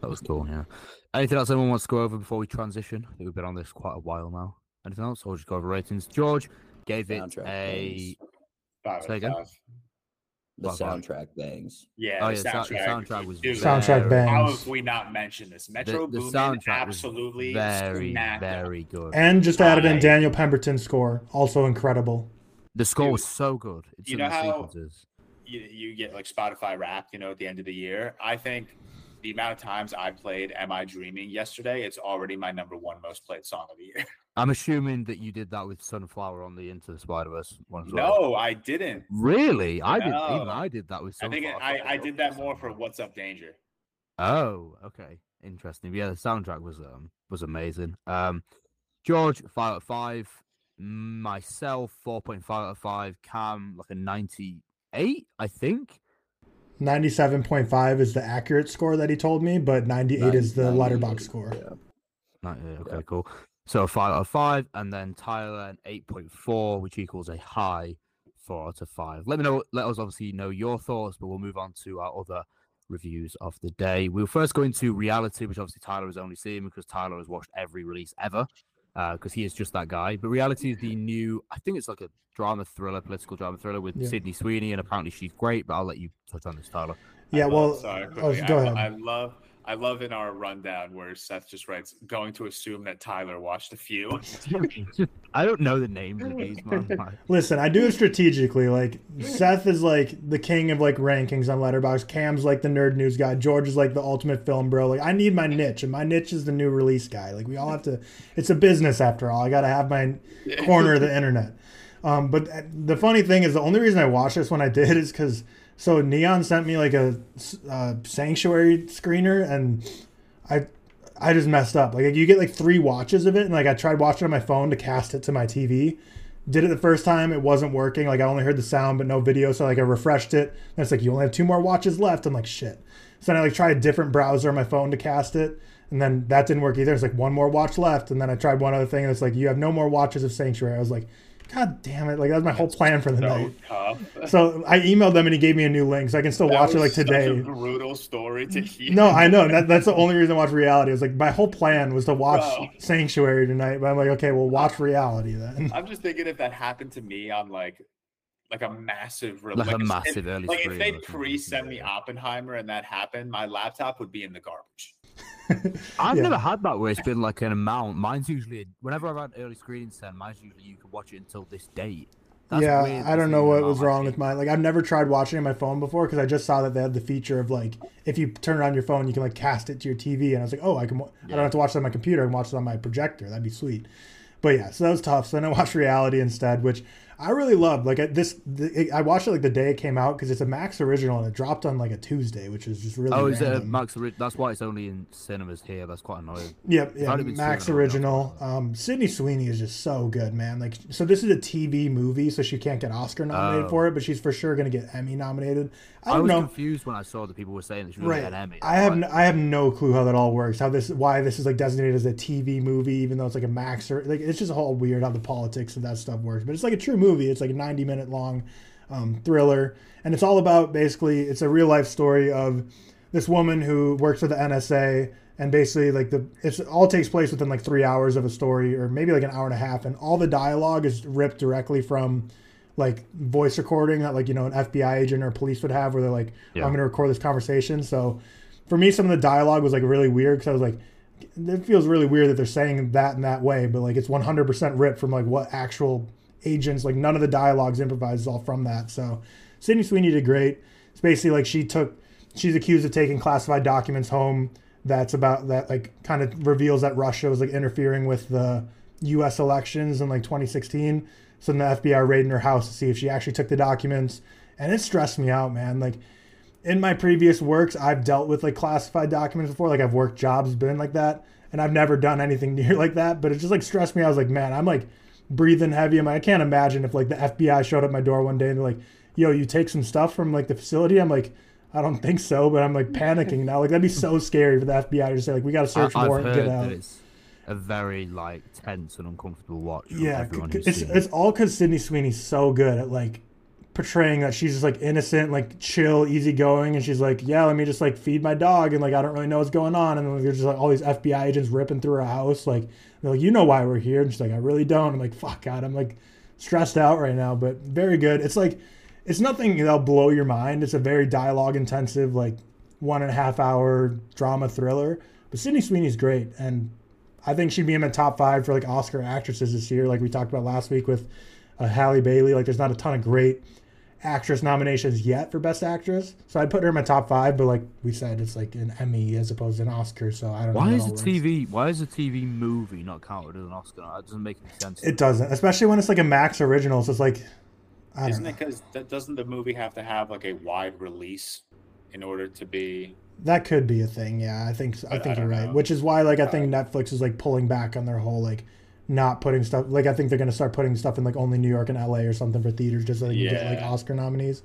That was cool, yeah. Anything else anyone wants to go over before we transition? I think we've been on this quite a while now. Anything else? Or just go over ratings? George gave it Soundtrack a. Five Say out of again? five. The Five out. soundtrack bangs. Yeah, Oh, the yeah, the sou- the soundtrack, soundtrack was dude, Soundtrack very- How bangs. have we not mentioned this? Metro the Boomin soundtrack absolutely Very, smacked very good. And just added in Daniel Pemberton's score, also incredible. The score Dude, was so good. It's you know how- sequences. you, you get like Spotify Wrapped, you know, at the end of the year. I think the amount of times I played "Am I Dreaming" yesterday, it's already my number one most played song of the year. [LAUGHS] I'm assuming that you did that with Sunflower on the Into the Spider Verse one as well. no, I didn't. Really? I did. Even No. I did that with Sunflower. I think it, I, I did that more for "What's Up, Danger." Oh, okay, interesting. Yeah, the soundtrack was um was amazing. Um, George five out of five. Myself four point five out of five. Cam like a ninety eight, I think. 97.5 is the accurate score that he told me, but 98 is the Ninety- letterbox score. Yeah. Not, yeah, okay, Yeah. cool. So a five out of five, and then Tyler an eight point four, which equals a high four out of five. Let me know. Let us obviously know your thoughts, but we'll move on to our other reviews of the day. We'll first go into reality, which obviously Tyler has only seen because Tyler has watched every release ever, uh, because he is just that guy. But reality is the new. I think it's like a drama thriller, political drama thriller with Yeah. Sydney Sweeney, and apparently she's great. But I'll let you touch on this, Tyler. Yeah, I well, love, sorry, oh, quickly. go I, ahead. I love, I love in our rundown where Seth just writes, "Going to assume that Tyler watched a few." [LAUGHS] I don't know the names of these. [LAUGHS] Listen, I do it strategically. Like Seth is like the king of like rankings on Letterbox. Cam's like the nerd news guy. George is like the ultimate film bro. Like I need my niche, and my niche is the new release guy. Like we all have to. It's a business after all. I got to have my corner of the [LAUGHS] internet. Um, but the funny thing is, the only reason I watched this when I did is because so Neon sent me like a uh, sanctuary screener, and I I just messed up. Like you get like three watches of it, and like I tried watching on my phone to cast it to my TV. Did it the first time, it wasn't working. Like I only heard the sound but no video, so like I refreshed it, and it's like you only have two more watches left. I'm like shit. So then I like tried a different browser on my phone to cast it, and then that didn't work either. It's like one more watch left, and then I tried one other thing, and it's like you have no more watches of Sanctuary. I was like, God damn it! Like that was my whole plan for the so night. tough. [LAUGHS] So I emailed them, and he gave me a new link, so I can still That watch it was like such today. a brutal story to hear. No, I know that that's the only reason I watch reality. Is like my whole plan was to watch Bro. Sanctuary tonight, but I'm like, okay, well, watch reality then. [LAUGHS] I'm just thinking if that happened to me on like, like a massive, re- Like a if- massive early like if they pre-send me. Oppenheimer and that happened, my laptop would be in the garbage. [LAUGHS] I've Yeah. never had that where it's been like an amount. Mine's usually whenever I've had early screenings sent, mine's usually you can watch it until this date. That's yeah, weird I don't know what was wrong with mine. Like I've never tried watching on my phone before because I just saw that they had the feature of like if you turn it on your phone, you can like cast it to your TV, and I was like, oh, I can. wa- I don't have to watch it on my computer. I can watch it on my projector. That'd be sweet. But yeah, so that was tough. So then I watched Reality instead, which I really loved. Like I, this, the, I watched it like the day it came out because it's a Max original and it dropped on like a Tuesday, which is just really. Oh, is it a. Max? ori- That's why it's only in cinemas here. That's quite annoying. Yep, yeah, I'd have been Max seeing it on original. Um, Sydney Sweeney is just so good, man. Like, so this is a TV movie, so she can't get Oscar nominated Oh. for it, but she's for sure gonna get Emmy nominated. I I, was know. confused when I saw that people were saying this she was Right, an I have no, I have no clue how that all works. How this why this is like designated as a TV movie, even though it's like a Max or like it's just all weird how the politics of that stuff works. But it's like a true movie. It's like a ninety minute long um, thriller, and it's all about basically it's a real life story of this woman who works for the NSA, and basically like the it's all takes place within like three hours of a story, or maybe like an hour and a half, and all the dialogue is ripped directly from like voice recording that like you know an FBI agent or police would have, where they're like, Yeah. I'm going to record this conversation. So for me, some of the dialogue was like really weird because I was like, it feels really weird that they're saying that in that way, but like it's 100% ripped from like what actual agents like none of the dialogues improvised is all from that. So Sydney Sweeney did great. It's basically like she took she's accused of taking classified documents home that's about that like kind of reveals that Russia was like interfering with the U.S. elections in like 2016. So then the FBI raided her house to see if she actually took the documents, and it stressed me out, man. Like in my previous works, I've dealt with like classified documents before. Like I've worked jobs, been like that, and I've never done anything [LAUGHS] near like that. But it just like stressed me. I was like, man, I'm like breathing heavy. I'm like, I can't imagine if like the FBI showed up my door one day and they're like, yo, you take some stuff from like the facility. I'm like, I don't think so, but I'm like panicking now. Like that'd be so scary for the FBI to say like, we got to search I, warrant, get out. A very like tense and uncomfortable watch. Yeah, it's it's all because Sydney Sweeney's so good at like portraying that she's just like innocent, like chill, easygoing, and she's like, yeah, let me just like feed my dog, and like I don't really know what's going on, and then there's just like all these FBI agents ripping through her house, like they're like, you know why we're here, and she's like, I really don't. I'm like, fuck God, I'm like stressed out right now, but very good. It's like it's nothing that'll blow your mind. It's a very dialogue intensive, like one and a half hour drama thriller. But Sydney Sweeney's great, and I think she'd be in the top five for like Oscar actresses this year, like we talked about last week with uh, Halle Bailey. Like, there's not a ton of great actress nominations yet for Best Actress, so I'd put her in my top five. But like we said, it's like an Emmy as opposed to an Oscar, so I don't. Why know is how a. TV? Why is a TV movie not counted as an Oscar? That doesn't make any sense. It doesn't, especially when it's like a Max original. So it's like, I don't Isn't know. it because doesn't the movie have to have like a wide release in order to be? That could be a thing. Yeah, I think I I- think I you're right. know. Which is why like I think Netflix is like pulling back on their whole like not putting stuff like I think they're gonna start putting stuff in like only New York and LA or something for theaters just so they can get like Oscar nominees.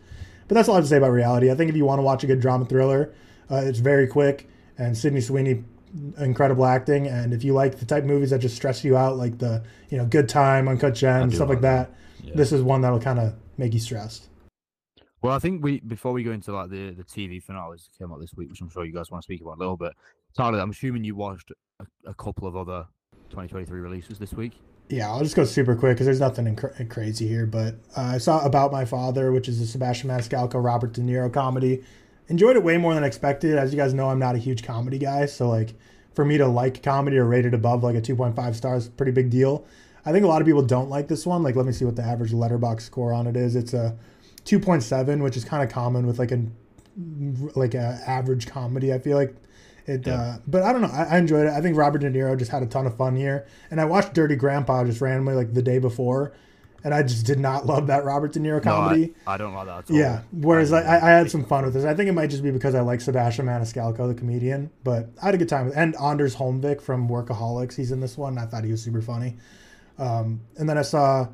But that's all I have to say about reality. I think if you want to watch a good drama thriller, uh, it's very quick and Sydney Sweeney incredible acting and if you like the type of movies that just stress you out like the you know good time uncut gems stuff like like that Yeah. this is one that'll kind of make you stressed Well, I think we before we go into like the the TV finales that came out this week, which I'm sure you guys want to speak about a little bit. Tyler, I'm assuming you watched a, a couple of other 2023 releases this week. Yeah, I'll just go super quick because there's nothing inc- crazy here. But uh, I saw About My Father, which is a Sebastian Maniscalco, Robert De Niro comedy. Enjoyed it way more than expected. As you guys know, I'm not a huge comedy guy, so like for me to like comedy or rate it above like a 2.5 stars, pretty big deal. I think a lot of people don't like this one. Like, let me see what the average letterbox score on it is. It's a 2.7, which is kind of common with like a like a average comedy. I feel like it, Yeah. uh, but I don't know. I, I enjoyed it. I think Robert De Niro just had a ton of fun here, and I watched Dirty Grandpa just randomly like the day before, and I just did not [LAUGHS] love that Robert De Niro No, I- comedy. I, don't like that yeah, whereas I, I, I had [LAUGHS] some fun with this. I think it might just be because I like Sebastian Maniscalco, the comedian, but I had a good time with. And Anders Holmvik from Workaholics, he's in this one. I thought he was super funny. Um, and then I saw.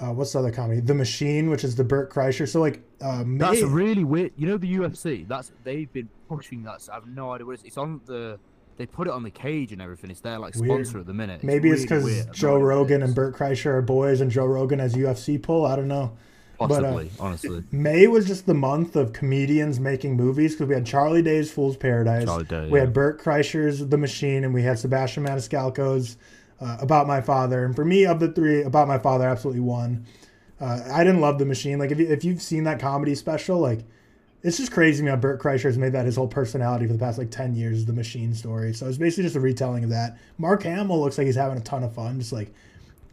Uh, what's the other comedy? The Machine, which is the Bert Kreischer. So like, uh, That's May- really weird. You know the UFC. That's they've been pushing that. So I have no idea what it is. It's on the. They put it on the cage and everything. It's their like Weird. sponsor at the minute. Maybe it's because weird. I have no Joe idea what it Rogan and. Bert Kreischer are boys, and Joe Rogan has UFC pull. I don't know. but, uh, Possibly, honestly. May was just the month of comedians making movies because we had Charlie Day's Fool's Paradise, Charlie Day, we yeah. had Bert Kreischer's The Machine, and we had Sebastian Maniscalco's uh, About My Father. And for me, of the three, About My Father absolutely won. Uh, I didn't love The Machine. Like if you, if you've seen that comedy special, like it's just crazy how Bert Kreischer has made that his whole personality for the past like ten years. The Machine story. So it's basically just a retelling of that. Mark Hamill looks like he's having a ton of fun, just like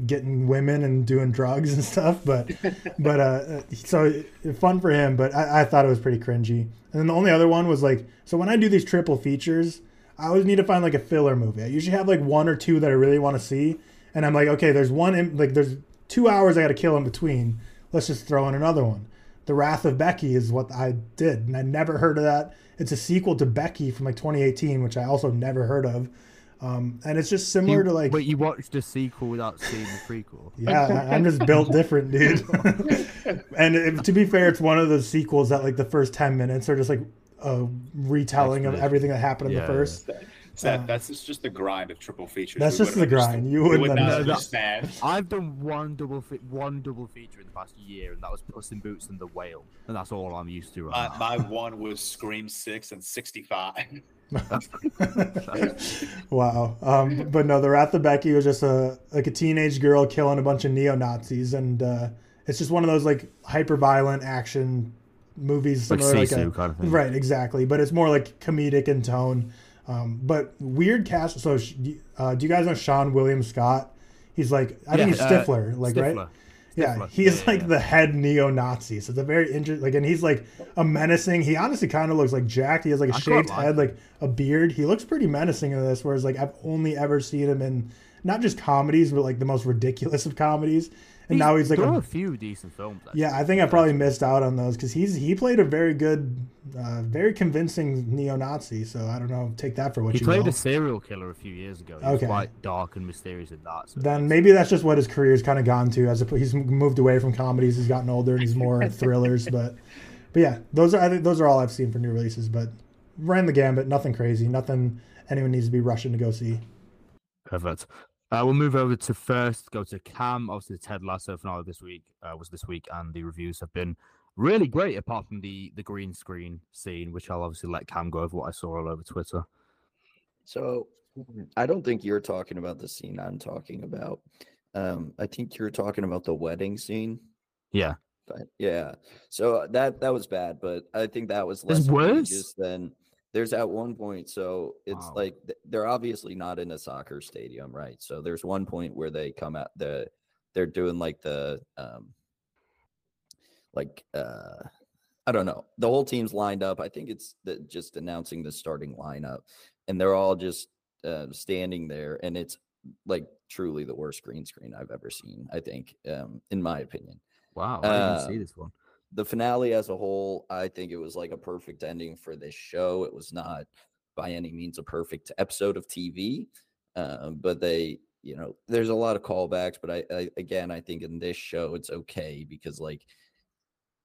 getting women and doing drugs and [LAUGHS] stuff. But but uh, so fun for him. But I, I thought it was pretty cringy. And then the only other one was like, so when I do these triple features, I always need to find like a filler movie. I usually have like one or two that I really want to see, and I'm like, okay, there's one in, like there's two hours I got to kill in between. Let's just throw in another one. The Wrath of Becky is what I did, and I never heard of that. It's a sequel to Becky from like 2018, which I also never heard of. Um, and it's just similar You, to like wait, you watched the sequel without seeing the prequel? [LAUGHS] yeah, I'm just built different, dude. [LAUGHS] and if, to be fair, it's one of those sequels that like the first ten minutes are just like a retelling of everything that happened in Yeah, the first. So that, that's just, just the grind of triple features. That's We just the grind. You wouldn't would not understand. understand. I've done one double fe- one double feature in the past year, and that was Puss in Boots and the Whale, and that's all I'm used to right My, my [LAUGHS] one was Scream Six and sixty five. [LAUGHS] [LAUGHS] wow. Um, but no, the Wrath of Becky was just a like a teenage girl killing a bunch of neo Nazis, and uh, it's just one of those like hyper violent action movies, Like similar like a, kind of thing. right, exactly. But it's more like comedic in tone. Um, but weird cast. So, uh, do you guys know Seann William Scott? He's like I think Yeah, he's uh, Stifler, like right. Stifler. Yeah, he's Yeah, like yeah. the head neo-Nazi. So it's a very interesting. Like, and he's like a menacing. He honestly kind of looks like Jack. He has like a I shaved head, like a beard. He looks pretty menacing in this. Whereas like I've only ever seen him in not just comedies, but like the most ridiculous of comedies. And now he's like there are a a few decent films. Actually. Yeah, I think I probably missed out on those because he's he played a very good, uh, very convincing neo-Nazi. So I don't know, take that for what He you played will. a serial killer a few years ago. He was Okay. quite dark and mysterious in that. So Then maybe that's just what his career's kind of gone to. As a, he's moved away from comedies, he's gotten older and he's more [LAUGHS] thrillers. But but yeah, those are I think those are all I've seen for new releases. But ran the gambit, nothing crazy, nothing anyone needs to be rushing to go see. Perfect. Uh, we'll move over to first, go to Cam. Obviously, the Ted Lasso finale this week uh, was this week, and the reviews have been really great, apart from the the green screen scene, which I'll obviously let Cam go over what I saw all over Twitter. So I don't think you're talking about the scene I'm talking about. Um, I think you're talking about the wedding scene. Yeah. But yeah, so that that was bad, but I think that was less worse? than there's at one point. So it's Wow. like they're obviously not in a soccer stadium, right? So there's one point where they come out the they're doing like the um like uh I don't know. The whole team's lined up. I think it's the, just announcing the starting lineup, and they're all just uh, standing there, and it's like truly the worst green screen I've ever seen. I think, um, in my opinion Wow. I didn't see Uh, this one. The finale as a whole, I think it was like a perfect ending for this show. It was not by any means a perfect episode of TV, uh, but they, you know, there's a lot of callbacks. But I, I, again, I think in this show it's okay because like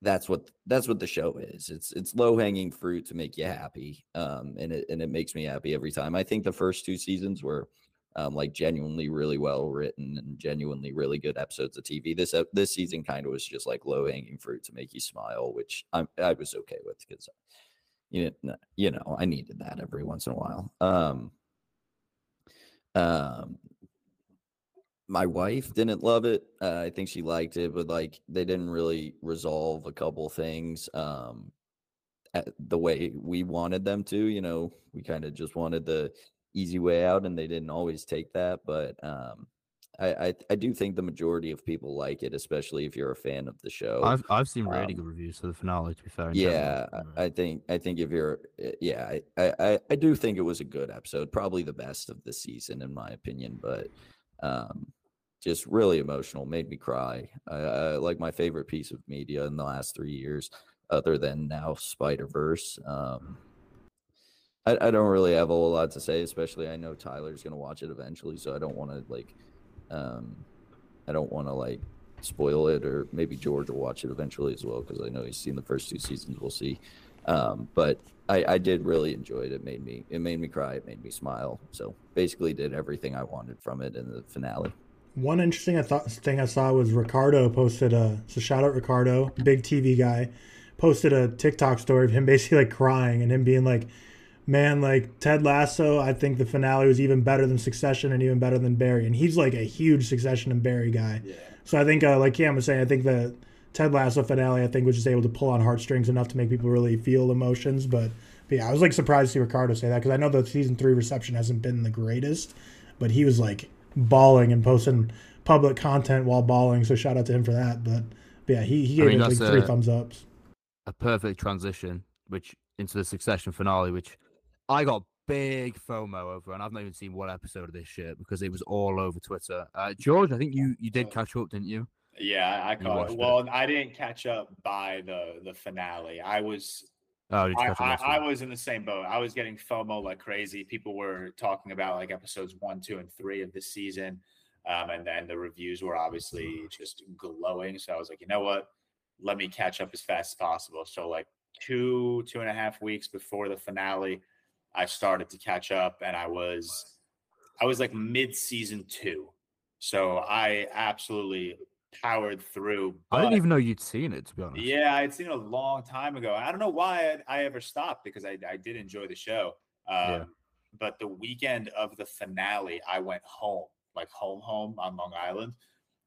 that's what that's what the show is. It's it's low hanging fruit to make you happy, um, and it and it makes me happy every time. I think the first two seasons were um, like genuinely really well written and genuinely really good episodes of TV. This ep- this season kind of was just like low hanging fruit to make you smile, which I'm I was okay with because you know you know I needed that every once in a while. Um, um, my wife didn't love it. Uh, I think she liked it, but like they didn't really resolve a couple things um, the way we wanted them to. You know, we kind of just wanted the easy way out, and they didn't always take that. But um, I, I I do think the majority of people like it, especially if you're a fan of the show. I've I've seen really um, good reviews for the finale. To be fair, yeah. I- think I think if you're uh, yeah, I, I I- I do think it was a good episode, probably the best of the season in my opinion, but um just really emotional, made me cry. I, I like my favorite piece of media in the last three years, other than now Spider Verse. Um, I, I don't really have a whole lot to say, especially I know Tyler's gonna watch it eventually, so I don't want to like, um, I don't want to like spoil it, or maybe George will watch it eventually as well because I know he's seen the first two seasons. We'll see. Um, but I, I did really enjoy it. It made me it made me cry. It made me smile. So basically, did everything I wanted from it in the finale. One interesting I thought, thing I saw was Ricardo posted a so shout out Ricardo, big TV guy, posted a TikTok story of him basically like crying and him being like, "Man, like Ted Lasso, I think the finale was even better than Succession and even better than Barry." And he's like a huge Succession and Barry guy. Yeah. So I think, uh, like Cam was saying, I think the Ted Lasso finale, I think, was just able to pull on heartstrings enough to make people really feel emotions. But, but yeah, I was like surprised to see Ricardo say that because I know the season three reception hasn't been the greatest, but he was like bawling and posting public content while bawling. So shout out to him for that. But, but yeah, he, he I gave mean, it like that's three thumbs ups. a perfect transition, which into the Succession finale, which I got big FOMO over, and I've not even seen one episode of this shit because it was all over Twitter. Uh, George, I think you you did catch up, didn't you? Yeah, I caught watched it. Well, I didn't catch up by the the finale. I was Oh, I? I, I was in the same boat. I was getting FOMO like crazy. People were talking about like episodes one, two, and three of this season. Um, and then the reviews were obviously just glowing. So I was like, you know what? Let me catch up as fast as possible. So like two, two and a half weeks before the finale, I started to catch up and I was I was like mid season two. So I absolutely powered through. I didn't even know you'd seen it, to be honest. yeah, I'd seen it a long time ago. I don't know why I, I ever stopped because I, I did enjoy the show. Um, Yeah. But the weekend of the finale, I went home, like home, home on Long Island.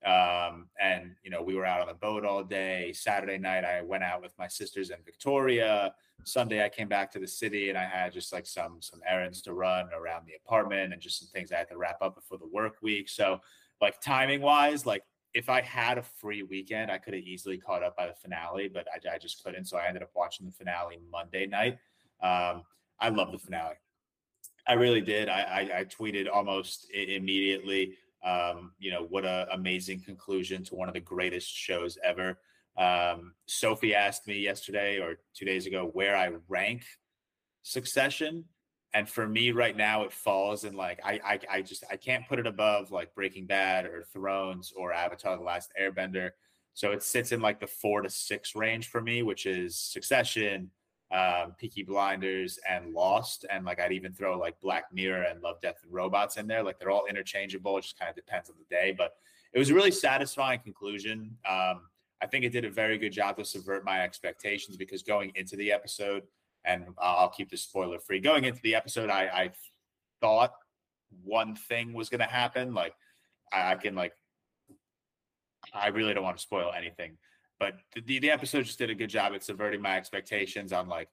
Um, and, you know, we were out on the boat all day. Saturday night, I went out with my sisters in Victoria. Sunday, I came back to the city and I had just like some some errands to run around the apartment and just some things I had to wrap up before the work week. So, like timing wise, like if I had a free weekend, I could have easily caught up by the finale, but I, I just couldn't. So I ended up watching the finale Monday night. Um, I love the finale. I really did. I, I, I tweeted almost immediately. Um, you know what a amazing conclusion to one of the greatest shows ever. Um, Sophie asked me yesterday or two days ago where I rank Succession, and for me right now, it falls in like I, I I just I can't put it above like Breaking Bad or Thrones or Avatar: The Last Airbender. So it sits in like the four to six range for me, which is Succession, um, Peaky Blinders, and Lost. And like I'd even throw like Black Mirror and Love, Death, and Robots in there. Like they're all interchangeable. It just kind of depends on the day. But it was a really satisfying conclusion. Um, I think it did a very good job to subvert my expectations because going into the episode, and I'll keep this spoiler free. Going into the episode, I, I thought one thing was going to happen. Like I, I, can like, I really don't want to spoil anything, but the, the episode just did a good job at subverting my expectations on like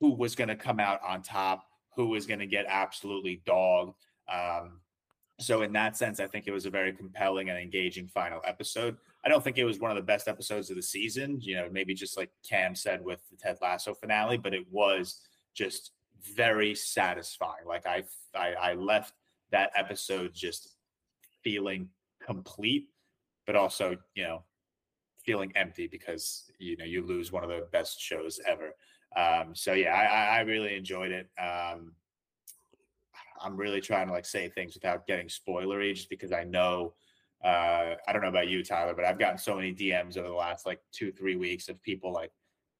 who was going to come out on top, who was going to get absolutely dogged. Um, so in that sense, I think it was a very compelling and engaging final episode. I don't think it was one of the best episodes of the season. You know, maybe just like Cam said with the Ted Lasso finale, but it was just very satisfying. Like I, I, I left that episode just feeling complete, but also you know feeling empty because you know you lose one of the best shows ever. Um, so yeah, I, I really enjoyed it. Um, I'm really trying to like say things without getting spoilery, just because I know uh, I don't know about you, Tyler, but I've gotten so many DMs over the last like two, three weeks of people like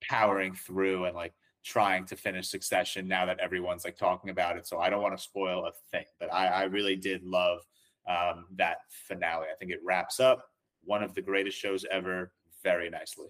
powering through and like trying to finish Succession now that everyone's like talking about it. So I don't want to spoil a thing, but I, I really did love um, that finale. I think it wraps up one of the greatest shows ever very nicely.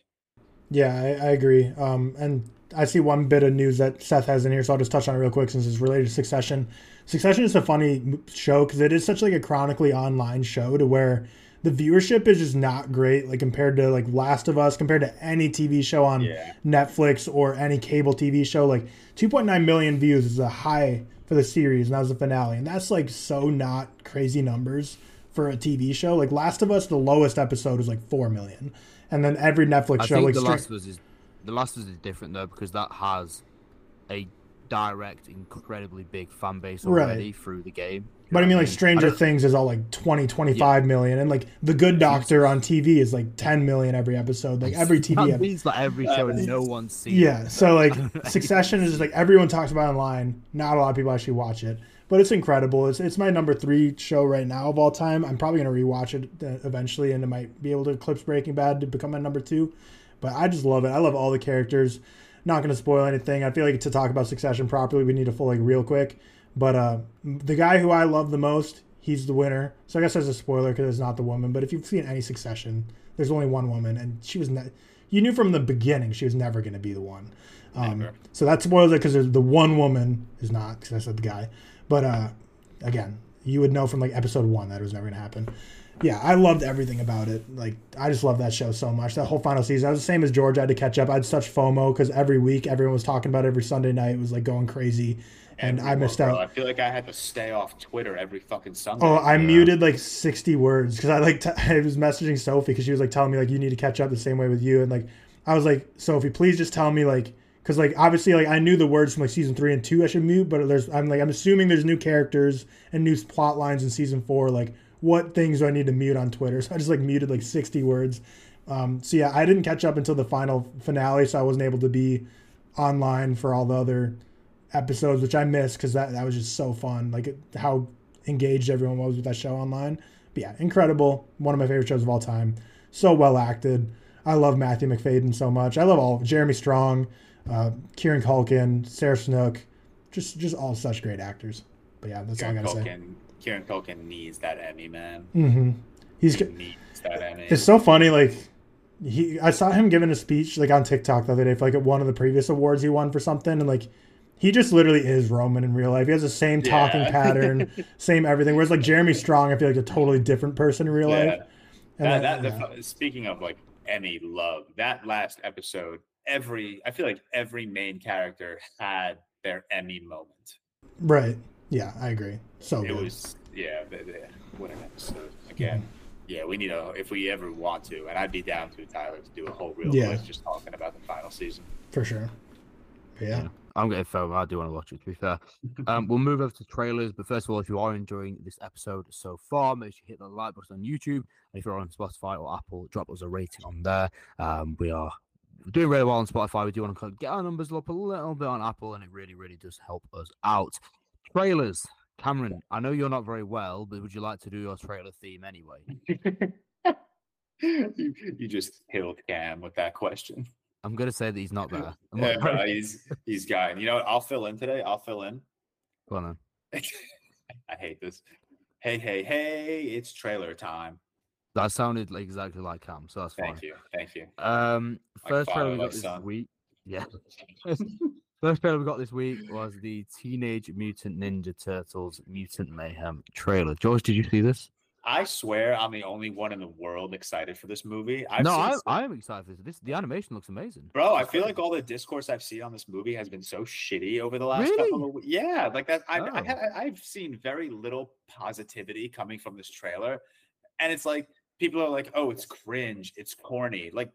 Yeah, I, I agree. Um, and I see one bit of news that Seth has in here, so I'll just touch on it real quick since it's related to Succession. Succession is a funny show because it is such like a chronically online show to where the viewership is just not great like compared to like Last of Us compared to any TV show on yeah. Netflix or any cable TV show like 2.9 million views is a high for the series and that was the finale and that's like so not crazy numbers for a TV show like Last of Us the lowest episode was like 4 million and then every Netflix I show think like the Last of Us is the Last of Us is different though because that has a direct, incredibly big fan base already right. through the game. But I mean, like Stranger Things is all like 20, 25 yeah. million, and like The Good Doctor on TV is like 10 million every episode. Like every TV. That means like every show and no one's seen. Yeah, so like [LAUGHS] Succession is just like everyone talks about online. Not a lot of people actually watch it, but it's incredible. It's it's my number three show right now of all time. I'm probably gonna rewatch it uh, eventually, and it might be able to eclipse Breaking Bad to become my number two. But I just love it. I love all the characters not going to spoil anything. I feel like to talk about Succession properly, we need to full like real quick. But uh, the guy who I love the most, he's the winner. So I guess there's a spoiler because it's not the woman. But if you've seen any Succession, there's only one woman, and she was ne- you knew from the beginning she was never going to be the one. Um, so that spoils it because the one woman is not because I said the guy. But uh, again, you would know from like episode one that it was never going to happen yeah, I loved everything about it. Like, I just love that show so much. That whole final season, I was the same as George. I had to catch up. I had such FOMO because every week everyone was talking about it every Sunday night. It was like going crazy, and I missed bro, out. I feel like I had to stay off Twitter every fucking Sunday. Oh, I yeah. muted like sixty words because I like t- [LAUGHS] I was messaging Sophie because she was like telling me like you need to catch up the same way with you, and like I was like Sophie, please just tell me like because like obviously like I knew the words from like season three and two I should mute, but there's I'm like I'm assuming there's new characters and new plot lines in season four like what things do I need to mute on Twitter? [LAUGHS] So I just like muted like 60 words. Um, so yeah, I didn't catch up until the final finale, so I wasn't able to be online for all the other episodes, which I missed because that, that was just so fun. Like how engaged everyone was with that show online. But yeah, incredible. One of my favorite shows of all time. So well acted. I love Matthew Macfadyen so much. I love all Jeremy Strong, uh, Kieran Culkin, Sarah Snook, just just all such great actors. But yeah, that's Kieran all I gotta Culkin, say. Kieran Culkin needs that Emmy, man. Mm-hmm. He's he needs that Emmy. It's so funny, like he. I saw him giving a speech like on TikTok the other day for like one of the previous awards he won for something, and like he just literally is Roman in real life. He has the same talking yeah. pattern, [LAUGHS] same everything. Whereas like Jeremy Strong, I feel like a totally different person in real yeah. life. And that, that, the, speaking of like Emmy love, that last episode, every I feel like every main character had their Emmy moment. Right. Yeah, I agree. So it good. was yeah, what an episode again. Mm-hmm. yeah, we need a if we ever want to, and I'd be down to Tyler to do a whole real Yeah. quick just talking about the final season. for sure. Yeah. Yeah. I'm getting FOMO. I do want to watch it. To be fair, [LAUGHS] um, we'll move over to trailers. But first of all, if you are enjoying this episode so far, make sure you hit the like button on YouTube. And if you're on Spotify or Apple, drop us a rating on there. Um, we are doing really well on Spotify. We do want to get our numbers up a little bit on Apple, and it really, really does help us out. Trailers, Cameron. I know you're not very well, but would you like to do your trailer theme anyway? [LAUGHS] you, you just killed Cam with that question. I'm gonna say that he's not there. [LAUGHS] Yeah, very- he's he's got. You know what? I'll fill in today. I'll fill in. Go on then. [LAUGHS] I hate this. Hey, hey, hey! It's trailer time. That sounded like exactly like Cam, so that's fine. Thank you, thank you. Um, Like first trailer we got this son. week. Yeah. [LAUGHS] [LAUGHS] first trailer we got this week was the Teenage Mutant Ninja Turtles Mutant Mayhem trailer. George, did you see this? I swear, I'm the only one in the world excited for this movie. I've no, I, I am excited for this. this. The animation looks amazing. Bro, I feel like all the discourse I've seen on this movie has been so shitty over the last Really? couple of weeks. Yeah, like that. I Oh. ha- I've seen very little positivity coming from this trailer, and it's like people are like, "Oh, it's cringe, it's corny." Like,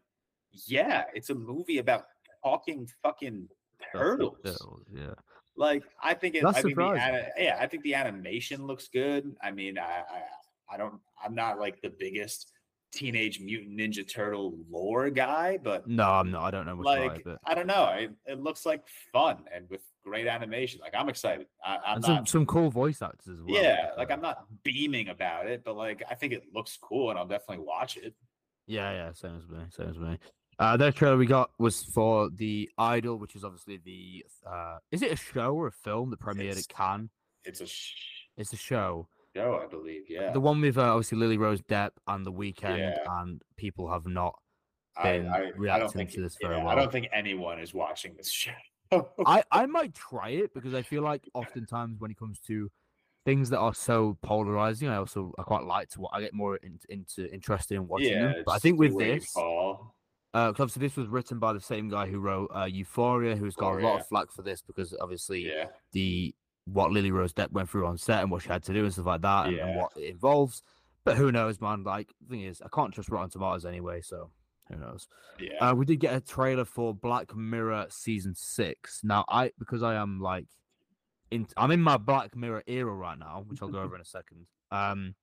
yeah, it's a movie about talking fucking turtles. Turtles, Yeah. Like, I think it. That's I think the, yeah, I think the animation looks good. I mean, I, I, I don't. I'm not like the biggest Teenage Mutant Ninja Turtle lore guy, but No, I'm not. I don't know like. But... I don't know. It, it looks like fun and with great animation. Like I'm excited. I, I'm And some, not. some cool voice actors as well. yeah, like I'm not beaming about it, but like I think it looks cool and I'll definitely watch it. Yeah, yeah, same as me, same as me. Uh, that trailer we got was for the Idol, which is obviously the. Uh, is it a show or a film that premiered It's- at Cannes? It's a sh- It's a show. show, I believe. Yeah. The one with uh, obviously Lily Rose Depp and The Weeknd, Yeah. and people have not. Been I, I reacting don't think to this very yeah, I don't think anyone is watching this show. I I might try it because I feel like oftentimes when it comes to things that are so polarizing, I also I quite like to. I get more in, into interested in watching yeah, them. But I think with this. Uh, obviously, this was written by the same guy who wrote uh, Euphoria, who's got a lot Euphoria. of flack for this because obviously yeah, the what Lily Rose Depp went through on set and what she had to do and stuff like that, and, and what it involves. But who knows, man? Like, the thing is, I can't trust Rotten Tomatoes anyway, so who knows? yeah. Uh, we did get a trailer for Black Mirror season six. Now, I because I am like, in I'm in my Black Mirror era right now, which I'll go over in a second. Um,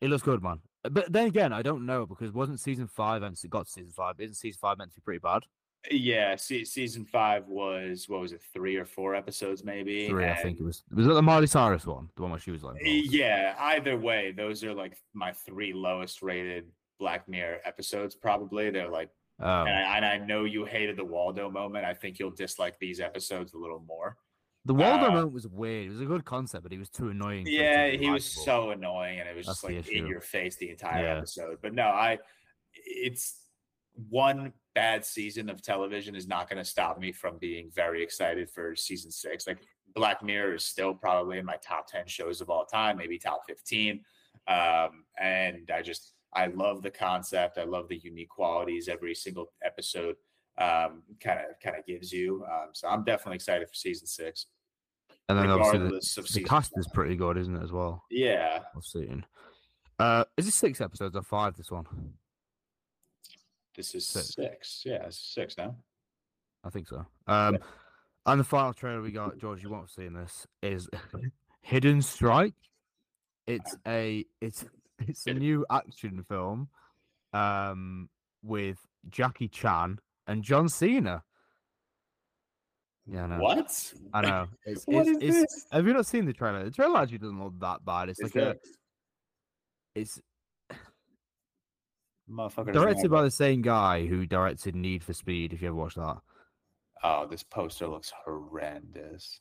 it looks good, man. But then again, I don't know because wasn't season five and it got to season five? Isn't season five meant to be pretty bad? yeah, se- season five was what was it, three or four episodes maybe? Three, I think it was. Was it the Miley Cyrus one? The one where she was like. Yeah, either way, those are like my three lowest rated Black Mirror episodes. Probably they're like, Oh, and, I, and I know you hated the Waldo moment. I think you'll dislike these episodes a little more. the Waldo uh, moment was weird. It was a good concept, but he was too annoying. Yeah, he was so annoying, and it was That's just like in your face the entire Yeah. episode. But no, I, it's one bad season of television is not going to stop me from being very excited for season six. Like Black Mirror is still probably in my top ten shows of all time, maybe top fifteen. Um, and I just I love the concept. I love the unique qualities every single episode um kind of kind of gives you. Um, so I'm definitely excited for season six. And then obviously the, of the cast is pretty good, isn't it, as well? Yeah, I've seen. Uh, is it six episodes or five? This one, this is Six. six. Yeah, it's six now. I think so. Um, and the final trailer we got, George, you won't have seen this, is [LAUGHS] Hidden Strike. It's a it's [LAUGHS] it's a new action film, um, with Jackie Chan and John Cena. Yeah, I know. What? I [LAUGHS] know. It's, What it's, is it's, this? Have you not seen the trailer? The trailer actually doesn't look that bad. It's Is like a it's directed by the same guy who directed Need for Speed. If you ever watched that, Oh, this poster looks horrendous.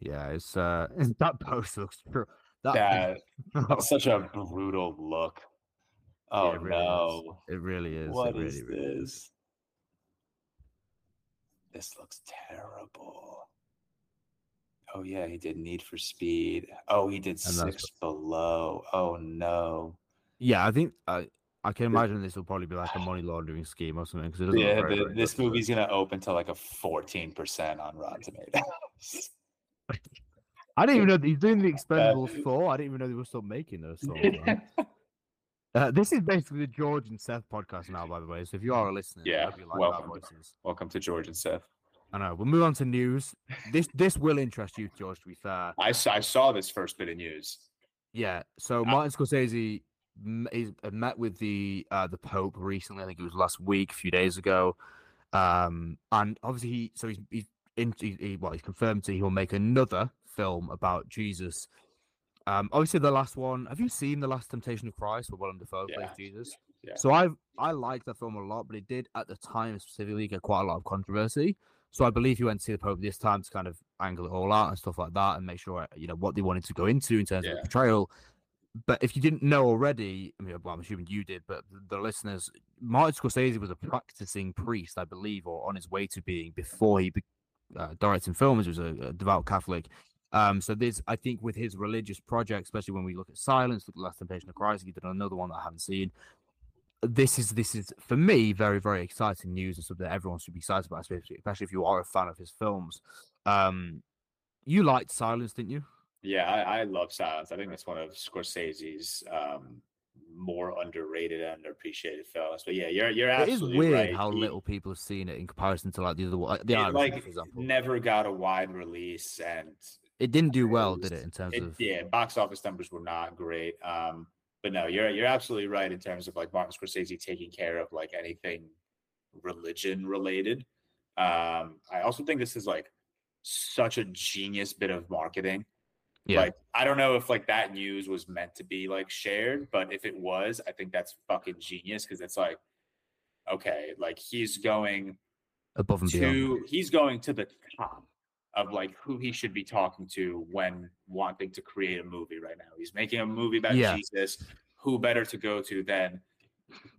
yeah, it's uh [LAUGHS] that post looks true. That, [LAUGHS] That that's such a brutal look. Oh it really is. no. it really is. What it really, is really is. this? This looks terrible. Oh yeah, he did Need for Speed. Oh, he did Six Below. Oh no. Yeah, I think I I can imagine this will probably be like a money laundering scheme or something it doesn't. Yeah, very, the, very this good, does it? movie's gonna open to like a fourteen percent on Rotten Tomatoes. [LAUGHS] I didn't even know that he's doing the Expendables four. I didn't even know they were still making those man. [LAUGHS] Uh, this is basically the George and Seth podcast now, by the way. So if you are a listener, Yeah, like our welcome. voices. Welcome to George and Seth. I know. We'll move on to news. This this will interest you, George. To be fair, I saw, I saw this first bit of news. yeah. So Martin Scorsese is, uh, met with the uh, the Pope recently. I think it was last week, a few days ago. Um, and obviously, he so he's he's in, he, he, well, he's confirmed that he will make another film about Jesus. Um, obviously, the last one. Have you seen the Last Temptation of Christ, where Willem Dafoe plays Jesus? Yeah. So I I liked that film a lot, but it did at the time specifically get quite a lot of controversy. So I believe he went to see the Pope this time to kind of angle it all out and stuff like that, and make sure you know what they wanted to go into in terms of the portrayal. But if you didn't know already, I mean, well, I'm assuming you did, but the, the listeners, Martin Scorsese was a practicing priest, I believe, or on his way to being before he be, uh, directing films. He was a, a devout Catholic. Um, so this, I think, with his religious project, especially when we look at Silence, look at Last Temptation of Christ, he did another one that I haven't seen. This is this is for me very very exciting news and something that everyone should be excited about, especially, especially if you are a fan of his films. Um, you liked Silence, didn't you? Yeah, I, I love Silence. I think that's one of Scorsese's um, more underrated and underappreciated films. But yeah, you're you're It is absolutely weird right. how He- little people have seen it in comparison to like the other one, the it, Irishman, like for example. never got a wide release, and It didn't do well, was- did it? In terms it, of yeah, box office numbers were not great. Um, but no, you're you're absolutely right in terms of like Martin Scorsese taking care of like anything religion related. Um, I also think this is like such a genius bit of marketing. yeah, Like I don't know if like that news was meant to be like shared, but if it was, I think that's fucking genius because it's like, okay, like he's going above and beyond. he's going to the top of like who he should be talking to when wanting to create a movie right now. He's making a movie about Yeah. Jesus. Who better to go to than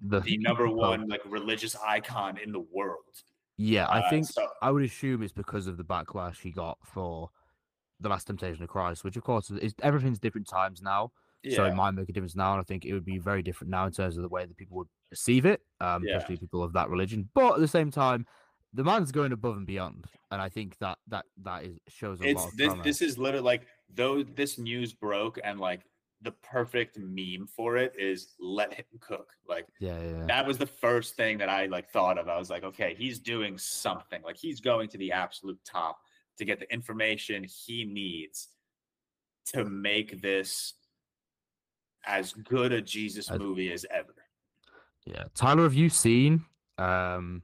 The, the number one like religious icon in the world? Yeah, I Uh, think so- I would assume it's because of the backlash he got for the Last Temptation of Christ, which of course is everything's different times now, so it might make a difference now. And I think it would be very different now in terms of the way that people would perceive it, um, Yeah. especially people of that religion. But at the same time, the man's going above and beyond, and I think that that that is shows a it's lot this this is literally like though this news broke and like the perfect meme for it is let him cook like yeah, yeah, yeah. that was the first thing that i like thought of i was like okay he's doing something like he's going to the absolute top to get the information he needs to make this as good a jesus movie as ever Yeah. Tyler, have you seen um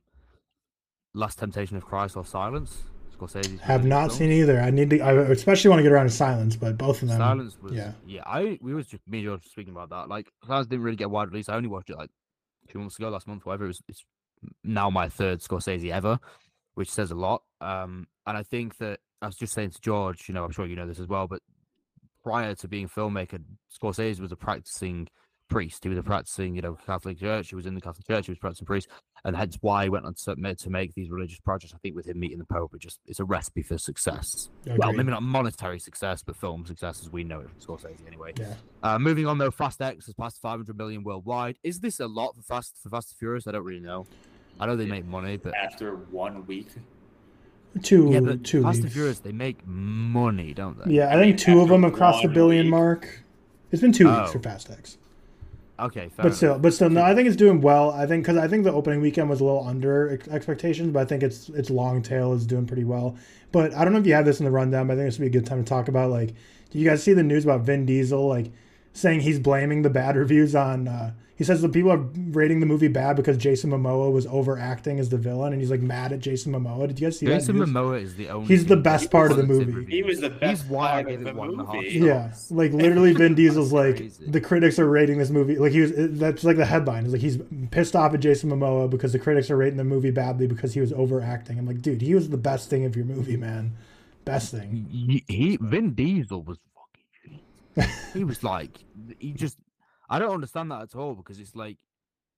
Last Temptation of Christ or Silence? Scorsese's Have not films? seen either. I need to. I especially want to get around to Silence, but both of them. Silence was yeah. yeah. I we was just me and George speaking about that. Like Silence didn't really get a wide release. I only watched it like two months ago, last month, whatever. It was, it's now my third Scorsese ever, which says a lot. Um, and I think that I was just saying to George, you know, I'm sure you know this as well, but prior to being a filmmaker, Scorsese was a practicing priest. He was a practicing, you know, Catholic church. He was in the Catholic church. He was a practicing priest, and hence why he went on to, to make these religious projects. I think with him meeting the Pope, it just it's a recipe for success. Well, maybe not monetary success, but film success as we know it from Scorsese anyway. Yeah. Uh, moving on though, Fast X has passed 500 million worldwide. Is this a lot for Fast for Fast and Furious? I don't really know. I know they make money, but after one week Two. yeah, but two Fast and. Furious they make money, don't they? Yeah, I, I think two of after them across the one billion week- mark. It's been two weeks Oh. for Fast X. Okay, fair but enough. still, but still, no, I think it's doing well. I think because I think the opening weekend was a little under ex- expectations, but I think it's its long tail is doing pretty well. But I don't know if you have this in the rundown, but I think this would be a good time to talk about. Like, do you guys see the news about Vin Diesel like saying he's blaming the bad reviews on? Uh, he says the people are rating the movie bad because Jason Momoa was overacting as the villain, and he's like mad at Jason Momoa. Did you guys see Jason that? news? Momoa is the only. He's the best part of the positive movie. he was the best He's why I gave of it the one and a half movie. Yeah, like literally, Vin Diesel's like crazy. the critics are rating this movie. Like he was, that's like the headline. Is like he's pissed off at Jason Momoa because the critics are rating the movie badly because he was overacting. I'm like, dude, he was the best thing of your movie, man. Best thing. he, he Vin Diesel was fucking he was like he just I don't understand that at all because it's like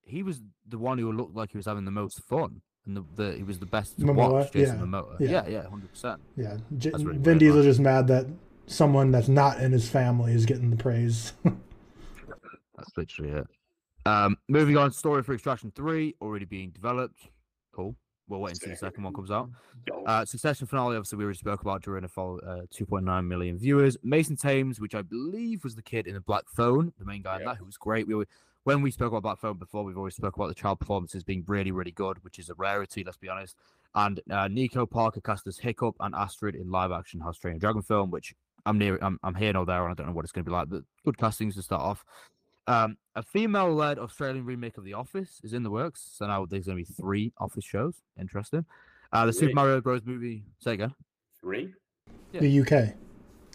he was the one who looked like he was having the most fun and the, the he was the best to Momoa, watch Jason yeah, Momoa. yeah. Yeah, yeah, hundred percent. Yeah, J- Vin Diesel's just mad that someone that's not in his family is getting the praise. [LAUGHS] That's literally it. Um, moving on, story for Extraction Three already being developed. Cool. We'll wait until the second one comes out. Uh, Succession finale, obviously, we already spoke about during a follow, uh, 2.9 million viewers. Mason Thames, which I believe was the kid in the black phone, the main guy in that, who was great. We were, when we spoke about Black Phone before, we've always spoke about the child performances being really, really good, which is a rarity. Let's be honest. And uh, Nico Parker cast as Hiccup and Astrid in live action House Train Dragon film, which I'm near, I'm, I'm here, no there, and I don't know what it's going to be like. But good castings to start off. Um, a female-led Australian remake of The Office is in the works, so now there's going to be three Office shows. Interesting. Uh, the Super Mario Bros. movie. Say again. Three? The UK,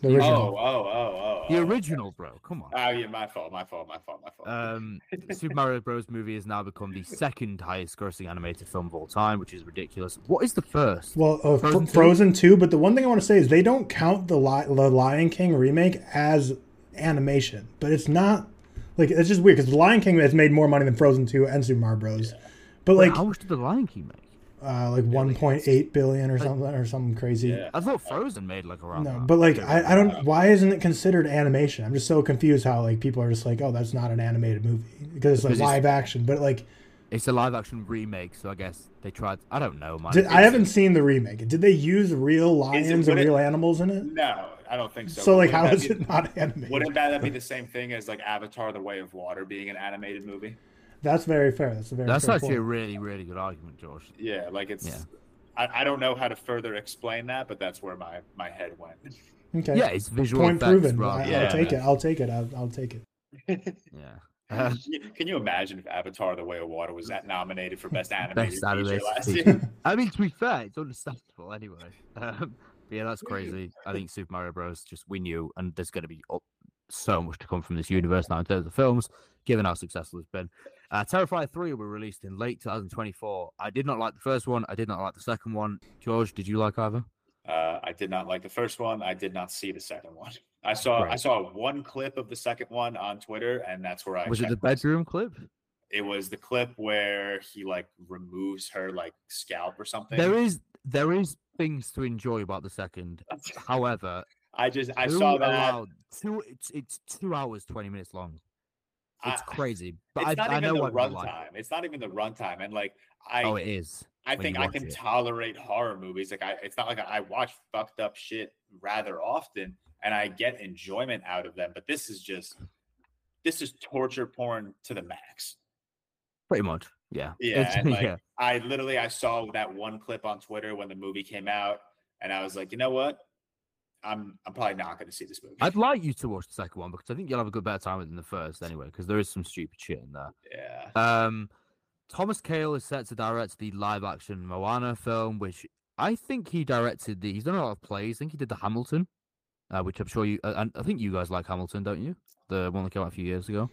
the original. Oh, oh, oh, oh. The oh, okay. original, bro. Come on. Oh, yeah, my fault, my fault, my fault, my fault. Um, [LAUGHS] the Super Mario Bros. movie has now become the second highest grossing animated film of all time, which is ridiculous. What is the first? Well, uh, Frozen Frozen, 2? Frozen 2, but the one thing I want to say is they don't count the, Li- the Lion King remake as animation, but it's not like it's just weird because the Lion King has made more money than Frozen 2 and Super Mario Bros. But Wait, like how much did the Lion King make? uh, like 1.8 billion or something or something crazy. yeah. I thought Frozen made like around. No, that. but like I, I don't. Why isn't it considered animation? I'm just so confused how like people are just like, oh, that's not an animated movie because it's like Because it's- live action. But like, it's a live action remake, so I guess they tried. I don't know, man. did, I haven't seen the remake. Did they use real lions and would it- real animals in it? No, I don't think so. So like, Wouldn't how that is be- it not animated? Wouldn't that be the same thing as like Avatar: The Way of Water being an animated movie? That's very fair. That's a very. That's fair actually a really, really good argument, George. Yeah, like it's. Yeah. I, I don't know how to further explain that, but that's where my my head went. okay. Yeah, it's visual Point effects, proven. rather- I, Yeah. I'll take it. I'll take it. I'll, I'll take it. [LAUGHS] Yeah. Uh, [LAUGHS] Can you- imagine if Avatar: The Way of Water was that nominated for best [LAUGHS] animated Best feature animated last feature. year? I mean, to be fair, it's understandable anyway. Um, but yeah, that's crazy. I think Super Mario Bros. just we knew, and there's going to be so much to come from this universe now in terms of films, given how successful it's been. Uh, Terrifier 3 will be released in late 2024. I did not like the first one. I did not like the second one. George, did you like either? Uh, I did not like the first one. I did not see the second one. [LAUGHS] I saw I saw one clip of the second one on Twitter, and that's where I Was it the bedroom clip? It was the clip where he like removes her like scalp or something. There is there is things to enjoy about the second. [LAUGHS] However, I just I saw that. allowed two it's it's two hours twenty minutes long. It's I- crazy. But it's I, not I even know the what you like. runtime. It's not even the runtime, and like I Oh, it is. I think I can it. tolerate horror movies. Like I, it's not like I watch fucked up shit rather often, and I get enjoyment out of them. But this is just, this is torture porn to the max. Pretty much. Yeah. Yeah, like yeah. I literally I saw that one clip on Twitter when the movie came out, and I was like, you know what, I'm I'm probably not going to see this movie. I'd like you to watch the second one because I think you'll have a good better time than the first anyway, because there is some stupid shit in there. yeah, Um, Thomas Kail is set to direct the live action Moana film, which I think he directed the. He's done a lot of plays. I think he did the Hamilton, uh, which I'm sure you. Uh, and I think you guys like Hamilton, don't you? The one that came out a few years ago.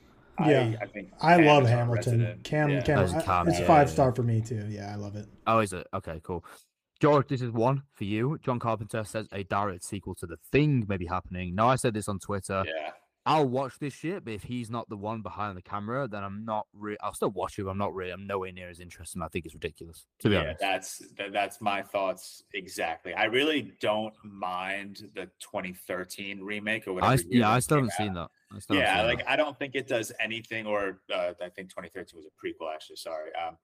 Yeah. I, I think I Cam love is our Hamilton. resident. Cam, Yeah. Cam, Oh, it's I- Cam, it's yeah, five yeah, star for me too. Yeah, I love it. Oh, is it? Okay, cool. George, this is one for you. John Carpenter says a direct sequel to The Thing may be happening. Now, I said this on Twitter. yeah. I'll watch this shit, but if he's not the one behind the camera, then I'm not. Re- I'll still watch it. But I'm not really. I'm nowhere near as interested. And I think it's ridiculous. To be yeah, honest, that's that, that's my thoughts exactly. I really don't mind the 2013 remake or whatever. I yeah, I still haven't seen that. I still Yeah, like that. I don't think it does anything, or uh, I think 2013 was a prequel. Actually, sorry. Um,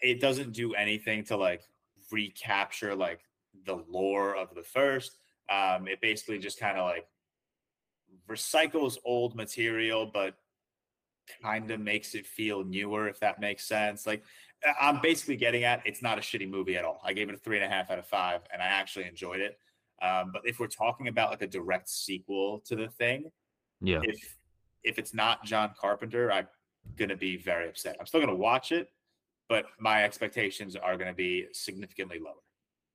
it doesn't do anything to like recapture like the lore of the first. Um, it basically just kind of like recycles old material, but kind of makes it feel newer, if that makes sense. Like I'm basically getting at it's not a shitty movie at all. I gave it a three and a half out of five, and I actually enjoyed it. Um, but if we're talking about like a direct sequel to the thing, yeah. if if it's not John Carpenter, I'm gonna be very upset. I'm still gonna watch it, but my expectations are gonna be significantly lower.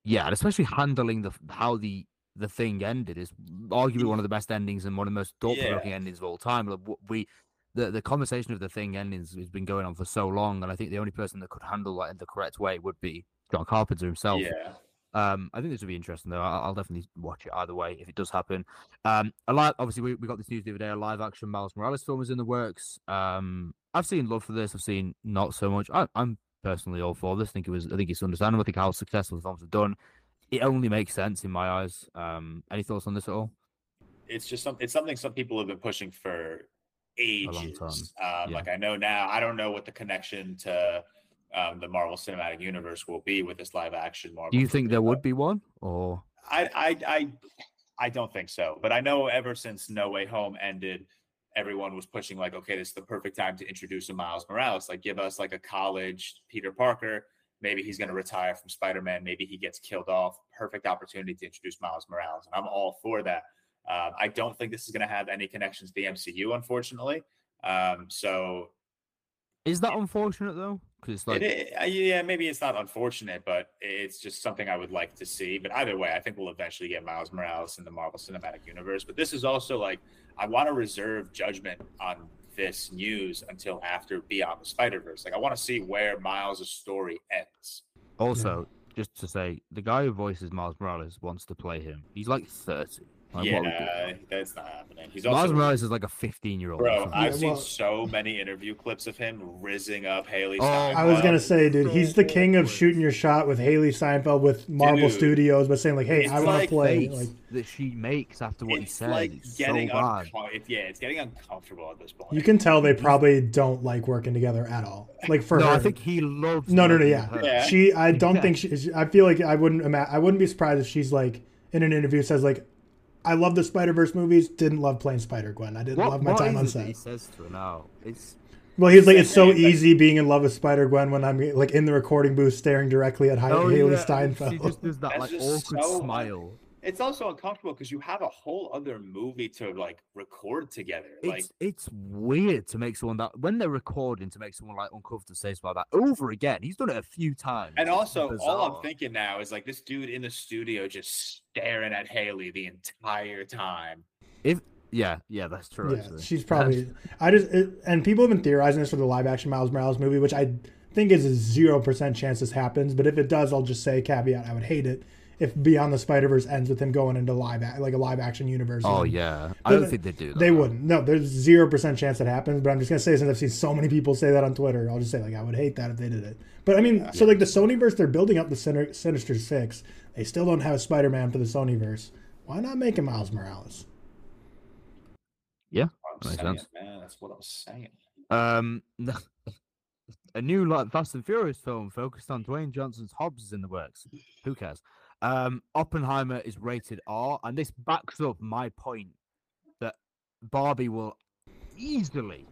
Yeah, and especially handling the how the the thing ended is arguably one of the best endings and one of the most thought-provoking endings of all time. Like, we the the conversation of the thing endings has been going on for so long, and I think the only person that could handle that in the correct way would be John Carpenter himself. Yeah, Um, I think this would be interesting though. I'll, I'll definitely watch it either way if it does happen. Um, a lot obviously we, we got this news the other day. A live action Miles Morales film is in the works. Um, I've seen love for this. I've seen not so much. I, I'm personally all for this. I think it was. I think it's understandable. I think how successful the films have done. It only makes sense in my eyes. Um, any thoughts on this at all? it's just some, it's something some people have been pushing for ages. Um, yeah. Like I know now, I don't know what the connection to um, the Marvel Cinematic Universe will be with this live action Marvel. Do you think movie, there would be one, or I, I, I, I don't think so. But I know ever since No Way Home ended, everyone was pushing like, okay, this is the perfect time to introduce a Miles Morales. Like, give us like a college Peter Parker. Maybe he's going to retire from Spider Man. Maybe he gets killed off. Perfect opportunity to introduce Miles Morales. And I'm all for that. Um, I don't think this is going to have any connections to the MCU, unfortunately. Um, so Is that unfortunate though? Because it's like it, i- yeah, maybe it's not unfortunate, but it's just something I would like to see. But either way, I think we'll eventually get Miles Morales in the Marvel Cinematic Universe. But this is also like I want to reserve judgment on this news until after Beyond the Spider Verse. Like I want to see where Miles' story ends. also just to say the guy who voices Miles Morales wants to play him. He's like thirty. Like, what are we doing? yeah, that's not happening. He's Miles also Morales is like a fifteen-year-old. Bro, I've Yeah, seen well- so many interview clips of him rizzing up Hailee. Oh, Steinfeld. I was gonna say, dude, he's the king of shooting your shot with Hailee Steinfeld with Marvel Dude. Studios, but saying like, "Hey, I want to like play." Like, that she makes after what he it's says. like it's getting so bad. uncom- it- yeah, it's getting uncomfortable at this point. you can tell they probably don't like working together at all. Like for no, her, I think he loves. No, no, no, yeah. Yeah. she. I don't Yeah. think she. I feel like I wouldn't. Ima- I wouldn't be surprised if she's like in an interview says like, "I love the Spider Verse movies. Didn't love playing Spider Gwen. I didn't What, love my what time is on it that he set." says to her now? It's Well, he's like, "It's so thing. easy being in love with Spider Gwen when I'm like in the recording booth staring directly at Hi- oh, Hailee yeah, Steinfeld." She just does that That's like just awkward so- smile. It's also uncomfortable because you have a whole other movie to like record together. Like It's it's weird to make someone that when they're recording to make someone like uncomfortable to say something like that over again. He's done it a few times. and also all. I'm thinking now is like this dude in the studio just staring at Hailee the entire time. If Yeah, yeah, that's true. Yeah, actually. she's probably. I just it, and people have been theorizing this for the live action Miles Morales movie, which I think is a zero percent chance this happens. But if it does, I'll just say caveat: I would hate it if Beyond the Spider Verse ends with him going into live a- like a live action universe. Oh and yeah, I don't think they do. That, They though. wouldn't. No, there's zero percent chance that happens. But I'm just gonna say since I've seen so many people say that on Twitter, I'll just say like I would hate that if they did it. But I mean, so like the Sonyverse, they're building up the Sin- Sinister Six. They still don't have Spider Man for the Sonyverse. Why not make it Miles Morales? I'm Makes saying, sense. man, that's what I'm saying. Um, [LAUGHS] a new like Fast and Furious film focused on Dwayne Johnson's Hobbs is in the works. Who cares? Um, Oppenheimer is rated R, and this backs up my point that Barbie will easily.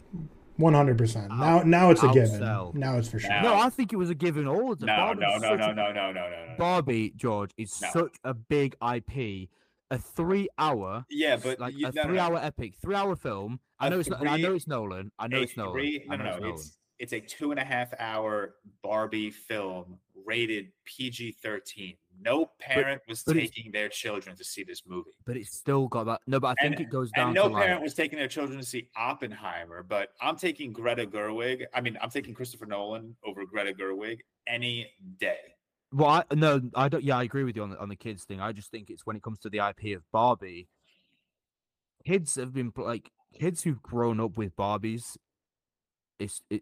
One hundred percent. Now, now it's a given. outsell. Now it's for sure. No, I think it was a given all the time. No, no, no, no, no, no, no, no. Barbie George is No. such a big IP. A three-hour, Yeah, but like you, a no, no, no. three-hour epic, three-hour film. I A know it's not, I know it's Nolan. I know it's Nolan. three- I no, know no, it's no. Nolan. It's it's a two and a half hour Barbie film rated PG thirteen. No parent was but taking their children to see this movie. but it's still got that. No, but I think And- it goes down no to like, parent was taking their children to see Oppenheimer, but I'm taking Greta Gerwig. I mean, I'm taking Christopher Nolan over Greta Gerwig any day. Well, I, no, I don't. Yeah, I agree with you on the on the kids thing. I just think it's when it comes to the IP of Barbie, kids have been like kids who've grown up with Barbies. It's it,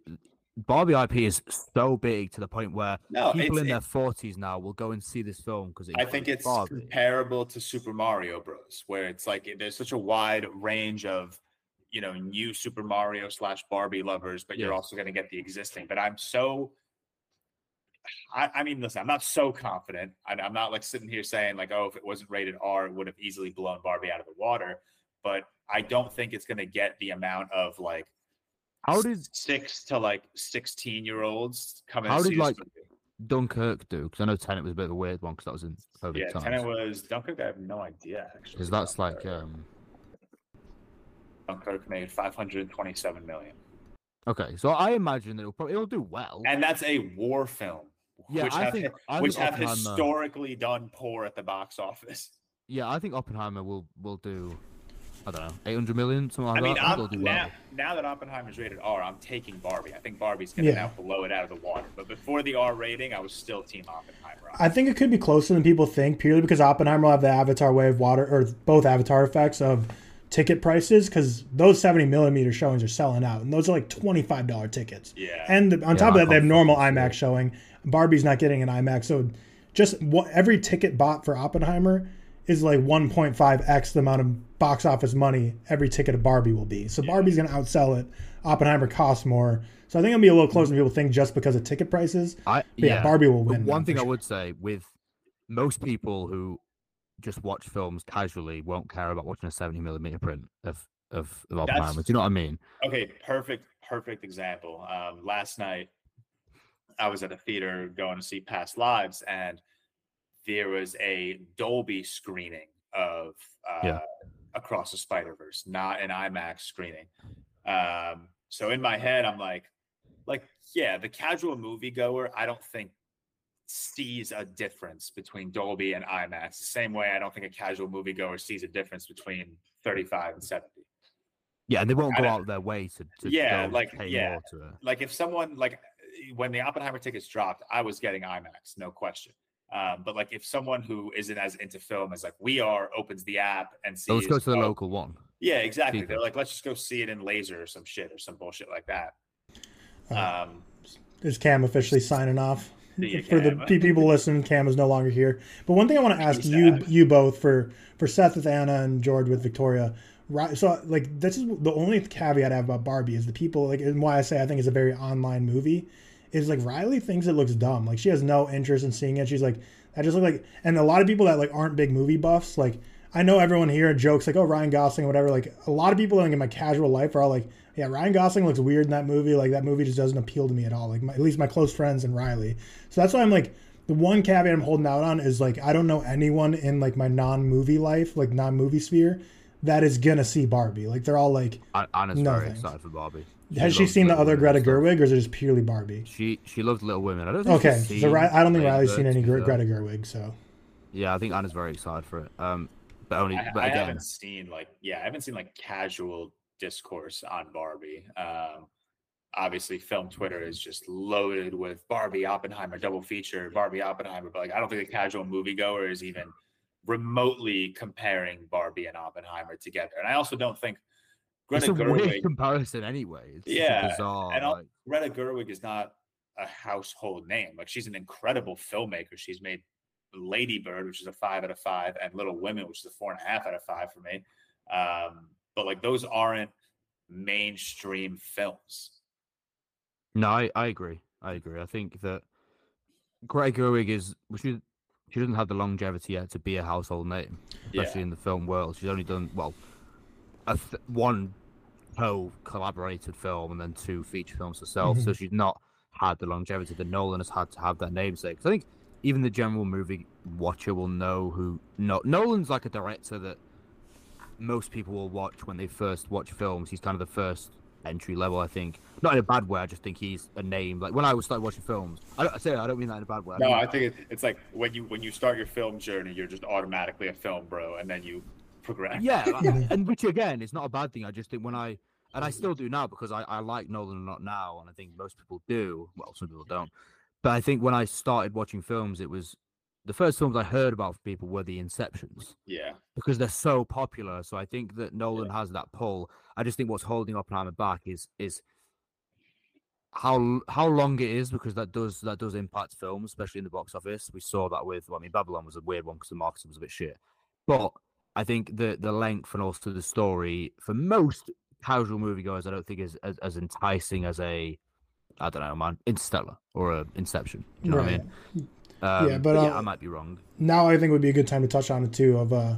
Barbie IP is so big to the point where No, people in their forties now will go and see this film because I think it's Barbie. comparable to Super Mario Bros, where it's like there's such a wide range of you know new Super Mario slash Barbie lovers, but you're also going to get the existing. But I'm so, I, I mean, listen, I'm not so confident. I, I'm not like sitting here saying like, oh, if it wasn't rated R, it would have easily blown Barbie out of the water. But I don't think it's going to get the amount of like How did six to like 16 year olds coming. How did, like. Dunkirk do? Because I know Tenet was a bit of a weird one because that was in COVID yeah, times. Tenet was Dunkirk. I have no idea actually. Because that's like um Dunkirk made 527 million. okay. So I imagine that it'll probably it'll do well. and that's a war film, Yeah, which I have, think- I which think have historically done poor at the box office. Yeah, I think Oppenheimer will will do. I don't know, eight hundred million, something like I mean, that. I think I'm, do now, well. now that Oppenheimer's rated R, I'm taking Barbie. I think Barbie's going to Yeah. now blow it out of the water. But before the R rating, I was still Team Oppenheimer. I think it could be closer than people think, purely because Oppenheimer will have the Avatar wave water or both Avatar effects of ticket prices, because those seventy millimeter showings are selling out, and those are like twenty five dollar tickets. yeah, And on Yeah, top of that, they have normal IMAX showing. Barbie's not getting an IMAX, so just what every ticket bought for Oppenheimer is like 1.5x the amount of box office money every ticket of Barbie will be. So Barbie's going to outsell it. Oppenheimer costs more, so I think it'll be a little closer than people think just because of ticket prices. I But yeah, Barbie will But win. one for thing I would say with most people who just watch films casually won't care about watching a seventy millimeter print of of, of Oppenheimer. Do you know what I mean? Okay, perfect, perfect example. Um, last night, I was at a theater going to see Past Lives, and there was a Dolby screening of uh, Yeah. Across the Spider Verse, not an IMAX screening. Um, so in my head, I'm like, like, yeah, the casual moviegoer, I don't think sees a difference between Dolby and IMAX. The same way I don't think a casual moviegoer sees a difference between 35 and 70. Yeah, and they won't go out of their way to, to Yeah, like, pay yeah. more to it. Like if someone like when the Oppenheimer tickets dropped, I was getting IMAX, no question. Um, but like if someone who isn't as into film as like we are opens the app and sees, So let's go to the oh, local one. Yeah, exactly. cheaper. They're like, let's just go see it in laser or some shit or some bullshit like that. Uh, Um, Is Cam officially signing off? See [LAUGHS] For the Cam. pe- people listening, Cam is no longer here. But one thing I want to ask you, you both, for for Seth with Anna and George with Victoria, right? So like this is the only caveat I have about Barbie is the people like, and why I say I think it's a very online movie, is like Riley thinks it looks dumb. Like she has no interest in seeing it. She's like, I just look like, and a lot of people that like aren't big movie buffs, like I know everyone here jokes like, oh Ryan Gosling, whatever. Like a lot of people like in my casual life are all like, yeah, Ryan Gosling looks weird in that movie. Like that movie just doesn't appeal to me at all. Like my, at least my close friends and Riley. So that's why I'm like, the one caveat I'm holding out on is like I don't know anyone in like my non-movie life, like non-movie sphere, that is gonna see Barbie. Like they're all like, Anna's No very excited for Barbie. Has she loves seen the Little other Women Greta and. Gerwig, or is it just purely Barbie? She she loves Little Women. I don't think Okay, she's so Ri- I don't think Lady Riley's Bird, seen any Gre- fair. Greta Gerwig. So Yeah, I think Anna's very excited for it. Um, but only I, but I again, haven't seen like yeah, I haven't seen like casual discourse on Barbie. Um, obviously, film Twitter is just loaded with Barbie Oppenheimer double feature, Barbie Oppenheimer. But like, I don't think a casual moviegoer is even remotely comparing Barbie and Oppenheimer together. And I also don't think it's Greta a weird comparison anyway. It's Yeah, bizarre. and like, Greta Gerwig is not a household name. Like she's an incredible filmmaker. She's made Lady Bird, which is a five out of five, and Little Women, which is a four and a half out of five for me. Um, but like those aren't mainstream films. No, I, I agree. I agree. I think that Greta Gerwig is she she doesn't have the longevity yet to be a household name, especially in the film world. She's only done well, a th- one co collaborated film and then two feature films herself. So mm-hmm. she's not had the longevity that Nolan has had to have that namesake. 'Cause I think even the general movie watcher will know who no Nolan's like a director that most people will watch when they first watch films. He's kind of the first entry level, I think. Not in a bad way. I just think he's a name. Like when I was started watching films, I don't I say I don't mean that in a bad way. No, mean, I think it, it's like when you when you start your film journey, you're just automatically a film bro, and then you progress. yeah, [LAUGHS] and which again is not a bad thing. I just think when I and I still do now because I, I like Nolan a lot now, and I think most people do. Well, some people don't, but I think when I started watching films, it was the first films I heard about from people were the Inceptions yeah, because they're so popular. So I think that Nolan has that pull. I just think what's holding Oppenheimer back is is how how long it is because that does that does impact films, especially in the box office. We saw that with well, I mean Babylon was a weird one because the marketing was a bit shit, but I think the the length and also the story for most casual moviegoers, I don't think is as, as enticing as a I don't know, man, Interstellar or a Inception. Do you know what I mean? Um, Yeah, but, yeah, uh, I might be wrong. now I think would be a good time to touch on it too. Of uh,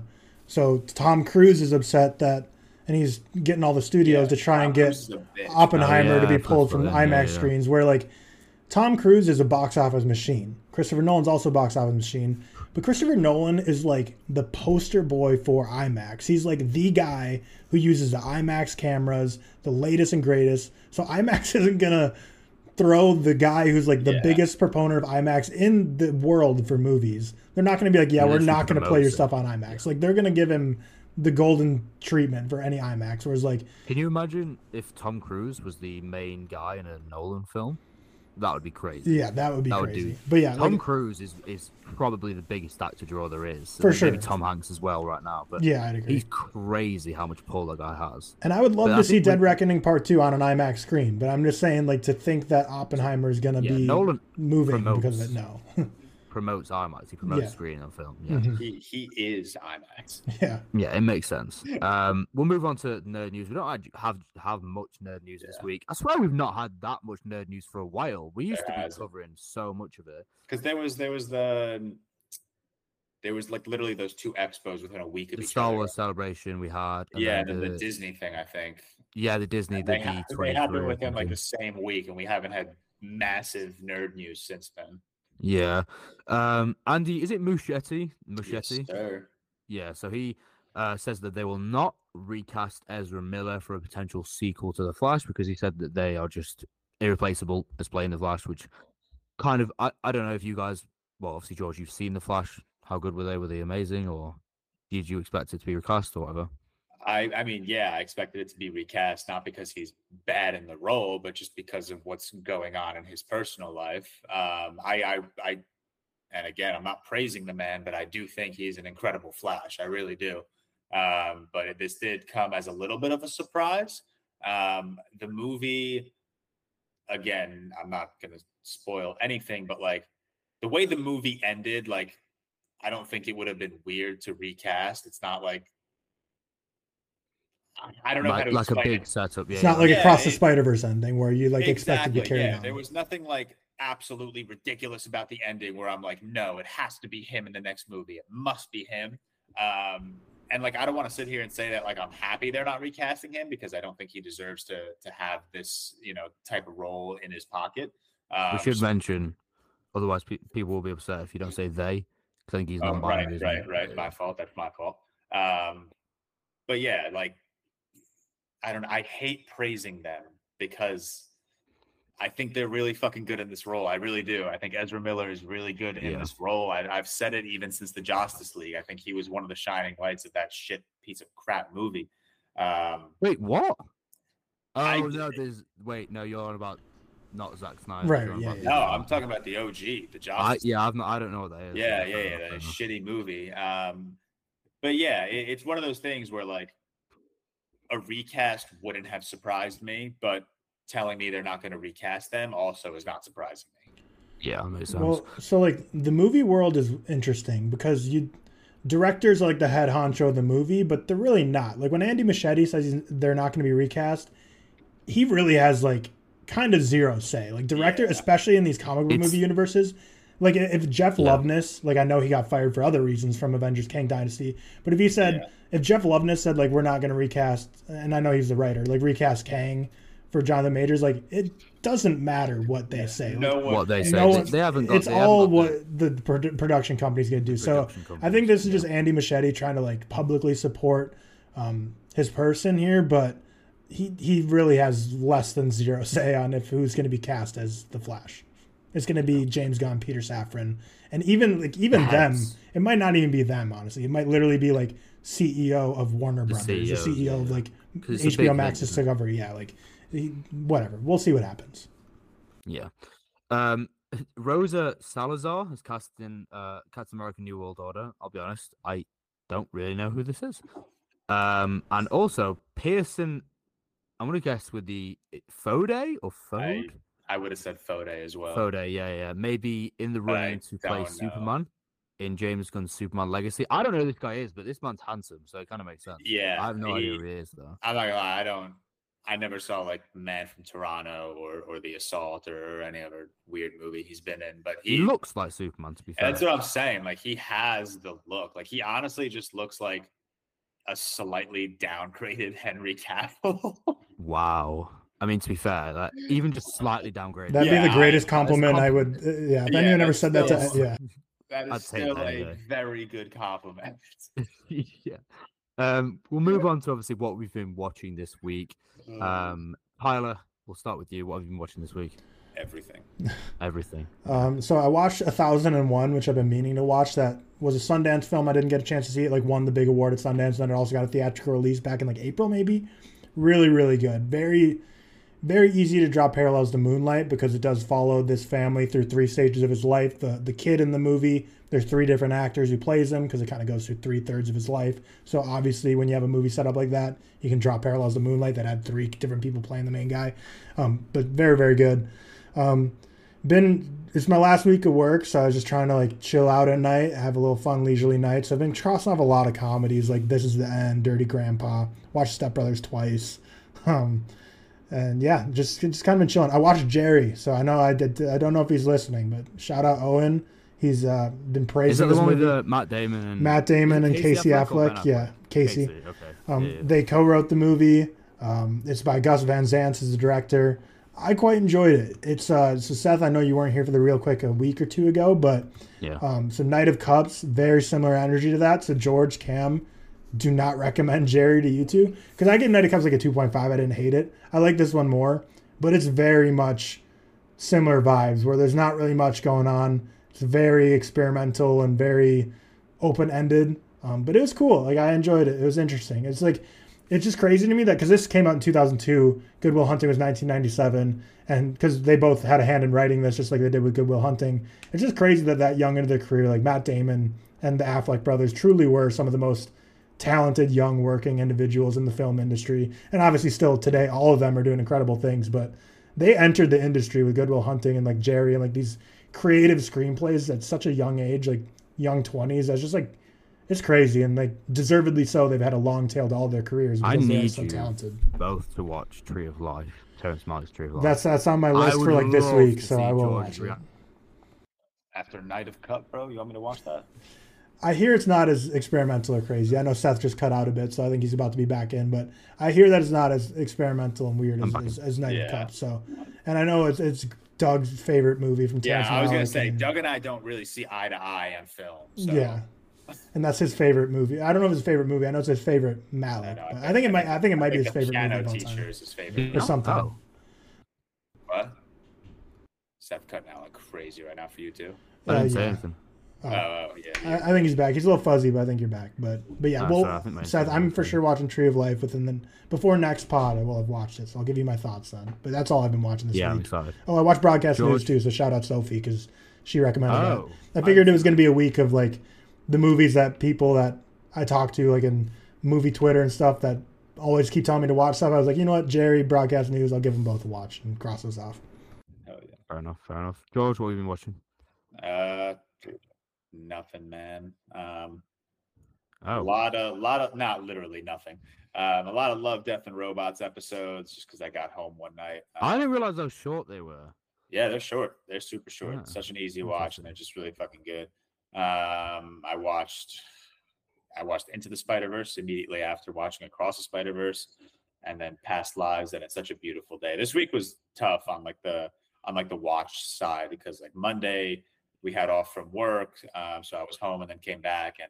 so Tom Cruise is upset that, and he's getting all the studios to try Tom and get Cruise is a bitch. Oppenheimer to Oh, yeah, be pulled from that's right, yeah, IMAX yeah. screens, where like Tom Cruise is a box office machine. Christopher Nolan's also a box office machine, but Christopher Nolan is like the poster boy for IMAX. He's like the guy who uses the IMAX cameras, the latest and greatest. So IMAX [LAUGHS] isn't gonna throw the guy who's like the Yeah. biggest proponent of IMAX in the world for movies. They're not gonna be like, yeah, Yeah, we're not gonna play your it. stuff on IMAX. Like they're gonna give him the golden treatment for any IMAX. Whereas like Can you imagine if Tom Cruise was the main guy in a Nolan film? That would be crazy. Yeah, that would be That would crazy. do. But yeah, Tom like, Cruise is is probably the biggest actor draw there is. For and Maybe sure. Tom Hanks as well right now, but yeah, I'd agree. he's crazy how much pull that guy has. And I would love But I to see Dead with- Reckoning Part Two on an IMAX screen. But I'm just saying, like, to think that Oppenheimer is gonna Yeah, be Nolan moving because of it. No. [LAUGHS] Promotes IMAX. He promotes Yeah. screening on film. Yeah. Mhm. He he is IMAX. Yeah. Yeah, it makes sense. [LAUGHS] Um, we'll move on to nerd news. We don't have have much nerd news this week. I swear we've not had that much nerd news for a while. We used There to be hasn't. covering so much of it. because there was there was the there was like literally those two expos within a week of The each Star other. Wars celebration we had. and yeah, and the the, Disney thing, I think. yeah, the Disney, the they, ha- they happened within like the same week, and we haven't had massive nerd news since then. Yeah. Um, Andy, is it Muschietti? Yes, sir. Yeah, so he uh, says that they will not recast Ezra Miller for a potential sequel to The Flash because he said that they are just irreplaceable as playing The Flash, which kind of, I, I don't know if you guys, well, obviously, George, you've seen The Flash. How good were they? Were they amazing or did you expect it to be recast or whatever? I, I mean, yeah, I expected it to be recast, not because he's bad in the role, but just because of what's going on in his personal life. Um, I, I, I, and again, I'm not praising the man, but I do think he's an incredible Flash. I really do. Um, but this did come as a little bit of a surprise. Um, the movie, again, I'm not going to spoil anything, but like the way the movie ended, like I don't think it would have been weird to recast. It's not like I- I don't know how Like, to like a big it. setup. Yeah, It's not yeah. like Yeah, across the it- Spider Verse ending where you like expect to be Exactly, yeah. on. There was nothing like absolutely ridiculous about the ending where I'm like, no, it has to be him in the next movie. It must be him. Um, and like, I don't want to sit here and say that like I'm happy they're not recasting him because I don't think he deserves to to have this you know type of role in his pocket. Um, we should so- mention, otherwise pe- people will be upset if you don't say they. I think he's Oh, non-binary. right, right, right. My fault. That's my fault. Um, but yeah, like I don't. know. I hate praising them because I think they're really fucking good in this role. I really do. I think Ezra Miller is really good in Yeah. this role. I, I've said it even since the Justice League. I think he was one of the shining lights of that shit piece of crap movie. Um, Wait, what? Oh I- no, there's wait, no, you're on about not Zack Snyder. Right, you're yeah, yeah. no, the- I'm talking about the OG, the I, Justice. yeah, I've not, I don't know what that is. yeah, yeah, yeah, that shitty movie. Um, but yeah, it, it's one of those things where like a recast wouldn't have surprised me, but telling me they're not going to recast them also is not surprising me. Yeah, that makes sense. Well, so like the movie world is interesting because you directors are like the head honcho of the movie, but they're really not. Like when Andy Muschietti says he's, they're not going to be recast, he really has like kind of zero say. Like director, Yeah. especially in these comic book It's- movie universes. Like if Jeff Yeah. Loveness, like I know he got fired for other reasons from Avengers Kang Dynasty, but if he said Yeah. If Jeff Loveness said like we're not going to recast, and I know he's the writer, like recast Kang for John Jonathan Majors, like it doesn't matter what they say. No one, what they say, no they, one- they haven't got. it's they haven't all got what the produ- production company's going to do. So I think this is yeah. just Andy Muschietti trying to like publicly support um, his person here, but he he really has less than zero [LAUGHS] say on if who's going to be cast as the Flash. It's going to be James Gunn, Peter Safran, and even like even them. It might not even be them. Honestly, it might literally be like CEO of Warner The Brothers, the CEO of yeah. like 'Cause it's HBO thing, Max is isn't took over. Yeah, like whatever. We'll see what happens. Yeah. Um, [LAUGHS] Rosa Salazar has cast in uh, Captain America: New World Order. I'll be honest, I don't really know who this is. Um, and also Pearson. I'm gonna guess with the Fode or I, Fode. I would have said Fode as well. Fode, yeah, yeah. Maybe in the But running to play don't know. Superman in James Gunn's Superman Legacy. I don't know who this guy is, but this man's handsome, so it kind of makes sense. Yeah, I have no idea who he is though. I'm not gonna lie, I don't. I never saw like Man from Toronto or or The Assault or any other weird movie he's been in, but He he, looks like Superman, to be fair. That's what I'm saying. Like he has the look. Like he honestly just looks like a slightly downgraded [LAUGHS] Henry Cavill. Wow. I mean, to be fair, that even just slightly downgraded. That'd Yeah, be the I- great that's compliment I would. Uh, yeah, if Yeah, anyone ever said that to, still- yeah. That I'd still that a anyway. very good compliment. [LAUGHS] yeah. Um, we'll move on to obviously what we've been watching this week. Mm, Um, Tyler, we'll start with you. What have you been watching this week? Everything. [LAUGHS] Everything. Um, so I watched A Thousand and One, which I've been meaning to watch. That was a Sundance film. I didn't get a chance to see it. Like won the big award at Sundance, and then it also got a theatrical release back in like April, maybe. Really, really good. Very, very easy to draw parallels to Moonlight because it does follow this family through three stages of his life. The the kid in the movie, there's three different actors who plays him because it kind of goes through three thirds of his life. So obviously, when you have a movie set up like that, you can draw parallels to Moonlight that had three different people playing the main guy. Um, but very, very good. Um, been it's my last week of work, so I was just trying to like chill out at night, have a little fun leisurely night. So I've been crossing off a lot of comedies like This Is the End, Dirty Grandpa, watched Step Brothers twice, [LAUGHS] um, and yeah, just just kind of been chilling. I watched Gerry, so I know I did. I don't know if he's listening, but shout out Owen. He's uh, been Is praising that the one movie. with uh, Matt Damon and Matt Damon and Casey or Affleck. Ben Yeah, Casey. Okay. Um, yeah, yeah. They co-wrote the movie. Um, it's by Gus Van Sant as the director. I quite enjoyed it. It's uh, so Seth. I know you weren't here for the real quick a week or two ago, but Yeah. um, so Knight of Cups, very similar energy to that. So George Cam, do not recommend Gerry to you two because I give Knight of Cups like a two point five. I didn't hate it. I like this one more, but it's very much similar vibes where there's not really much going on. It's very experimental and very open ended. Um, but it was cool. Like I enjoyed it. It was interesting. It's like it's just crazy to me that because this came out in 2002, Goodwill Hunting was 1997, and because they both had a hand in writing this, just like they did with Goodwill Hunting. It's just crazy that that young into their career, like Matt Damon and the Affleck brothers, truly were some of the most talented young working individuals in the film industry. And obviously, still today, all of them are doing incredible things. But they entered the industry with Goodwill Hunting and like Gerry and like these creative screenplays at such a young age, like young 20s. That's just like it's crazy and like deservedly so. They've had a long tail to all their careers I because they are need so you. talented. both to watch Tree of Life. Terrence Malick's Tree of Life. That's that's on my list for like this week, so I will George watch it. After Knight of Cup, bro, you want me to watch that? I hear it's not as experimental or crazy. I know Seth just cut out a bit, so I think he's about to be back in. But I hear that it's not as experimental and weird as, back. as, as Knight of Cups. So, and I know it's it's Doug's favorite movie from Yeah, I was gonna say and- Doug and I don't really see eye to eye on film. So. Yeah, and that's his favorite movie. I don't know if it's his favorite movie. I know it's his favorite I, Malick. know, but I think it might. I think it might be his the favorite movie piano of all teacher time. is his favorite. Or something. Oh, What? Seth cutting out like crazy right now for you too. I Uh, didn't say yeah. anything. Oh. Oh yeah. I, yeah. I think he's back. He's a little fuzzy, but I think you're back. But but yeah, Ah, well, sorry, I think Seth, I'm for sure watching Tree of Life within the before next pod. I will have watched it, so I'll give you my thoughts then. But that's all I've been watching this Yeah, I'm week. excited. Oh, I watched Broadcast News too, so shout out Sophie because she recommended Oh, that. I figured it was going to be a week of like the movies that people that I talk to, like in movie Twitter and stuff, that always keep telling me to watch stuff. I was like, you know what, Gerry, Broadcast News, I'll give them both a watch and cross those off. Oh, yeah. Fair enough. Fair enough. George, what have you been watching? Uh, nothing, man. Um, a Oh, lot of, lot of, not literally nothing. Um, a lot of Love, Death, and Robots episodes, just because I got home one night. I Um, didn't realize how short they were. Yeah, they're short. They're super short. Ah, Such an easy watch, and they're just really fucking good. Um, I watched, I watched Into the Spider Verse immediately after watching Across the Spider Verse, and then Past Lives. And it's such a beautiful day. This week was tough on like the on like the watch side because like Monday we had off from work, um, so I was home and then came back and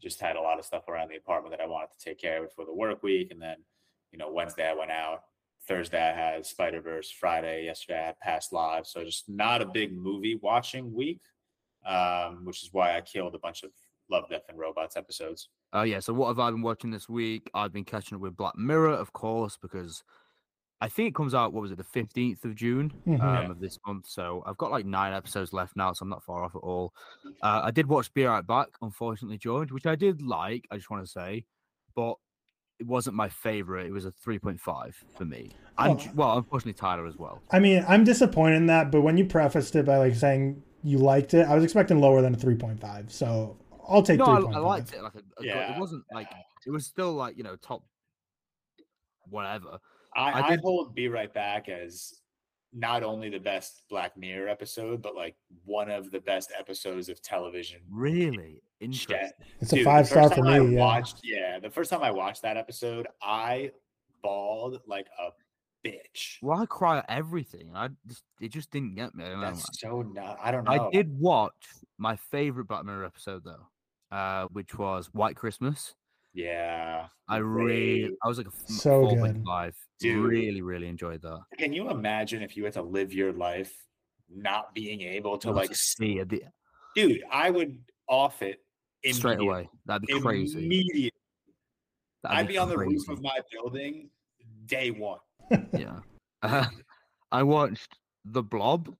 just had a lot of stuff around the apartment that I wanted to take care of before the work week, and then you know Wednesday I went out. Thursday I had Spider Verse. Friday, yesterday I had Past Live. So just not a big movie watching week, um, which is why I killed a bunch of Love, Death, and Robots episodes. Oh yeah. So what have I been watching this week? I've been catching up with Black Mirror, of course, because I think it comes out. What was it? The fifteenth of June Mhm. um, Yeah. of this month. So I've got like nine episodes left now, so I'm not far off at all. Uh, I did watch Be Right Back, unfortunately, George, which I did like. I just want to say, but it wasn't my favorite. It was a three point five for me. And Oh. well, unfortunately, Tyler as well. I mean, I'm disappointed in that, but when you prefaced it by like saying you liked it, I was expecting lower than a 3.5. So I'll take No, I, 3.5. I liked it. Like, a, a Yeah. it wasn't like it was still like you know top whatever. I, I I, hold Be Right Back as not only the best Black Mirror episode, but like one of the best episodes of television. Really interesting. yet. It's a five star for time I me. Yeah. Watched, yeah, the first time I watched that episode, I bawled like a bitch. Well, I cry at everything. I just it just didn't get me. I, don't know, That's so not. I don't know. I did watch my favorite Black Mirror episode though, uh, which was White Christmas. Yeah. I really, I was like a f- So four good. point five. Dude. Really, really enjoyed that. Can you imagine if you had to live your life not being able to Not like, to see it the- dude? I would off it straight away. That'd be crazy. Immediate. That'd I'd be on the roof of my building day one. yeah. Uh, [LAUGHS] I watched The Blob,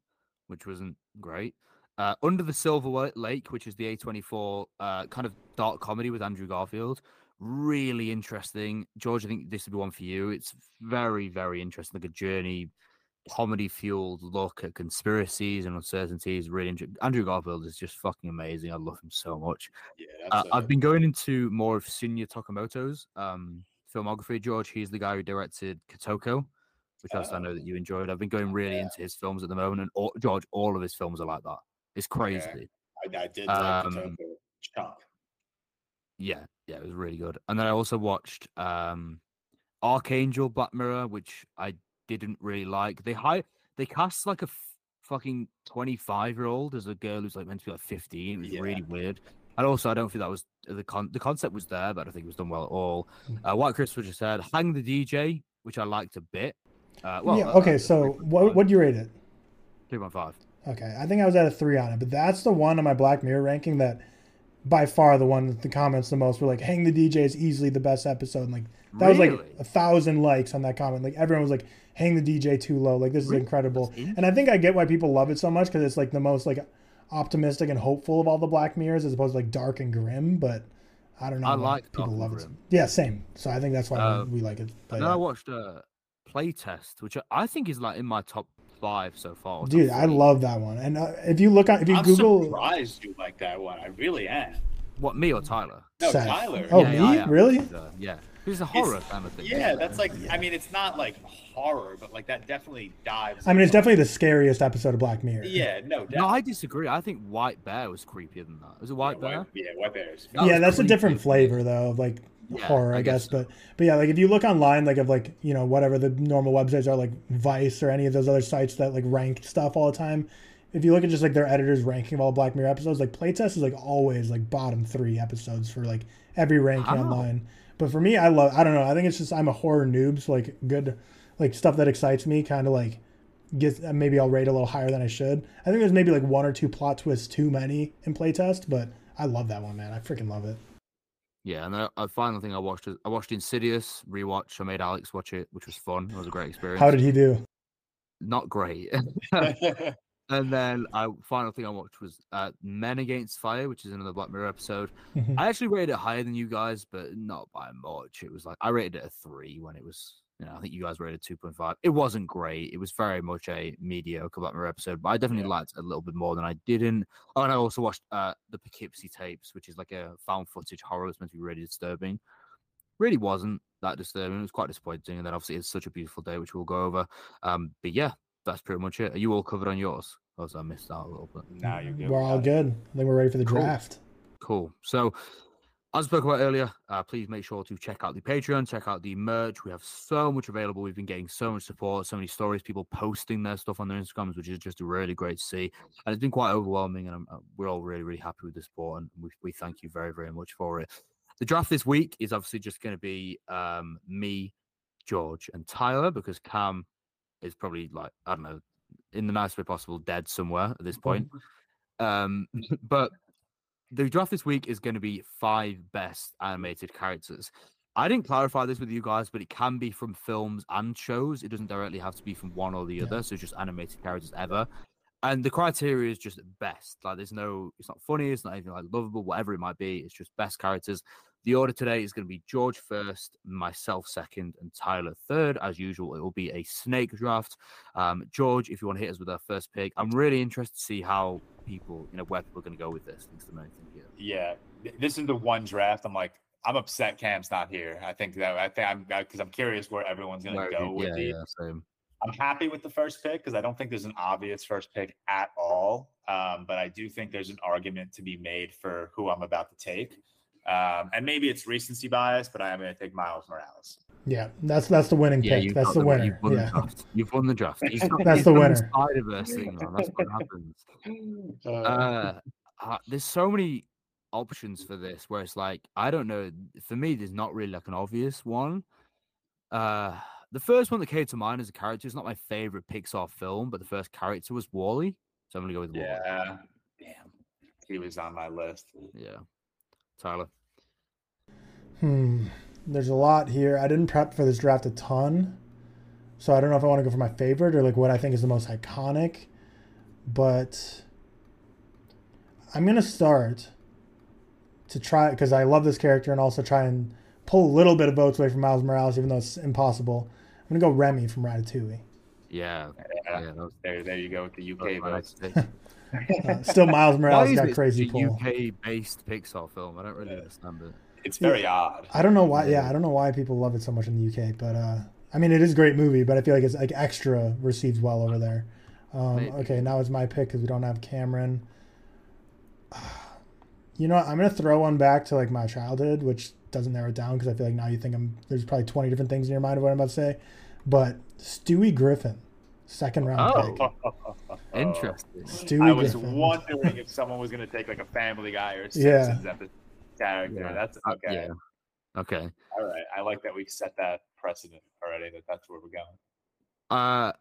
which wasn't great. Uh, Under the Silver Lake, which is the A24 uh, kind of dark comedy with Andrew Garfield. Really interesting. George, I think this would be one for you. It's very, very interesting, like a journey, comedy fueled look at conspiracies and uncertainties. Really interesting. Andrew Garfield is just fucking amazing. I love him so much. Yeah, Uh, I've been going into more of Shinya Tsukamoto's um, filmography. George, he's the guy who directed Kotoko, which also I know that you enjoyed. I've been going really Yeah. into his films at the moment, and all, George, all of his films are like that. It's crazy. I, I did like Um, chunk. Yeah, yeah, it was really good. And then I also watched um Archangel Black Mirror, which I didn't really like. They high they cast like a f- fucking 25 year old as a girl who's like meant to be like 15. It was Yeah. really weird. And also, I don't think that was the con the concept was there, but I don't think it was done well at all. Uh, White Christopher just said, "Hang the DJ," which I liked a bit. Uh, well, yeah. Okay. So what what do you rate it? 3.5. Okay, I think I was at a three on it, but that's the one on my Black Mirror ranking that by far the one that the comments the most were like, "Hang the DJ is easily the best episode." And like that was like a thousand likes on that comment. Like everyone was like, "Hang the DJ too low." Like this is Really? incredible. And I think I get why people love it so much because it's like the most like optimistic and hopeful of all the Black Mirrors, as opposed to like dark and grim. But I don't know. I like people love it. Yeah, same. So I think that's why Uh, we like it. But, I watched a playtest, which I think is like in my top five so far. Dude, I love that one. And uh, if you look on, if you I'm Google, surprised you like that one. I really am. What me or Tyler? No, Seth. Tyler. Oh, Yeah, me? yeah, Really? Uh, yeah, it's a horror kind of thing. Yeah, that's like. I mean, it's not like horror, but like that definitely dives. I mean, it's into- definitely the scariest episode of Black Mirror. Yeah, no, No. I disagree. I think White Bear was creepier than that. Was it White Bear? White, yeah, white bears. That yeah, was that's a different flavor though, of like Yeah, horror, I, I guess. guess so. But but yeah, like if you look online, like of like you know whatever the normal websites are, like Vice or any of those other sites that like rank stuff all the time. If you look at just like their editors ranking of all Black Mirror episodes, like Playtest is like always like bottom three episodes for like every ranking online. But for me, I love. I don't know. I think it's just I'm a horror noob, so like good, like stuff that excites me, kind of like gets uh, maybe I'll rate a little higher than I should. I think there's maybe like one or two plot twists too many in Playtest, but I love that one, man. I freaking love it. Yeah, and the uh, final thing I watched is I watched Insidious rewatch. I made Alex watch it, which was fun. It was a great experience. How did he do? Not great. [LAUGHS] [LAUGHS] and then I final thing I watched was uh, Men Against Fire, which is another Black Mirror episode. Mhm. I actually rated it higher than you guys, but not by much. It was like I rated it a three when it was. You know, I think you guys rated two point five. It wasn't great. It was very much a mediocre Black Mirror episode, but I definitely Yeah. liked it a little bit more than I didn't. Oh, and I also watched uh, the Poughkeepsie tapes, which is like a found footage horror. It's meant to be really disturbing. Really wasn't that disturbing. It was quite disappointing. And then obviously it's such a beautiful day, which we'll go over. Um, but yeah, that's pretty much it. Are you all covered on yours? Because I missed out a little bit. now you're good. We're all good. I think we're ready for the Cool. draft. Cool. So, as I spoke about earlier, uh, please make sure to check out the Patreon, check out the merch. We have so much available. We've been getting so much support, so many stories, people posting their stuff on their Instagrams, which is just really great to see. And it's been quite overwhelming, and I'm, uh, we're all really, really happy with the support, and we, we thank you very, very much for it. The draft this week is obviously just going to be um, me, George, and Tyler because Cam is probably like, I don't know, in the nicest way possible, dead somewhere at this point. Um, [LAUGHS] but the draft this week is going to be five best animated characters. I didn't clarify this with you guys, but it can be from films and shows. It doesn't directly have to be from one or the Yeah. other. So just animated characters ever. And the criteria is just best. Like there's no, it's not funny, it's not anything like lovable, whatever it might be. It's just best characters. The order today is going to be George first, myself second, and Tyler third. As usual, it will be a snake draft. Um, George, if you want to hit us with our first pick, I'm really interested to see how people, you know, where people are going to go with this. Thanks to many thing here. Yeah, this is the one draft. I'm like, I'm upset Cam's not here. I think that I think I'm because I'm curious where everyone's gonna go you- with yeah, the. yeah, same. I'm happy with the first pick because I don't think there's an obvious first pick at all. Um, but I do think there's an argument to be made for who I'm about to take. Um, and maybe it's recency bias, but I am going to take Miles Morales. Yeah, that's that's the winning Yeah, pick. you've That's got the the- winner. You've won Yeah. the draft. You've won the draft. He's [LAUGHS] got- That's he's the done winner. Spider-Verse thing, man. That's what happens. [LAUGHS] uh, uh, there's so many options for this where it's like I don't know. For me, there's not really like an obvious one. Uh, the first one that came to mind as a character is not my favorite Pixar film, but the first character was WALL-E, so I'm gonna go with WALL-E. yeah. Damn. He was on my list. Yeah. Tyler. Hmm. There's a lot here. I didn't prep for this draft a ton, so I don't know if I want to go for my favorite or like what I think is the most iconic. But I'm gonna start to try because I love this character and also try and pull a little bit of votes away from Miles Morales, even though it's impossible. I'm gonna go Remy from Ratatouille. Yeah. Yeah. Yeah. Was, There, there you go with the UK votes. [LAUGHS] next pick. Uh, still, Miles Morales got crazy such a pull. UK-based Pixar film? I don't really Yeah. understand it. It's very odd. I don't know why. Yeah. Yeah, I don't know why people love it so much in the UK, but uh, I mean, it is a great movie. But I feel like it's like extra received well over there. Um, okay, now it's my pick because we don't have Cameron. [SIGHS] You know, what? I'm gonna throw one back to like my childhood, which doesn't narrow it down because I feel like now you think I'm there's probably 20 different things in your mind of what I'm about to say. But Stewie Griffin, second round Oh. pick. [LAUGHS] Interesting. Stewie I was Griffin. wondering if someone was going to take like a Family Guy or Yeah. Simpsons episode character. Yeah. That's Uh, okay. yeah. Okay. All right. I like that we set that precedent already. That that's where we're going. Uh,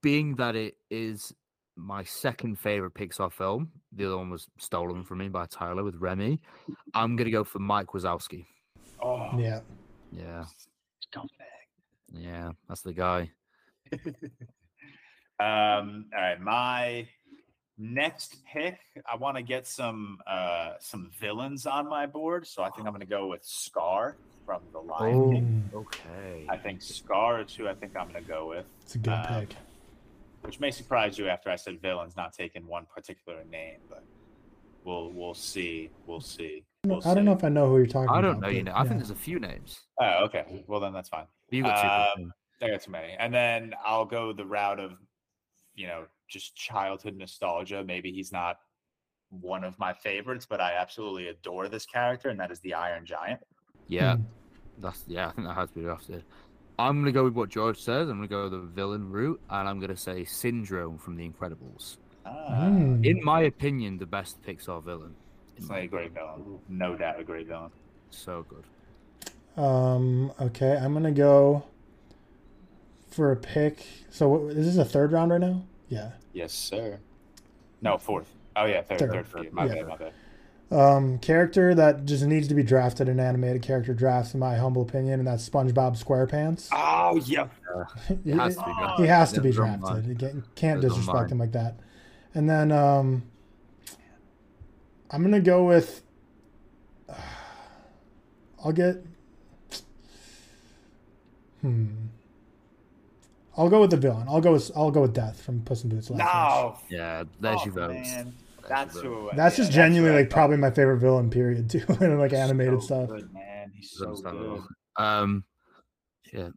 being that it is my second favorite Pixar film, the other one was stolen from me by Tyler with Remy. I'm gonna go for Mike Wazowski. Oh, Yeah. Yeah, scumbag. yeah, that's the guy. [LAUGHS] Um, all right, my next pick, I want to get some uh some villains on my board, so I think I'm going to go with Scar from The Lion Oh. King. Okay. I think Scar is who I think I'm going to go with, it's a good Um, pick. which may surprise you after I said villains, not taking one particular name, but we'll we'll see, we'll see. I We'll don't- I don't know if I know who you're talking I don't know. You but know, I think there's a few names. Oh, okay. Well, then that's fine. You got two. good Um, I got too many. And then I'll go the route of, you know, just childhood nostalgia. Maybe he's not one of my favorites, but I absolutely adore this character, and that is the Iron Giant. yeah, Hmm. that's yeah. I [LAUGHS] think that has to be drafted. I'm gonna go with what George says. I'm gonna go the villain route, and I'm gonna say Syndrome from The Incredibles. Ah, Mm. In my opinion, the best Pixar villain. It's like a great villain. No doubt a great villain. So good. Um. Okay, I'm gonna go for a pick. So what, is this a third round right now? Yeah. Yes, sir. No, fourth. Oh, yeah, third, Third. third for you. My Yeah. bad, my bad. Um, character that just needs to be drafted in animated character drafts, in my humble opinion, and that's SpongeBob SquarePants. Oh, yeah. It has to be Oh, he has to be it's on mine. drafted. You can't, can't It's on disrespect him like that. And then um, I'm gonna go with. [SIGHS] I'll get. Hmm. I'll go with the villain. I'll go with I'll go with Death from Puss in Boots. Last No. Yeah, there's Oh, your votes. man. That's who. votes. Wish. That's yeah, just genuinely what like probably my favorite villain. Period. [LAUGHS] Too in like animated So stuff. Good, man. He's so understandable. good. Um, yeah,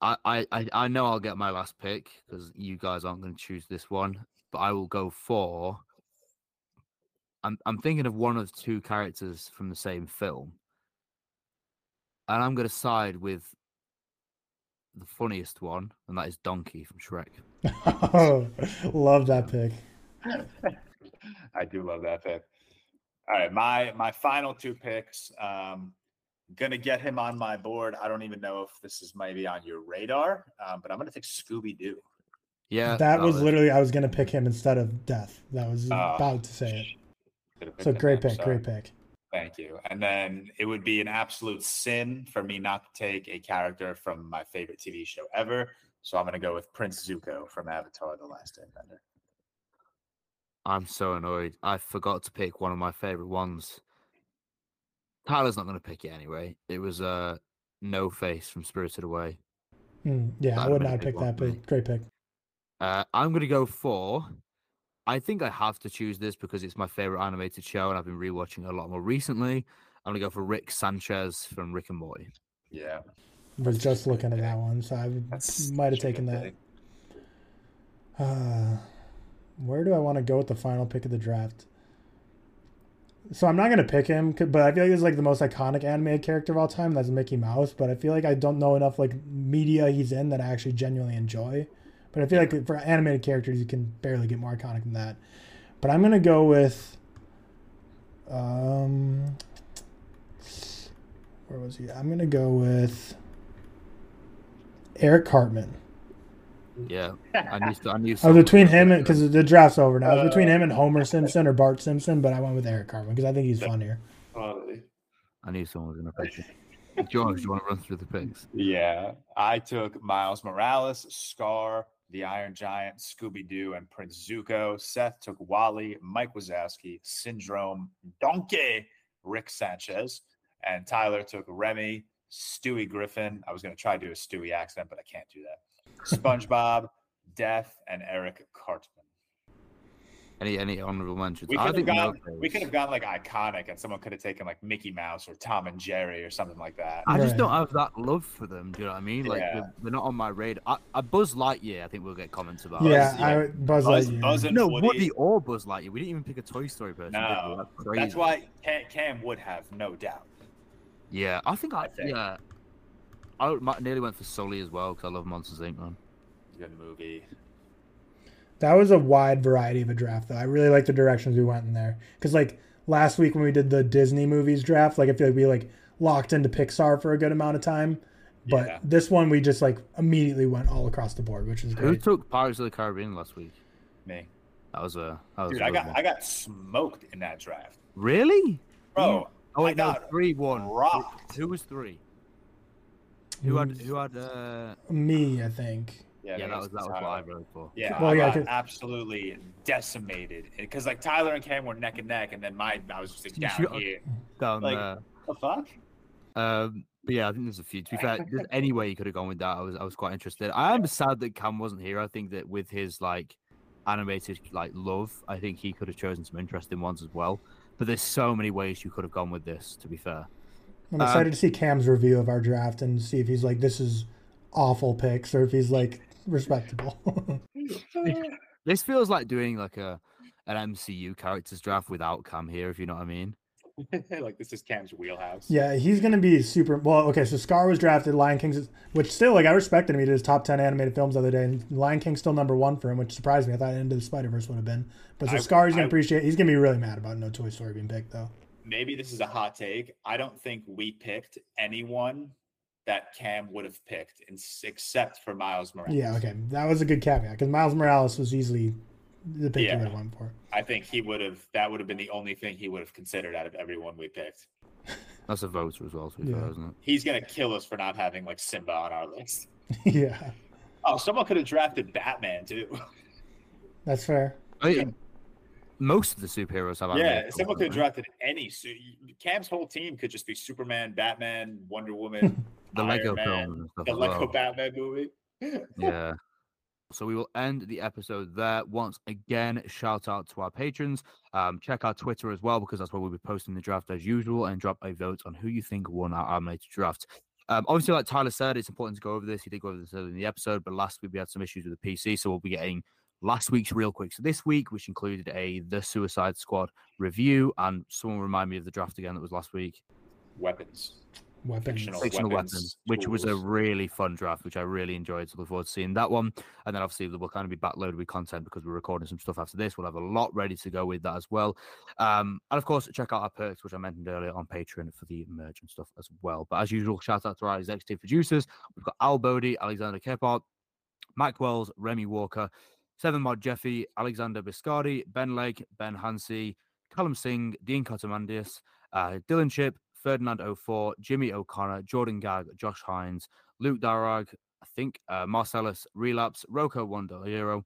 I, I, I, I know I'll get my last pick because you guys aren't going to choose this one, but I will go for. I'm, I'm thinking of one of two characters from the same film, and I'm going to side with the funniest one, and that is Donkey from Shrek. oh, [LAUGHS] love that pick. [LAUGHS] I do love that pick. All right, my my final two picks. Um, gonna get him on my board. I don't even know if this is maybe on your radar, um, but I'm gonna take Scooby Doo. Yeah, that was valid. literally I was gonna pick him instead of Death. That was Oh, about to say it. So picked great pick, great pick. Thank you. And then it would be an absolute sin for me not to take a character from my favorite TV show ever. So I'm gonna go with Prince Zuko from Avatar: The Last Airbender. I'm so annoyed. I forgot to pick one of my favorite ones. Tyler's not going to pick it anyway. It was uh, No Face from Spirited Away. Hmm, yeah, I That'd would not big pick that but Great pick. Uh, I'm going to go for. I think I have to choose this because it's my favorite animated show, and I've been rewatching it a lot more recently. I'm going to go for Rick Sanchez from Rick and Morty. Yeah, I Was just looking at that one, so I might have taken that. Uh, where do I want to go with the final pick of the draft? So I'm not gonna pick him, but I feel like he's like the most iconic animated character of all time. That's Mickey Mouse. But I feel like I don't know enough like media he's in that I actually genuinely enjoy. But I feel like for animated characters, you can barely get more iconic than that. But I'm gonna go with, um, where was he? I'm gonna go with Eric Cartman. Yeah, [LAUGHS] I knew. I knew. I was someone between was gonna him pick and because the draft's over now. I was between him and Uh, Homer Simpson or Bart Simpson, but I went with Eric Cartman because I think he's funnier. I knew someone was going to pick it. George, do you want to run through the picks? [LAUGHS] Yeah, I took Miles Morales, Scar, the Iron Giant, Scooby Doo, and Prince Zuko. Seth took WALL-E, Mike Wazowski, Syndrome, Donkey, Rick Sanchez, and Tyler took Remy, Stewie Griffin. I was going to try to do a Stewie accent, but I can't do that. [LAUGHS] SpongeBob, Death, and Eric Cartman. Any any honorable mentions? We I could have think gone. We could have gone like iconic, and someone could have taken like Mickey Mouse or Tom and Jerry or something like that. I just don't have that love for them. Do you know what I mean? Like Yeah. they're, they're not on my radar. I Buzz Lightyear, I think we'll get comments about. yeah, yeah. I Buzz, Buzz, Lightyear. Buzz and No, Woody. Woody or Buzz Lightyear. We didn't even pick a Toy Story person. No, That's crazy. that's why Cam, Cam would have no doubt. Yeah, I think I, I think. yeah. I nearly went for Sully as well because I love Monsters Inc. Man. Good movie. That was a wide variety of a draft, though. I really like the directions we went in there. Because like last week when we did the Disney movies draft, like I feel like we like locked into Pixar for a good amount of time. But Yeah. this one we just like immediately went all across the board, which is great. Who took Pirates of the Caribbean last week? Me, That was a that was dude. a I got one. I got smoked in that draft, really. bro. Oh I wait, no, got three one. rocked. Who was three? Who had who had? uh Me, I think. Yeah, that was that was what I voted for. Yeah, Well, I yeah, got 'cause- absolutely decimated because like Tyler and Cam were neck and neck, and then my I was just like down You- here. Down Like- there. The fuck? Um, but yeah, I think there's a few. To be fair, there's [LAUGHS] any way you could have gone with that. I was I was quite interested. I am sad that Cam wasn't here. I think that with his like animated like love, I think he could have chosen some interesting ones as well. But there's so many ways you could have gone with this. To be fair, I'm Um, excited to see Cam's review of our draft and see if he's like, this is awful picks, or if he's like respectable. [LAUGHS] this feels like doing like a an MCU characters draft without Cam here. If you know what I mean. [LAUGHS] like this is Cam's wheelhouse. yeah, he's gonna be super. Well, okay, so Scar was drafted. Lion King's, which still like I respected him. He did his top ten animated films the other day, and Lion King's still number one for him, which surprised me. I thought Into the Spider Verse would have been. But so I- Scar, he's gonna I- appreciate. He's gonna be really mad about no Toy Story being picked though. Maybe this is a hot take. I don't think we picked anyone that Cam would have picked, in, except for Miles Morales. Yeah, okay, that was a good caveat because Miles Morales was easily the pick Yeah. you would have went for. I think he would have. That would have been the only thing he would have considered out of everyone we picked. [LAUGHS] That's a voter as well. To be Yeah. fair, isn't it? He's gonna kill us for not having like Simba on our list. [LAUGHS] yeah, Oh, someone could have drafted Batman too. that's fair. I mean, most of the superheroes have. On Yeah, animated someone films, could have don't drafted any. Su- Cam's whole team could just be Superman, Batman, Wonder Woman, they? [LAUGHS] the Iron Lego Man, film the Lego well. Batman movie. [LAUGHS] Yeah. So we will end the episode there. Once again, shout out to our patrons. Um, check our Twitter as well because that's where we'll be posting the draft as usual and drop a vote on who you think won our animated draft. Um, obviously, like Tyler said, it's important to go over this. He did go over this earlier in the episode, but last week we had some issues with the PC, so we'll be getting last week's real quick. So this week, which included a The Suicide Squad review, and someone remind me of the draft again that was last week. Weapons. Weapons. Fictional fictional weapons, weapons, which was a really fun draft, which I really enjoyed. So look forward to seeing that one. And then obviously we'll kind of be backloaded with content because we're recording some stuff after this. We'll have a lot ready to go with that as well. Um, and of course, check out our perks, which I mentioned earlier on Patreon for the merch and stuff as well. But as usual, shout out to our executive producers. We've got Al Bodie, Alexander Kepart, Mike Wells, Remy Walker, Seven Mod Jeffy, Alexander Biscardi, Ben Legg, Ben Hansey, Callum Singh, Dean Cotamandius, uh, Dylan Chip, Ferdinand 04, Jimmy O'Connor, Jordan Gag, Josh Hines, Luke Darragh, I think, uh, Marcellus, Relapse, Rocco Wondolero,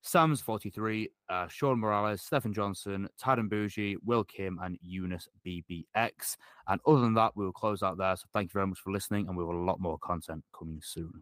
Sam's 43, uh, Sean Morales, Stephen Johnson, Taden Bougie, Will Kim, and Eunice BBX. And other than that, we will close out there. So thank you very much for listening, and we have a lot more content coming soon.